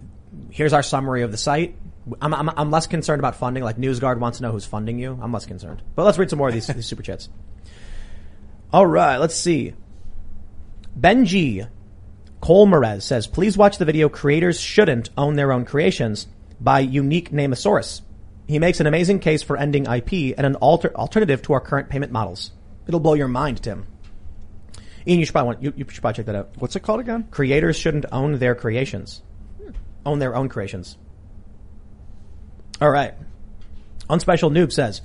here's our summary of the site. I'm, I'm, I'm less concerned about funding. Like NewsGuard wants to know who's funding you. I'm less concerned. But let's read some more of these, these super chats. All right, let's see. Benji Cole Merez says, please watch the video Creators Shouldn't Own Their Own Creations by Unique Namosaurus. He makes an amazing case for ending IP and an alter- alternative to our current payment models. It'll blow your mind, Tim. Ian, you should probably want, you, you should probably check that out. What's it called again? Creators shouldn't own their creations. Own their own creations. All right. Unspecial Noob says,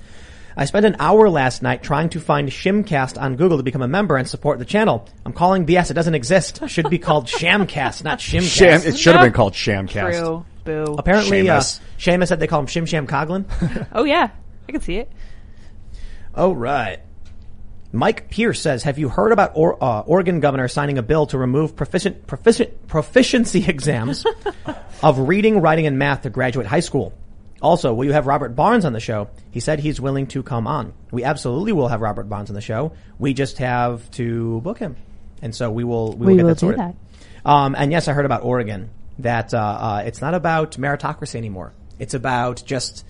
I spent an hour last night trying to find Shimcast on Google to become a member and support the channel. I'm calling BS. It doesn't exist. It should be called Shamcast, not Shimcast. Sham, it should have been called Shamcast. True. Boo. Apparently, Seamus. uh, Seamus said they call him Shim Sham Coughlin. Oh yeah, I can see it. Oh, right. Mike Pierce says, have you heard about or, uh, Oregon governor signing a bill to remove proficient, proficient, proficiency exams of reading, writing, and math to graduate high school? Also, will you have Robert Barnes on the show? He said he's willing to come on. We absolutely will have Robert Barnes on the show. We just have to book him. And so we will, we will We get will that do sorted. that. Um, and yes, I heard about Oregon that, uh, uh, it's not about meritocracy anymore. It's about just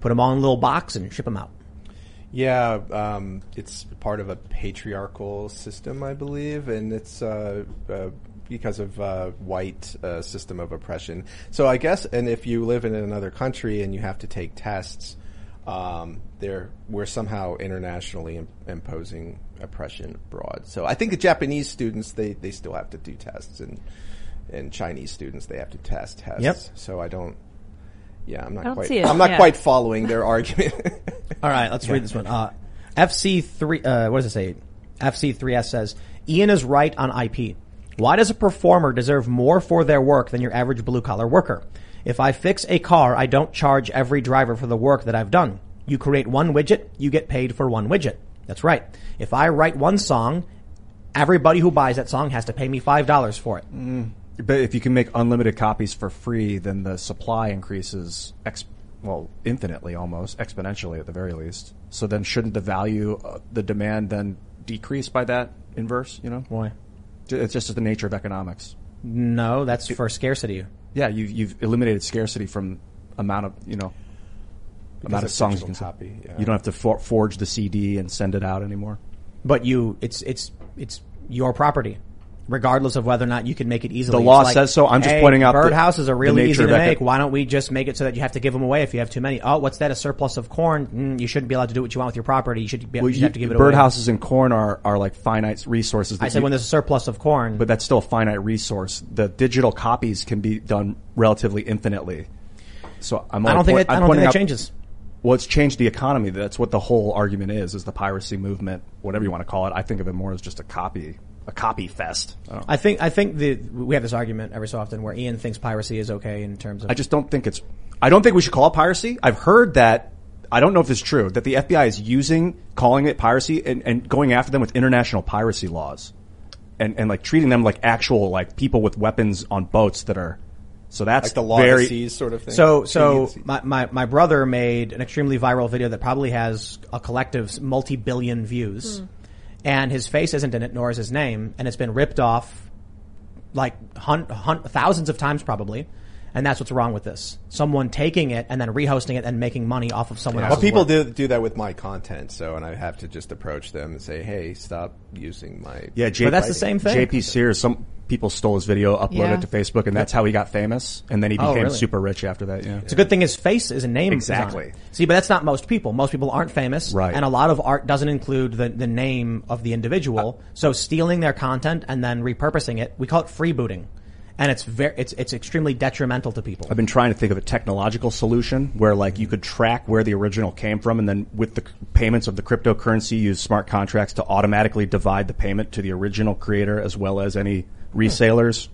put them all in a little box and ship them out. Yeah, um, it's part of a patriarchal system, I believe, and it's uh, uh, because of uh, white uh, system of oppression. So I guess, and if you live in another country and you have to take tests, um, there we're somehow internationally im- imposing oppression abroad. So I think the Japanese students they, they still have to do tests, and and Chinese students they have to test tests. Yep. So I don't. Yeah, I'm not quite. I'm not yeah. quite following their argument. All right, let's read this one. Uh, FC3, uh, what does it say? FC3S says, Ian is right on IP. Why does a performer deserve more for their work than your average blue collar worker? If I fix a car, I don't charge every driver for the work that I've done. You create one widget, you get paid for one widget. That's right. If I write one song, everybody who buys that song has to pay me $5 for it. But if you can make unlimited copies for free, then the supply increases ex- well infinitely, almost exponentially at the very least. So then, shouldn't the value, uh, the demand, then decrease by that inverse? You know, Why? It's just the nature of economics. No, that's for scarcity. Yeah, you, you've eliminated scarcity from amount of you know amount of of songs you can copy, yeah. You don't have to for- forge the CD and send it out anymore. But you, it's, it's, it's your property. Regardless of whether or not you can make it easily. The law like, says so. I'm just hey, pointing out birdhouses are really easy to make. Why don't we just make it so that you have to give them away if you have too many? Oh, what's that? A surplus of corn? Mm, you shouldn't be allowed to do what you want with your property. You should be. Well, you, should you- have to give it away. birdhouses and corn are, are like finite resources. I said you- when there's a surplus of corn. but that's still a finite resource. The digital copies can be done relatively infinitely. So I'm. I don't think point- that- I don't think that out- changes. Well, it's changed the economy. That's what the whole argument is: is the piracy movement, whatever you want to call it. I think of it more as just a copy, a copy fest. I, I think I think the we have this argument every so often where Ian thinks piracy is okay in terms of. I just don't think it's. I don't think we should call it piracy. I've heard that. I don't know if it's true that the FBI is using calling it piracy and, and going after them with international piracy laws, and and like treating them like actual like people with weapons on boats that are. So that's like the law of the seas sort of thing. So, so of the seas. my, my, my brother made an extremely viral video that probably has a collective multi-billion views. Hmm. And his face isn't in it, nor is his name. And it's been ripped off like hun, hun, thousands of times probably. And that's what's wrong with this. Someone taking it and then rehosting it and making money off of someone else. Well, else's people work. do do that with my content, so and I have to just approach them and say, "Hey, stop using my." Yeah, J- But that's the same thing. JP Sears, some people stole his video, uploaded Yeah. it to Facebook, and that's how he got famous. And then he Oh, became really? super rich after that. Yeah. It's a good thing his face is a name. is on. Exactly. See, but that's not most people. Most people aren't famous. Right. And a lot of art doesn't include the, the name of the individual. Uh, so stealing their content and then repurposing it, we call it freebooting. And it's very, it's, it's extremely detrimental to people. I've been trying to think of a technological solution where like you could track where the original came from and then with the payments of the cryptocurrency use smart contracts to automatically divide the payment to the original creator as well as any resellers.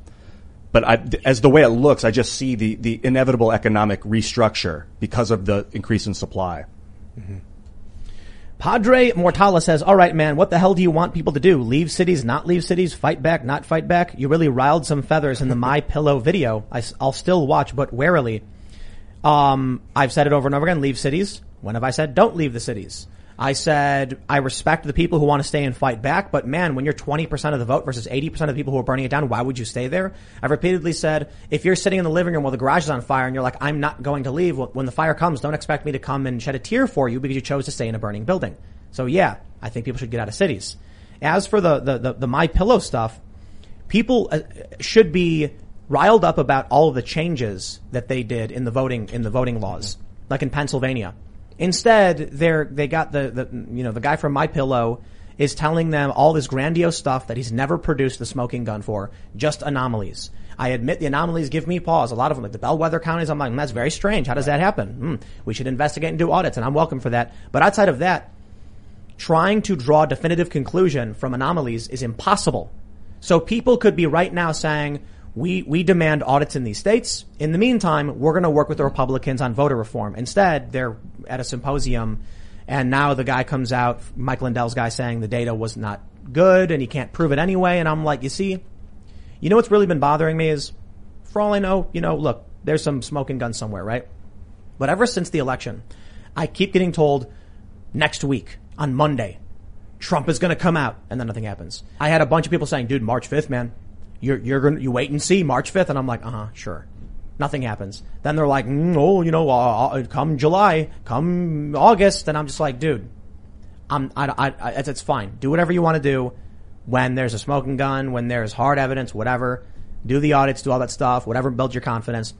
But I, as the way it looks, I just see the, the inevitable economic restructure because of the increase in supply. Mm-hmm. Padre Mortala says, all right, man, what the hell do you want people to do? Leave cities, not leave cities, fight back, not fight back? You really riled some feathers in the My Pillow video. I, will still watch, but warily. Um, I've said it over and over again, leave cities. When have I said don't leave the cities? I said I respect the people who want to stay and fight back, but man, when you're 20% of the vote versus 80% of the people who are burning it down, why would you stay there? I've repeatedly said, if you're sitting in the living room while the garage is on fire and you're like, I'm not going to leave, when the fire comes, don't expect me to come and shed a tear for you because you chose to stay in a burning building. So yeah, I think people should get out of cities. As for the, the, the, the My Pillow stuff, people uh, should be riled up about all of the changes that they did in the voting in the voting laws, like in Pennsylvania. Instead, they're they got the, the you know the guy from My Pillow is telling them all this grandiose stuff that he's never produced the smoking gun for, just anomalies. I admit the anomalies give me pause. A lot of them, like the bellwether counties, I'm like, "Hmm, that's very strange. How does that happen? Hmm, we should investigate and do audits, and I'm welcome for that. But outside of that, trying to draw definitive conclusion from anomalies is impossible. So people could be right now saying, we, we demand audits in these states. In the meantime, we're going to work with the Republicans on voter reform. Instead, they're at a symposium and now the guy comes out, Mike Lindell's guy saying the data was not good and he can't prove it anyway. And I'm like, you see, you know what's really been bothering me is, for all I know, you know, look, there's some smoking gun somewhere, right? But ever since the election, I keep getting told next week on Monday, Trump is going to come out, and then nothing happens. I had a bunch of people saying, "Dude, March 5th, man, you're you're going to you wait and see March 5th," and I'm like, "Uh huh, sure." Nothing happens. Then they're like, mm, "Oh, you know, uh, uh, come July, come August," and I'm just like, "Dude, I'm I, I, I it's, it's fine. Do whatever you want to do. When there's a smoking gun, when there's hard evidence, whatever, do the audits, do all that stuff, whatever builds your confidence.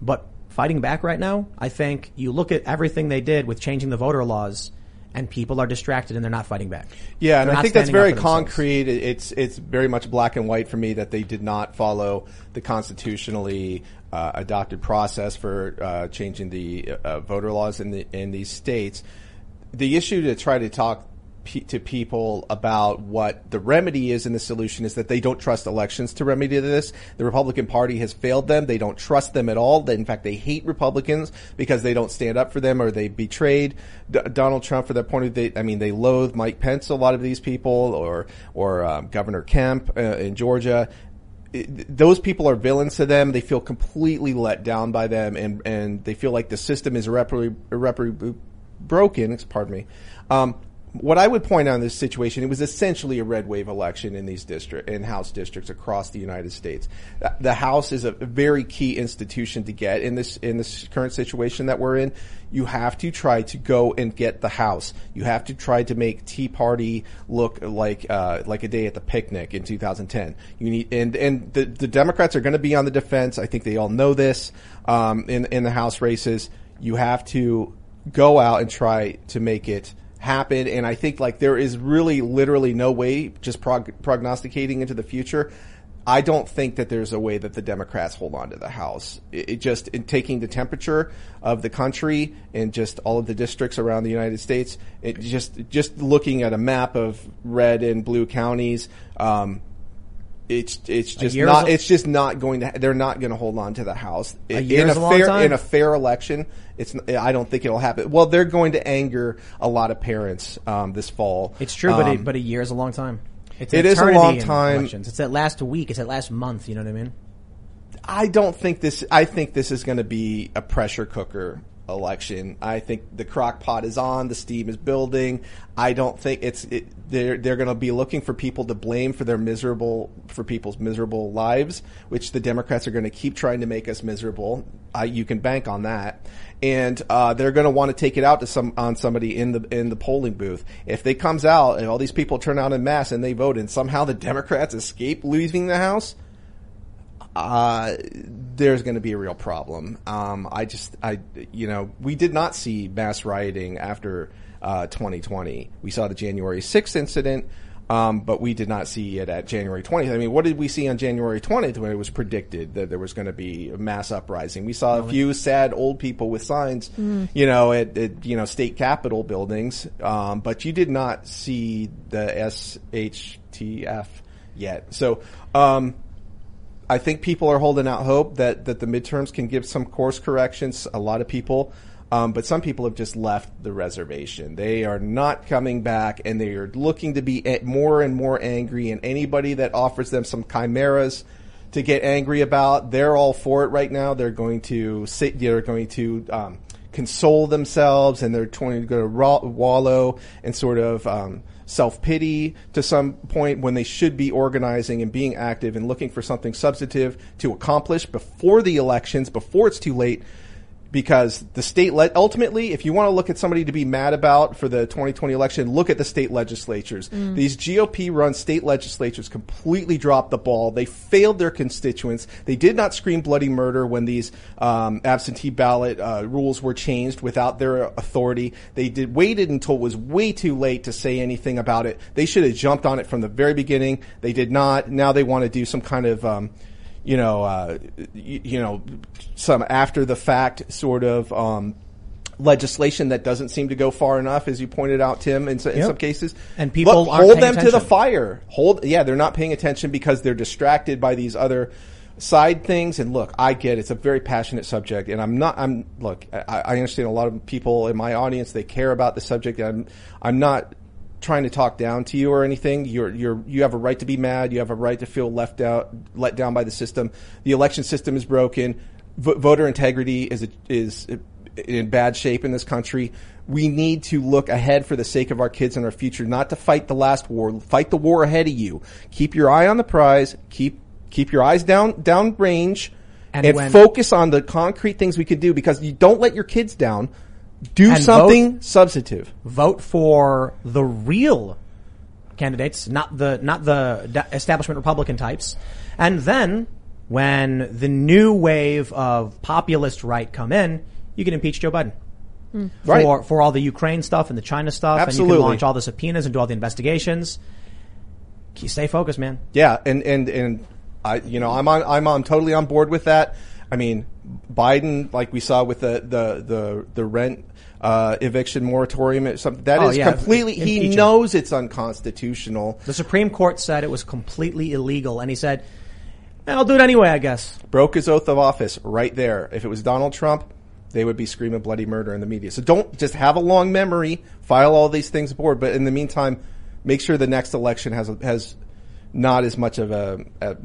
But fighting back right now, I think you look at everything they did with changing the voter laws, and people are distracted and they're not fighting back. Yeah, and They're I think that's very themselves. concrete. It's it's very much black and white for me that they did not follow the constitutionally uh, adopted process for uh, changing the uh, voter laws in the in these states. The issue to try to talk to people about what the remedy is and the solution is that they don't trust elections to remedy this. The Republican Party has failed them. They don't trust them at all. In fact, they hate Republicans because they don't stand up for them or they betrayed D- Donald Trump for that point of view. I mean, they loathe Mike Pence, a lot of these people, or, or um, Governor Kemp uh, in Georgia those people are villains to them. They feel completely let down by them, and and they feel like the system is irreparably, irreparably broken. Pardon me. Um, what I would point out in this situation, it was essentially a red wave election in these district in House districts across the United States. The House is a very key institution to get in this in this current situation that we're in. You have to try to go and get the House. You have to try to make Tea Party look like uh, like a day at the picnic in 2010. You need and and the, the Democrats are going to be on the defense. I think they all know this um, in in the House races. You have to go out and try to make it happen. And I think like there is really literally no way just prog- prognosticating into the future. I don't think that there's a way that the Democrats hold on to the House. It, it just in taking the temperature of the country and just all of the districts around the United States. It just just looking at a map of red and blue counties. Um, it's it's just not it's just not going to they're not going to hold on to the House A in a fair in a fair election. It's I don't think it'll happen. Well, they're going to anger a lot of parents um, this fall. It's true, but, Um, a, but a year is a long time. It's It is a long time. elections. It's that last week. It's that last month. You know what I mean? I don't think this. I think this is going to be a pressure cooker election. I think the crock pot is on. The steam is building. I don't think it's. It, they're they're going to be looking for people to blame for their miserable for people's miserable lives, which the Democrats are going to keep trying to make us miserable. I, you can bank on that. And uh, they're going to want to take it out to some on somebody in the in the polling booth. If they comes out and all these people turn out in mass and they vote, and somehow the Democrats escape losing the House, uh, there's going to be a real problem. Um, I just, I, you know, we did not see mass rioting after uh, 2020. We saw the January 6th incident, um, but we did not see it at January 20th. I mean, what did we see on January 20th when it was predicted that there was going to be a mass uprising? We saw a few sad old people with signs, Mm. you know, at, at you know state capitol buildings, um, but you did not see the SHTF yet. So. Um, I think people are holding out hope that, that the midterms can give some course corrections. A lot of people, um, but some people have just left the reservation. They are not coming back, and they are looking to be more and more angry. And anybody that offers them some chimeras to get angry about, they're all for it right now. They're going to sit. They're going to um, console themselves, and they're trying to go to wallow and sort of. Um, self pity to some point when they should be organizing and being active and looking for something substantive to accomplish before the elections, before it's too late. Because the state le- ultimately, if you want to look at somebody to be mad about for the 2020 election, look at the state legislatures. Mm. These GOP-run state legislatures completely dropped the ball. They failed their constituents. They did not scream bloody murder when these um, absentee ballot uh, rules were changed without their authority. They did waited until it was way too late to say anything about it. They should have jumped on it from the very beginning. They did not. Now they want to do some kind of um, you know, uh, you, you know, some after the fact sort of um, legislation that doesn't seem to go far enough, as you pointed out, Tim, in, so- in Yep. some cases. And people Look, hold them to the fire. Hold, yeah, they're not paying attention because they're distracted by these other side things. And look, I get it. it's a very passionate subject, and I'm not. I'm look. I, I understand a lot of people in my audience they care about the subject. I'm. I'm not trying to talk down to you or anything. You're you're you have a right to be mad. You have a right to feel left out, let down by the system. The election system is broken. V- voter integrity is is in bad shape in this country. We need to look ahead for the sake of our kids and our future, not to fight the last war. Fight the war ahead of you. Keep your eye on the prize. Keep keep your eyes down down range, And and, when- focus on the concrete things we can do. Because you don't let your kids down. Do And something vote- substantive. Vote for the real candidates, not the not the establishment Republican types. And then, when the new wave of populist right come in, you can impeach Joe Biden. Hmm. Right. For, for all the Ukraine stuff and the China stuff, and you Absolutely. can launch all the subpoenas and do all the investigations. Keep- Stay focused, man. Yeah, and and and I, you know, I'm on, I'm on totally on board with that. I mean, Biden, like we saw with the the the the rent uh, eviction moratorium, or something that is Oh, yeah. completely. Impeach He him. knows it's unconstitutional. The Supreme Court said it was completely illegal, and he said, "Eh, "I'll do it anyway, I guess." Broke his oath of office right there. If it was Donald Trump, they would be screaming bloody murder in the media. So don't just have a long memory, file all these things aboard, but in the meantime, make sure the next election has has not as much of a, a,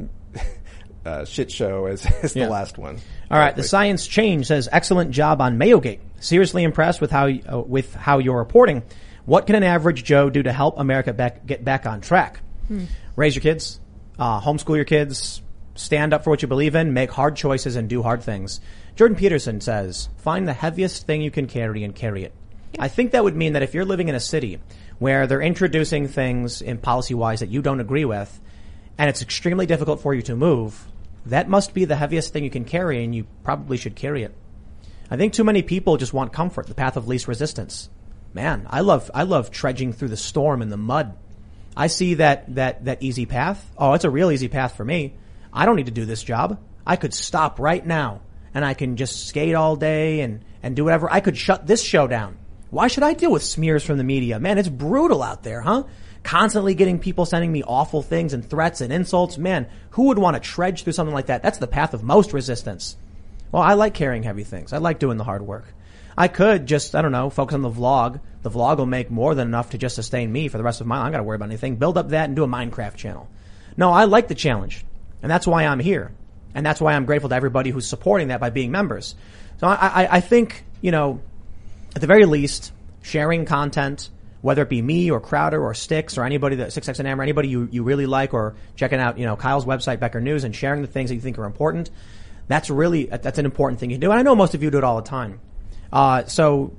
a shit show as, as Yeah. the last one. All right, the science change says excellent job on Mayogate. Seriously impressed with how uh, with how you're reporting. What can an average Joe do to help America back, get back on track? Hmm. Raise your kids, uh, homeschool your kids, stand up for what you believe in, make hard choices, and do hard things. Jordan Peterson says, find the heaviest thing you can carry and carry it. I think that would mean that if you're living in a city where they're introducing things in policy wise that you don't agree with, and it's extremely difficult for you to move, that must be the heaviest thing you can carry, and you probably should carry it. I think too many people just want comfort, the path of least resistance. Man, I love I love trudging through the storm and the mud. I see that that that easy path. Oh, it's a real easy path for me. I don't need to do this job. I could stop right now and I can just skate all day and and do whatever. I could shut this show down. Why should I deal with smears from the media? Man, it's brutal out there, huh? Constantly getting people sending me awful things and threats and insults. Man, who would want to trudge through something like that? That's the path of most resistance. Well, I like carrying heavy things. I like doing the hard work. I could just, I don't know, focus on the vlog. The vlog will make more than enough to just sustain me for the rest of my life. I don't got to worry about anything. Build up that and do a Minecraft channel. No, I like the challenge. And that's why I'm here. And that's why I'm grateful to everybody who's supporting that by being members. So I, I, I think, you know, at the very least, sharing content, whether it be me or Crowder or Styx or anybody that Styxhexenhammer, anybody you, you really like, or checking out, you know, Kyle's website, Becker News, and sharing the things that you think are important. That's really that's an important thing you do, and I know most of you do it all the time. Uh, so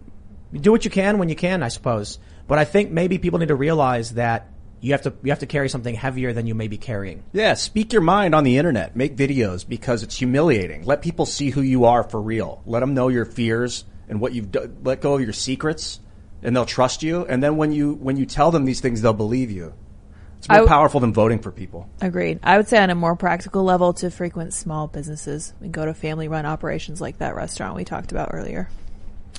do what you can when you can, I suppose. But I think maybe people need to realize that you have to you have to carry something heavier than you may be carrying. Yeah, speak your mind on the internet. Make videos because it's humiliating. Let people see who you are for real. Let them know your fears and what you've done. Let go of your secrets, and they'll trust you. And then when you when you tell them these things, they'll believe you. It's more I w- powerful than voting for people. Agreed. I would say on a more practical level to frequent small businesses and go to family run operations like that restaurant we talked about earlier.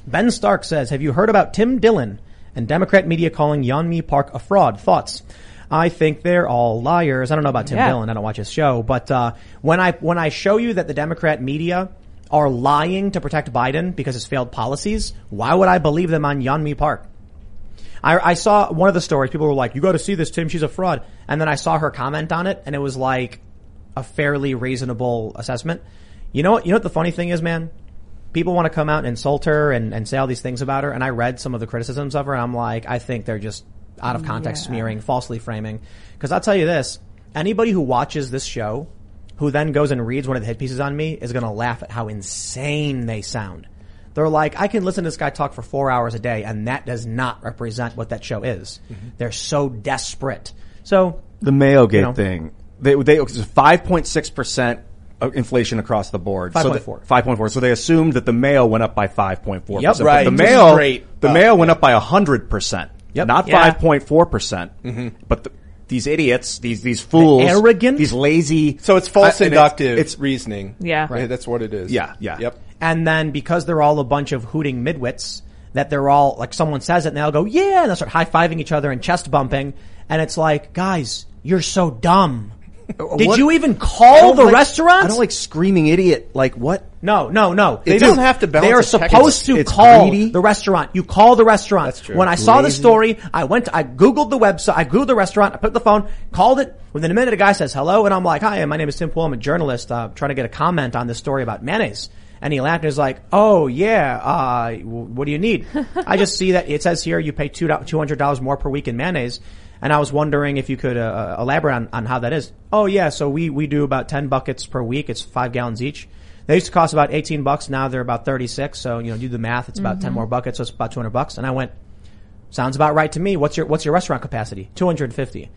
Ben Stark says, "Have you heard about Tim Dillon and Democrat media calling Yeonmi Park a fraud? Thoughts?" I think they're all liars. I don't know about Tim Yeah. Dillon. I don't watch his show, but uh, when I when I show you that the Democrat media are lying to protect Biden because his failed policies, why would I believe them on Yeonmi Park? I, I saw one of the stories. People were like, "You got to see this, Tim. She's a fraud." And then I saw her comment on it, and it was like a fairly reasonable assessment. You know what? You know what the funny thing is, man? People want to come out and insult her and, and say all these things about her. And I read some of the criticisms of her, and I'm like, I think they're just out of context, Yeah. smearing, falsely framing. Because I'll tell you this: anybody who watches this show, who then goes and reads one of the hit pieces on me, is going to laugh at how insane they sound. They're like, I can listen to this guy talk for four hours a day, and that does not represent what that show is. Mm-hmm. They're so desperate. So The Mayo Gate You know. thing. They they five point six percent uh, inflation across the board. So 5.4. Five point four. So they assumed that the Mayo went up by five point four Yep. percent. Right. The Which is Mayo great. the Uh, Mayo went up by hundred percent. Yep. Not Yeah. five point four percent. Mm-hmm. But the, these idiots, these these fools, arrogant- these lazy. So it's false I- inductive It's, reasoning. Yeah. Right. That's what it is. Yeah, yeah. Yep. And then because they're all a bunch of hooting midwits, that they're all like someone says it and they'll go, yeah, and they'll start high fiving each other and chest bumping. And it's like, guys, you're so dumb. Did What- you even call the like- restaurant? I don't like screaming idiot. Like what? No, no, no. They don't have to balance They are check. supposed to It's call greedy. the restaurant. You call the restaurant. That's true. When I saw the Lazy. story, I went. To, I googled the website. I googled the restaurant. I put the phone, called it. Within a minute, a guy says hello, and I'm like, "Hi, my name is Tim Pool. I'm a journalist. Uh, trying to get a comment on this story about mayonnaise." And he laughed and was like, "Oh yeah, uh, w- what do you need?" I just see that it says here you pay two two hundred dollars more per week in mayonnaise. And I was wondering if you could uh, uh, elaborate on, on how that is. Oh yeah, so we, we do about 10 buckets per week. It's five gallons each. They used to cost about 18 bucks. Now they're about 36. So, you know, do the math. It's about 10 mm-hmm. more buckets. So it's about 200 bucks. And I went, sounds about right to me. What's your, what's your restaurant capacity? 250.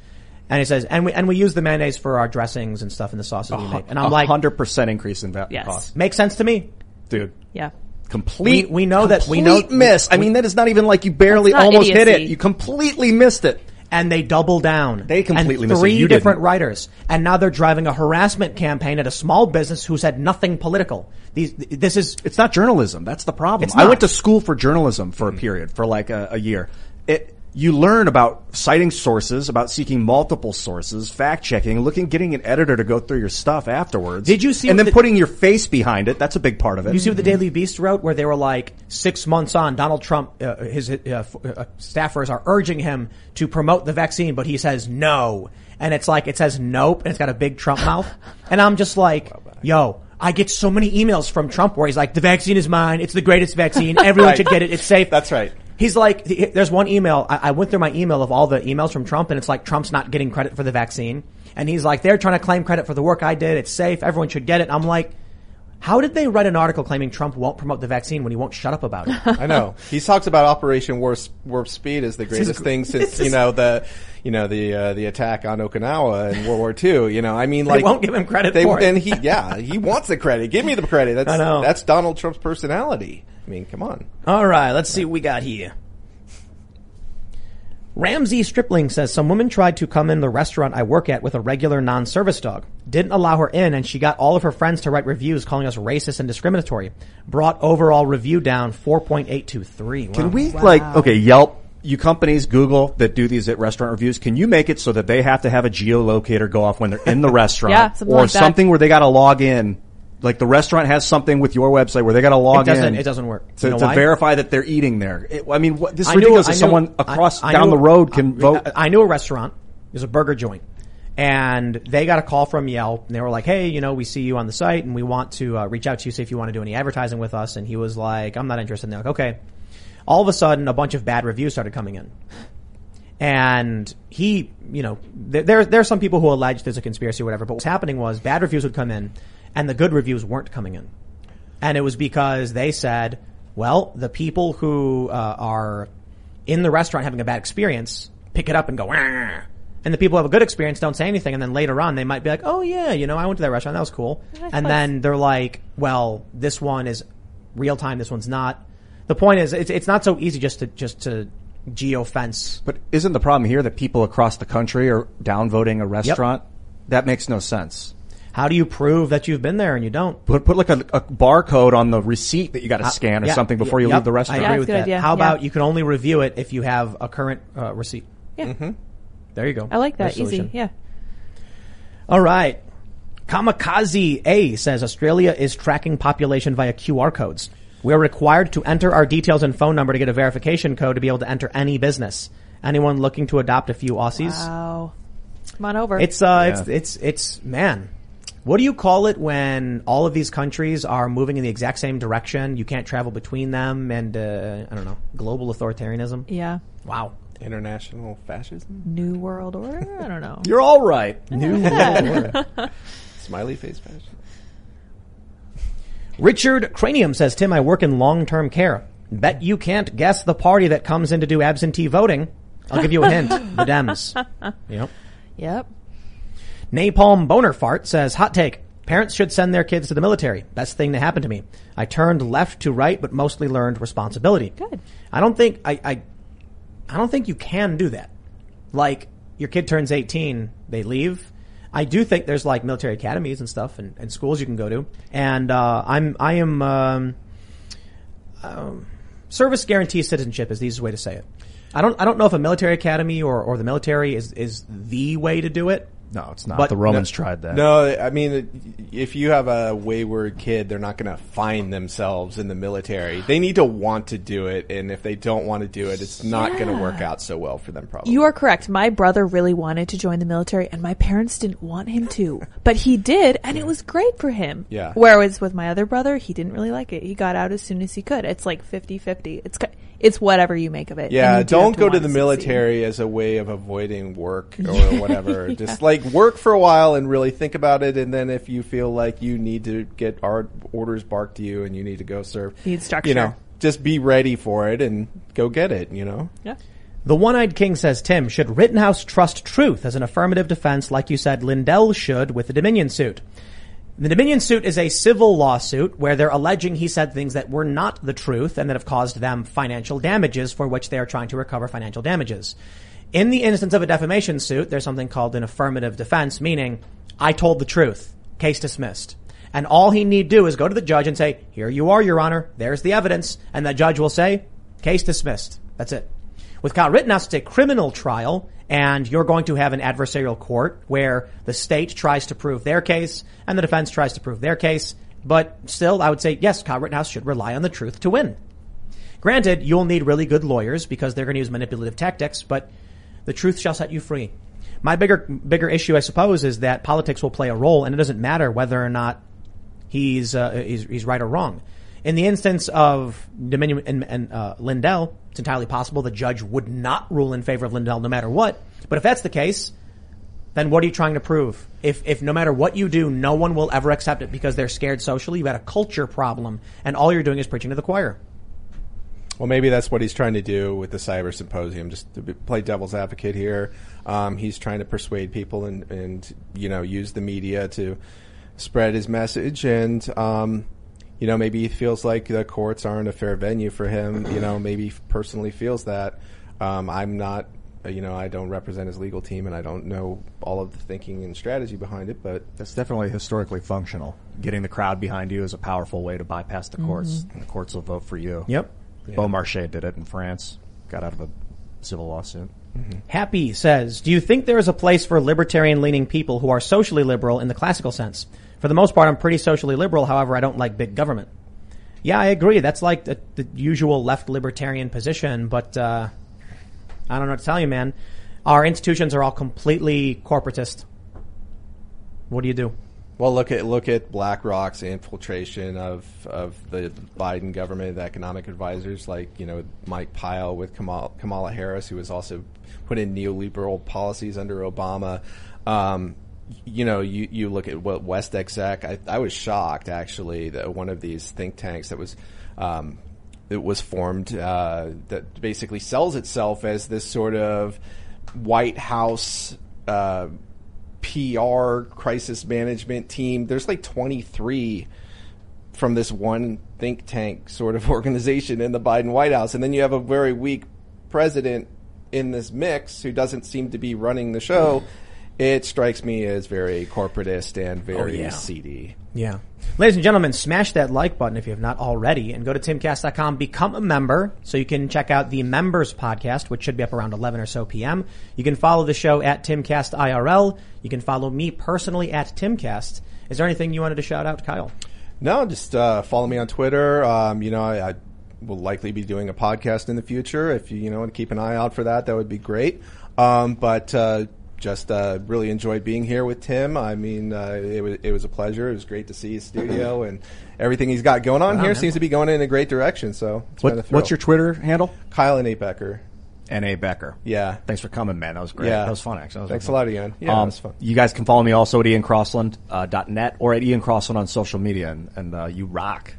And he says, and we, and we use the mayonnaise for our dressings and stuff in the sauces we make. And I'm like, hundred percent increase in va- Yes. cost, makes sense to me. dude. Yeah. Complete. We- we know that- we know- complete miss. I mean, that is not even like you barely That's not almost hit it. You completely missed it. And they double down. They completely and three different didn't. writers, and now they're driving a harassment campaign at a small business who said nothing political. These, this is It's not journalism. That's the problem. I went to school for journalism for a period, for like a, a year. It, you learn about citing sources, about seeking multiple sources, fact checking, looking, getting an editor to go through your stuff afterwards. Did you see And then the- putting your face behind it. That's a big part of it. You see what the Daily Beast wrote, where they were like, six months on, Donald Trump, uh, his uh, uh, staffers are urging him to promote the vaccine, but he says no. And it's like, it says nope, and it's got a big Trump mouth. And I'm just like, yo, I get so many emails from Trump where he's like, the vaccine is mine, it's the greatest vaccine, everyone Right. should get it, it's safe. That's right. He's like, there's one email, I, I went through my email of all the emails from Trump and it's like Trump's not getting credit for the vaccine. And he's like, they're trying to claim credit for the work I did, it's safe, everyone should get it. I'm like, how did they write an article claiming Trump won't promote the vaccine when he won't shut up about it? I know. He talks about Operation Warp, Warp Speed as the greatest thing since you know the you know the uh, the attack on Okinawa in World War II. You know, I mean, like. They won't give him credit they, for it. And he, yeah, he wants the credit. Give me the credit. That's I know. that's Donald Trump's personality. I mean, come on. All right, let's see what we got here. Ramsey Stripling says some woman tried to come in the restaurant I work at with a regular non-service dog. Didn't allow her in and she got all of her friends to write reviews calling us racist and discriminatory. Brought overall review down 4.823. Can Wow. we like okay Yelp? You companies, Google that do these at restaurant reviews, can you make it so that they have to have a geolocator go off when they're in the restaurant, Yeah, something or like that. something where they got to log in? Like the restaurant has something with your website where they got to log It doesn't- in. it doesn't work. to, You know to verify that they're eating there. It- I mean, what, this is I knew- ridiculous. I If someone I- across I down knew- the road can I- vote. I knew a restaurant. It was a burger joint. And they got a call from Yelp and they were like, Hey, you know, we see you on the site and we want to uh, reach out to you, see if you want to do any advertising with us. And he was like, I'm not interested. And they're like, okay. All of a sudden, a bunch of bad reviews started coming in. And he, you know, there, there, there are some people who allege there's a conspiracy or whatever, but what's happening was bad reviews would come in and the good reviews weren't coming in. And it was because they said, well, the people who uh, are in the restaurant having a bad experience pick it up and go, "Wah." and the people who have a good experience don't say anything. And then later on, they might be like, oh yeah, you know, I went to that restaurant. That was cool. And then they're like, well, this one is real time. This one's not. The point is, it's, it's not so easy just to, just to geofence. But isn't the problem here that people across the country are downvoting a restaurant? That makes no sense. How do you prove that you've been there and you don't? Put put like a, a barcode on the receipt that you got to scan or Yeah, something before you yep, leave the restaurant. I agree Yeah, with that. idea, How yeah. about you can only review it if you have a current uh, receipt? Yeah. There you go. I like that. Easy. Yeah. All right. Kamikaze A says Australia is tracking population via QR codes. We are required to enter our details and phone number to get a verification code to be able to enter any business. Anyone looking to adopt a few Aussies? Wow. Come on over. It's uh, it's it's it's man. What do you call it when all of these countries are moving in the exact same direction? You can't travel between them, and uh, I don't know, global authoritarianism. yeah. Wow. International fascism. New World Order. I don't know. You're all right. New World Order. Smiley face fascism. Richard Cranium says, Tim, I work in long-term care. Bet you can't guess the party that comes in to do absentee voting. I'll give you a hint. The Dems. Yep. Yep. Napalm Bonerfart says, hot take. Parents should send their kids to the military. Best thing that happened to me. I turned left to right, but mostly learned responsibility. Good. I don't think, I, I, I don't think you can do that. Like, your kid turns 18, they leave. I do think there's like military academies and stuff and, and schools you can go to. And, uh, I'm, I am, um, um, service guarantee citizenship is the easiest way to say it. I don't, I don't know if a military academy or, or the military is, is the way to do it. No, it's not. But- the Romans No- tried that. No, I mean, if you have a wayward kid, they're not going to find themselves in the military. They need to want to do it, and if they don't want to do it, it's not going to work out so well for them. Probably. You are correct. My brother really wanted to join the military and my parents didn't want him to. But he did and it was great for him. Yeah. Whereas with my other brother, he didn't really like it. He got out as soon as he could. It's like 50-50. It's ki- it's whatever you make of it. Yeah, do don't go to want the succeed. military as a way of avoiding work or whatever. Just like work for a while and really think about it, and then if you feel like you need to get our orders barked to you and you need to go serve, Need structure. You know, just be ready for it and go get it. You know. Yeah. The One-Eyed King says, Tim, should Rittenhouse trust truth as an affirmative defense like you said Lindell should with the Dominion suit? The Dominion suit is a civil lawsuit where they're alleging he said things that were not the truth and that have caused them financial damages for which they are trying to recover financial damages. In the instance of a defamation suit, there's something called an affirmative defense, meaning I told the truth, case dismissed. And all he need do is go to the judge and say, here you are, your honor, there's the evidence. And the judge will say, case dismissed. That's it. With Kyle Rittenhouse, it's a criminal trial, and you're going to have an adversarial court where the state tries to prove their case and the defense tries to prove their case. But still, I would say, yes, Kyle Rittenhouse should rely on the truth to win. Granted, you'll need really good lawyers because they're going to use manipulative tactics, but the truth shall set you free. My bigger, bigger issue, I suppose, is that politics will play a role, and it doesn't matter whether or not he's, uh, he's, he's right or wrong. In the instance of Dominion and, and uh, Lindell, it's entirely possible the judge would not rule in favor of Lindell no matter what. But if that's the case, then what are you trying to prove? If, if no matter what you do, no one will ever accept it because they're scared socially, you've got a culture problem, and all you're doing is preaching to the choir. Well, maybe that's what he's trying to do with the cyber symposium. Just to play devil's advocate here, um, he's trying to persuade people and, and you know use the media to spread his message. And um, you know maybe he feels like the courts aren't a fair venue for him. You know maybe he personally feels that. Um, I'm not. uh, You know, I don't represent his legal team, and I don't know all of the thinking and strategy behind it. But That's definitely historically functional. Getting the crowd behind you is a powerful way to bypass the courts. Mhm. And the courts will vote for you. Yep. Yeah. Beaumarchais did it in France. Got out of a civil lawsuit. Happy says, do you think there is a place for libertarian leaning people who are socially liberal in the classical sense? For the most part, I'm pretty socially liberal. However, I don't like big government. Yeah, I agree. That's like the, the usual left libertarian position, but, uh, I don't know what to tell you, man. Our institutions are all completely corporatist. What do you do? Well, look at look at BlackRock's infiltration of of the Biden government, the economic advisors like you know Mike Pyle with Kamala, Kamala Harris, who was also put in neoliberal policies under Obama. Um, you know, you, you look at what West Exec. I, I was shocked actually that one of these think tanks that was. Um, it was formed uh, that basically sells itself as this sort of White House uh, PR crisis management team. There's like 23 from this one think tank sort of organization in the Biden White House. And then you have a very weak president in this mix who doesn't seem to be running the show. It strikes me as very corporatist and very yeah. seedy. Yeah. Ladies and gentlemen, smash that like button if you have not already and go to timcast.com, become a member so you can check out the members podcast, which should be up around 11 or so PM. You can follow the show at Timcast IRL. You can follow me personally at Timcast. Is there anything you wanted to shout out, Kyle? No, just uh, follow me on Twitter. Um, you know, I, I will likely be doing a podcast in the future. If you you know want to keep an eye out for that, that would be great. Um, but uh, just uh, really enjoyed being here with Tim. I mean, uh, it was it was a pleasure. It was great to see his studio and everything he's got going on Wow, here man. seems to be going in a great direction. So it's been a What, what's your Twitter handle? Kyle and A. Becker? N.A. Becker. Yeah. Thanks for coming, man. That was great. Yeah. That was fun, actually. That was Thanks fun. a lot, Ian. Yeah, um, it was fun. You guys can follow me also at iancrossland, uh, dot net or at Ian Crossland on social media, and, and uh, you rock.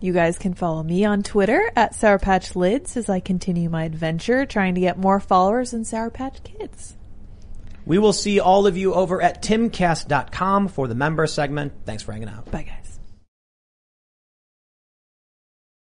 You guys can follow me on Twitter at Sour Patch Lyds as I continue my adventure trying to get more followers than Sour Patch Kids. We will see all of you over at timcast.com for the member segment. Thanks for hanging out. Bye, guys.